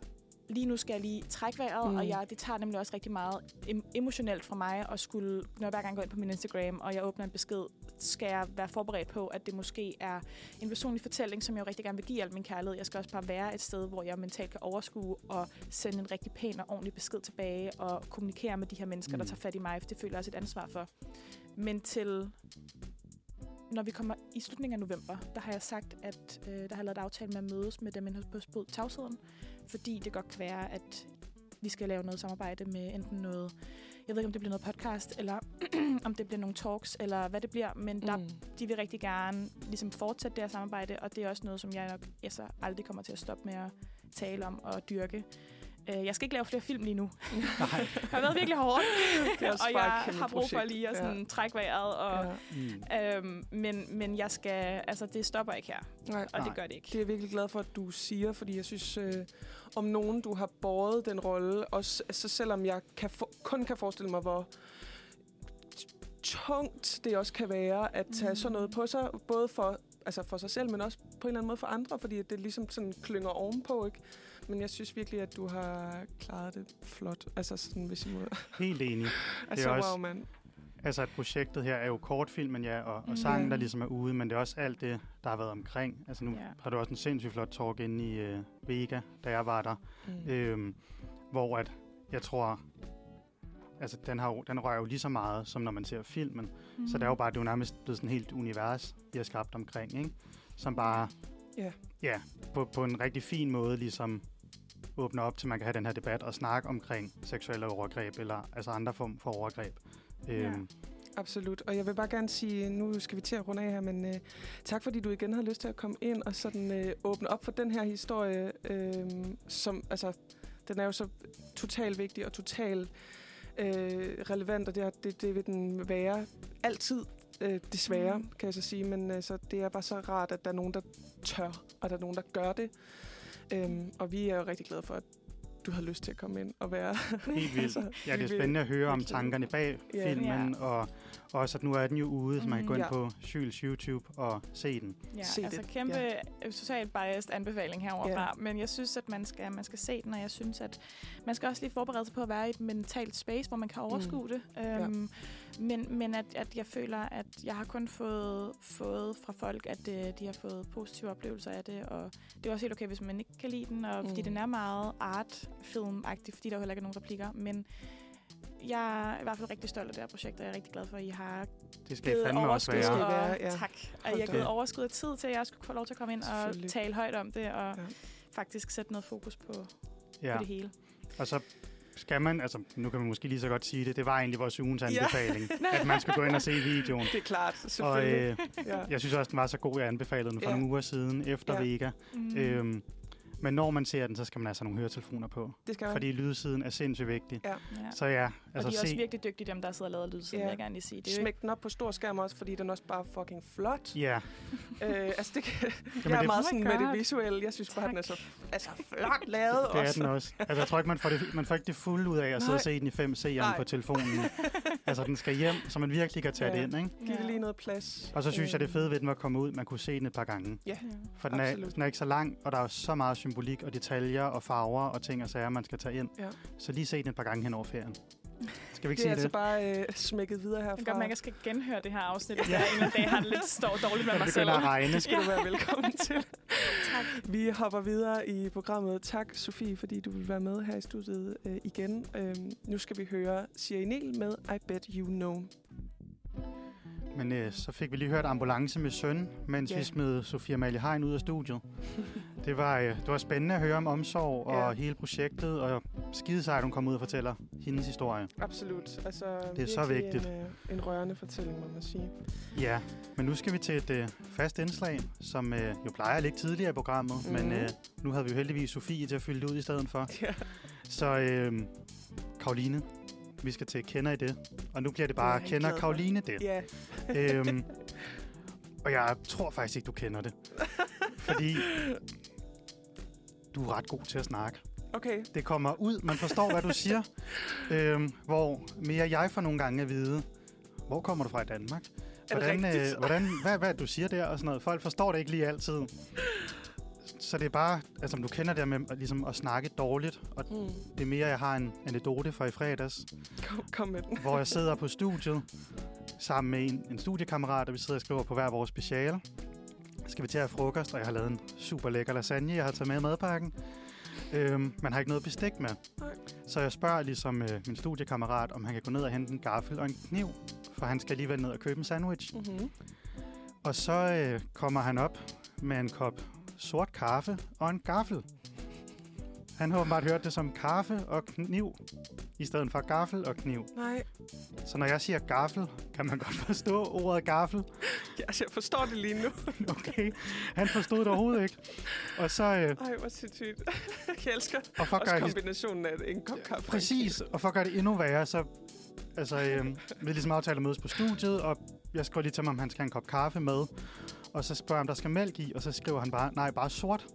lige nu skal jeg lige trække vejret, Mm. mm. og jeg, det tager nemlig også rigtig meget em- emotionelt for mig at skulle, når jeg hver gang går ind på min Instagram, og jeg åbner en besked, skal jeg være forberedt på, at det måske er en personlig fortælling, som jeg jo rigtig gerne vil give al min kærlighed. Jeg skal også bare være et sted, hvor jeg mentalt kan overskue og sende en rigtig pæn og ordentlig besked tilbage og kommunikere med de her mennesker, mm. der Mm. tager fat i mig, for det føler jeg også et ansvar for. Men til når vi kommer i slutningen af november, der har jeg sagt, at øh, der har jeg lavet aftale med at mødes med dem inde Brud Tavsheden, fordi det godt kan være, at vi skal lave noget samarbejde med enten noget, jeg ved ikke, om det bliver noget podcast, eller om det bliver nogle talks, eller hvad det bliver, men der, Mm. de vil rigtig gerne ligesom fortsætte det her samarbejde, og det er også noget, som jeg nok altså, aldrig kommer til at stoppe med at tale om og dyrke. Øh, Jeg skal ikke lave flere film lige nu. Nej. det har været virkelig hårdt, og jeg har brug for lige at sådan, trække vejret, og, Ja. Mm. øhm, men, men jeg skal, altså det stopper ikke her, Nej. og Nej. det gør det ikke. Det er jeg virkelig glad for, at du siger, fordi jeg synes, øh, om nogen, du har båret den rolle, også altså, selvom jeg kan for, kun kan forestille mig, hvor tungt det også kan være at tage mm. sådan noget på sig, både for, altså for sig selv, men også på en eller anden måde for andre, fordi det ligesom sådan klynger ovenpå, ikke? Men jeg synes virkelig, at du har klaret det flot. Altså sådan, hvis I må... Helt enig. altså, også- wow, mand. Altså, at projektet her er jo kortfilmen, ja, og, og Mhm. sangen, der ligesom er ude, men det er også alt det, der har været omkring. Altså, nu Ja. har du også en sindssygt flot talk inde i øh, Vega, da jeg var der, Mm. øhm, hvor at, jeg tror, altså, den, har, jo- den rører jo lige så meget, som når man ser filmen. Mm. Så det er jo bare, det er jo nærmest blevet sådan et helt univers, vi har skabt omkring, ikke? Som bare, Ja. ja på, på en rigtig fin måde ligesom åbner op til, at man kan have den her debat og snakke omkring seksuelle overgreb, eller altså andre form for overgreb. Øhm, Absolut. Og jeg vil bare gerne sige, nu skal vi til at runde af her, men øh, tak fordi du igen havde lyst til at komme ind og sådan øh, åbne op for den her historie, øh, som altså, den er jo så totalt vigtig og totalt øh, relevant, og det, er- det, det vil den være altid. øh, desværre, Mm. kan jeg så sige. Men altså, det er bare så rart, at der er nogen, der tør, og der er nogen, der gør det. Øhm, og vi er jo rigtig glade for, at du har lyst til at komme ind og være... Helt vildt. Altså, Ja, det er spændende at høre om tankerne bag Ja. filmen, og også at nu er den jo ude, så man kan gå Mhm. ind Ja. på Syls YouTube og se den. Ja, Se altså det. kæmpe Ja. ja. totalt biased anbefaling heroverfra. Ja. Ja. Men jeg synes, at man skal, man skal se den, og jeg synes, at man skal også lige forberede sig på at være i et mentalt space, hvor man kan overskue mm. det. Um, Men, men at, at jeg føler, at jeg har kun fået, fået fra folk, at uh, de har fået positive oplevelser af det. Og det er også helt okay, hvis man ikke kan lide den, og fordi Mm. den er meget artfilm-agtig, fordi der jo heller ikke er nogen replikker. Men jeg er i hvert fald rigtig stolt af det her projekt, og jeg er rigtig glad for, at I har Det skal I givet fandme også være. Og, være, ja. tak. Og Hold jeg har givet overskud af tid til, at jeg skulle få lov til at komme ind og tale højt om det, og Ja. ja. faktisk sætte noget fokus på, Ja. på det hele. Og så skal man, altså nu kan man måske lige så godt sige det, det var egentlig vores ugens Ja. anbefaling, at man skal gå ind og se videoen. Det er klart, Og selvfølgelig. øh, ja. jeg synes også, den var så god, jeg anbefalede den for Ja. nogle uger siden, efter Ja. Vega. Mm. Øhm, men når man ser den, så skal man altså have nogle høretelefoner på. Det skal man. Fordi lydsiden er sindssygt vigtig. Ja. ja. Så ja, og altså de er også se... virkelig dygtige, dem der sidder og lavet lydsiden, Ja. vil jeg gerne lige sige. Det er Smæk den op på stor skærm også, fordi den er også bare fucking flot. Ja, øh, altså, det kan, Jamen, jeg er det- meget Oh sådan med det visuelle. Jeg synes bare, Tak. den er så altså, flot lavet det er også. den også. Altså jeg tror ikke, man får, det, man får ikke det fulde ud af at sidde og se den i 5 C'eren Nej. på telefonen. altså den skal hjem, så man virkelig kan tage Ja. det ind, ikke? Giv det lige noget plads. Og så synes jeg, det Øhm, fede ved den var at komme ud, man kunne se den et par gange. Ja, For den er, den er ikke så lang, og der er så meget symbolik og detaljer og farver og ting og sager, man skal tage ind. Ja. Så lige se den et par gange hen over ferien. Skal vi ikke det er sige altså det? bare øh, smækket videre Jeg kan herfra. godt mærke, at jeg skal genhøre det her afsnit, hvis Ja. jeg en dag har det lidt står dårligt med Det mig selv. begynder at regne. skal du være velkommen til. Tak. Vi hopper videre i programmet. Tak, Sofie, fordi du vil være med her i studiet øh, igen. Øhm, nu skal vi høre Siri Niel med I Bet You Know. Men øh, så fik vi lige hørt ambulance med søn, mens Ja. vi smed Sofia Amalie Hein ud af studiet. Det var, øh, det var spændende at høre om omsorg og hele projektet, og skide sejt, hun kom ud og fortæller hendes historie. Absolut. Altså, Det er så vigtigt. En, øh, en rørende fortælling, må man sige. Ja, men nu skal vi til et øh, fast indslag, som øh, jo plejer at ligge tidligere i programmet, mm. men øh, nu havde vi jo heldigvis Sofie til at fylde det ud i stedet for. Ja. Så øh, Karoline, vi skal til Kender I det? Og nu bliver det bare jeg Kender. Karoline det? Ja, øhm, og jeg tror faktisk ikke, du kender det. Fordi du er ret god til at snakke. okay. Det kommer ud, man forstår, hvad du siger. Øhm, hvor mere jeg får nogle gange at vide, hvor kommer du fra i Danmark? Hvordan, øh, hvordan, hvad, hvad du siger der og sådan noget. Folk forstår det ikke lige altid. Så det er bare, altså du kender det med at, ligesom at snakke dårligt, og Hmm. det er mere, jeg har en anekdote fra i fredags, Kom, kom med den. hvor jeg sidder på studiet sammen med en, en studiekammerat, og vi sidder og skriver på hver vores speciale. Skal vi til at have frokost, og jeg har lavet en super lækker lasagne, jeg har taget med i madpakken. Øhm, man har ikke noget bestik med. Nej. Så jeg spørger ligesom øh, min studiekammerat, om han kan gå ned og hente en gaffel og en kniv, for han skal alligevel ned og købe en sandwich. Mm-hmm. Og så øh, kommer han op med en kop sort kaffe og en gaffel. Han har åbenbart hørt det som kaffe og kniv, i stedet for gaffel og kniv. Nej, Så når jeg siger gaffel, kan man godt forstå ordet gaffel. ja, altså, jeg forstår det lige nu. Okay, han forstod det overhovedet ikke. Og så, øh, Ej, hvor sindssygt. jeg elsker og for også det, kombinationen af en kop kaffe. præcis, og for at gøre det endnu værre, så altså, øh, vi ligesom aftalt at mødes på studiet, og jeg skriver lige til ham, om han skal have en kop kaffe med. Og så spørger jeg, om der skal mælk i, og så skriver han bare, nej, bare sort.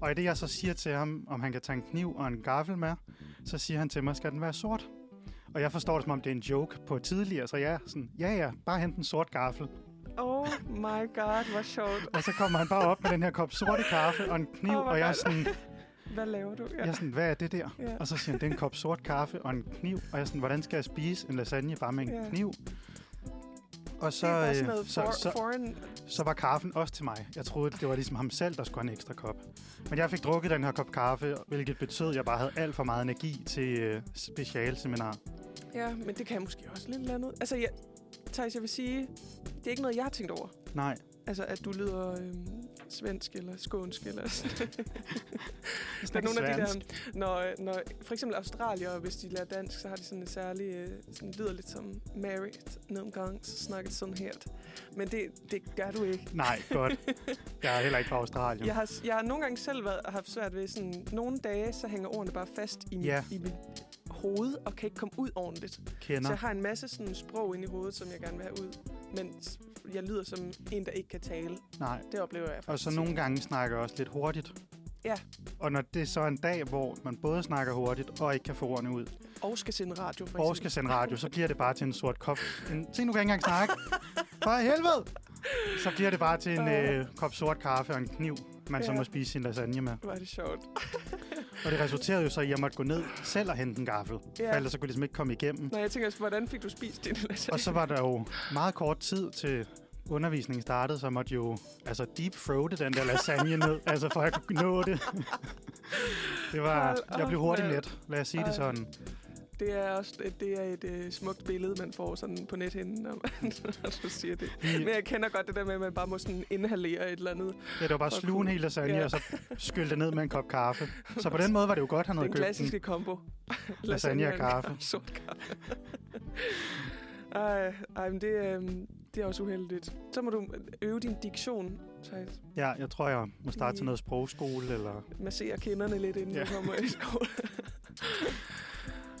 Og i det, jeg så siger til ham, om han kan tage en kniv og en gaffel med, så siger han til mig, skal den være sort? Og jeg forstår det, som om det er en joke på tidligere, så jeg er sådan, ja ja, bare hent en sort gaffel. Oh my god, hvor sjovt. Og så kommer han bare op med den her kop sorte kaffe og en kniv, hvor og jeg er sådan, Hvad laver du? jeg er sådan, hvad er det der? Ja. Og så siger han, det er en kop sort kaffe og en kniv. Og jeg er sådan, hvordan skal jeg spise en lasagne bare med en Ja. kniv? Og så, det øh, noget så, for, så, foreign... så var kaffen også til mig. Jeg troede, det var ligesom ham selv, der skulle have en ekstra kop. Men jeg fik drukket den her kop kaffe, hvilket betød, at jeg bare havde alt for meget energi til øh, specialseminar. Ja, men det kan jeg måske også lidt andet. Altså, jeg, Thijs, jeg vil sige, det er ikke noget, jeg har tænkt over. Nej, Altså, at du lyder øhm, svensk eller skånsk eller sådan. der er nogle af de der, når, når for eksempel australier, hvis de lærer dansk, så har de sådan en særlig, øh, sådan lyder lidt som married nogle gange, så snakker de sådan her. Men det, det gør du ikke. Nej, godt. Jeg er heller ikke fra Australien. Jeg har, jeg har nogle gange selv været, haft svært ved sådan, nogle dage, så hænger ordene bare fast i, mit, Ja. i mit hoved og kan ikke komme ud ordentligt. Så Kender. jeg har en masse sådan sprog inde i hovedet, som jeg gerne vil have ud. Men jeg lyder som en, der ikke kan tale. Nej. Det oplever jeg faktisk. Og så nogle gange snakker jeg også lidt hurtigt. Ja. Og når det er så en dag, hvor man både snakker hurtigt og ikke kan få ordene ud, Og skal sende radio, for og skal sende radio, så bliver det bare til en sort kop. En, se, nu kan jeg ikke engang snakke. For helvede! Så bliver det bare til en øh, kop sort kaffe og en kniv, man så Ja. må spise sin lasagne med. Er det sjovt. Og det resulterede jo så, at jeg måtte gå ned selv og hente en gaffel. Ja. For ellers så kunne jeg ligesom ikke komme igennem. Nej, jeg tænker også, hvordan fik du spist din lasagne? Og så var der jo meget kort tid til undervisningen startede, så måtte jo altså deep throate den der lasagne ned, altså for at jeg kunne nå det. det var, jeg blev hurtigt let, lad os sige det sådan. Det er også det er et øh, smukt billede, man får sådan på nethinden, når, man, når du siger det. Men jeg kender godt det der med, at man bare må sådan inhalere et eller andet. Ja, det var bare sluge en hel lasagne, Ja. og så skylle det ned med en kop kaffe. Så på den måde var det jo godt, han Den havde købt klassiske den. kombo. Lasagne og kaffe. Sort kaffe. ej, ej, men det, øh, det er også uheldigt. Så må du øve din diktion, Thijs. Ja, jeg tror, jeg må starte til Lige- noget sprogskole, eller... Massere kinderne lidt, inden ja. du kommer i skole.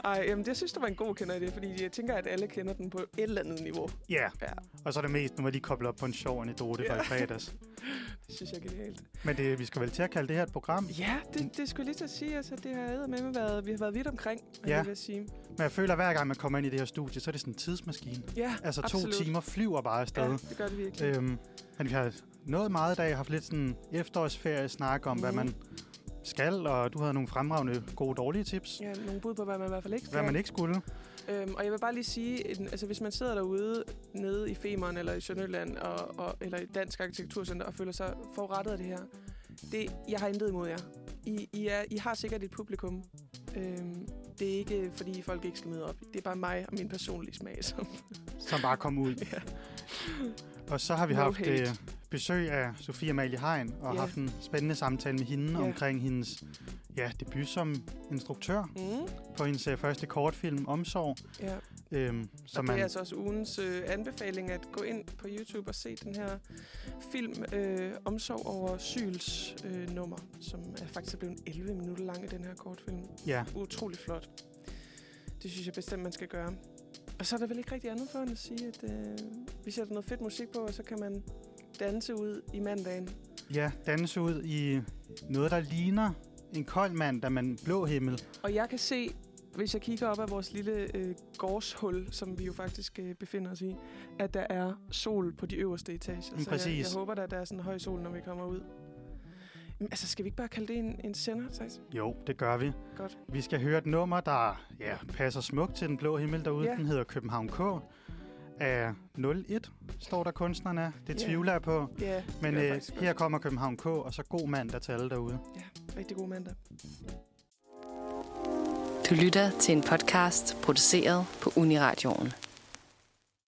Ej, jamen, jeg synes, det var en god kender det, fordi jeg tænker, at alle kender den på et eller andet niveau. Ja, Ja, og så er det mest, nu var de koblet op på en sjov anekdote fra Ja. i fredags. det synes jeg er genialt. Men det, vi skal vel til at kalde det her et program. Ja, det, det skulle jeg lige til at sige. Altså, det har med med været, vi har været vidt omkring, Ja. det, vil jeg sige. Men jeg føler, at hver gang man kommer ind i det her studie, så er det sådan en tidsmaskine. Ja, Altså absolut. to timer flyver bare afsted. Ja, det gør det virkelig. Øhm, men vi har nået meget i dag, haft lidt sådan efterårsferie snak om, mm. hvad Mhm. man skal, og du havde nogle fremragende gode dårlige tips, Ja, nogle bud på, hvad man i hvert fald ikke skal. hvad man ikke skulle. Øhm, og jeg vil bare lige sige, altså hvis man sidder derude nede i Femern eller i Sønderjylland og, og, eller i Dansk Arkitekturcenter og føler sig forurettet af det her, det, jeg har intet imod jer. I, I, er, I har sikkert et publikum. Øhm, det er ikke, fordi folk ikke skal møde op. Det er bare mig og min personlige smag. Som, som bare kom ud. ja. Og så har vi No haft hate. Øh, besøg af Sofie Amalie Hein, og Ja. haft en spændende samtale med hende Ja. omkring hendes ja, debut som instruktør Mm, på hendes øh, første kortfilm, Omsorg. ja. Øhm, Så som det er man, altså også ugens øh, anbefaling at gå ind på YouTube og se den her film øh, Omsorg over Syls øh, nummer, som er faktisk blevet 11 minutter lang i den her kortfilm. ja, Utrolig flot. Det synes jeg bestemt, man skal gøre. Og så er der vel ikke rigtig andet for end at sige, at øh, vi sætter noget fedt musik på, og så kan man danse ud i mandagen. ja, danse ud i noget, der ligner en kold mand, der man blå himmel. Og jeg kan se, hvis jeg kigger op af vores lille øh, gårdshul, som vi jo faktisk øh, befinder os i, at der er sol på de øverste etager. Mm, Så jeg, præcis. jeg håber, at der er sådan en høj sol, når vi kommer ud. Men, altså, skal vi ikke bare kalde det en, en sender, Thijs? Jo, det gør vi. Godt. Vi skal høre et nummer, der ja, passer smukt til den blå himmel derude. Ja. Den hedder København K. Af 01, står der kunstneren er. Det Ja. tvivler jeg på. Ja, det Men øh, her kommer København K, og så god mand der til alle derude. Rigtig god mandag. Du lytter til en podcast produceret på Uniradioen.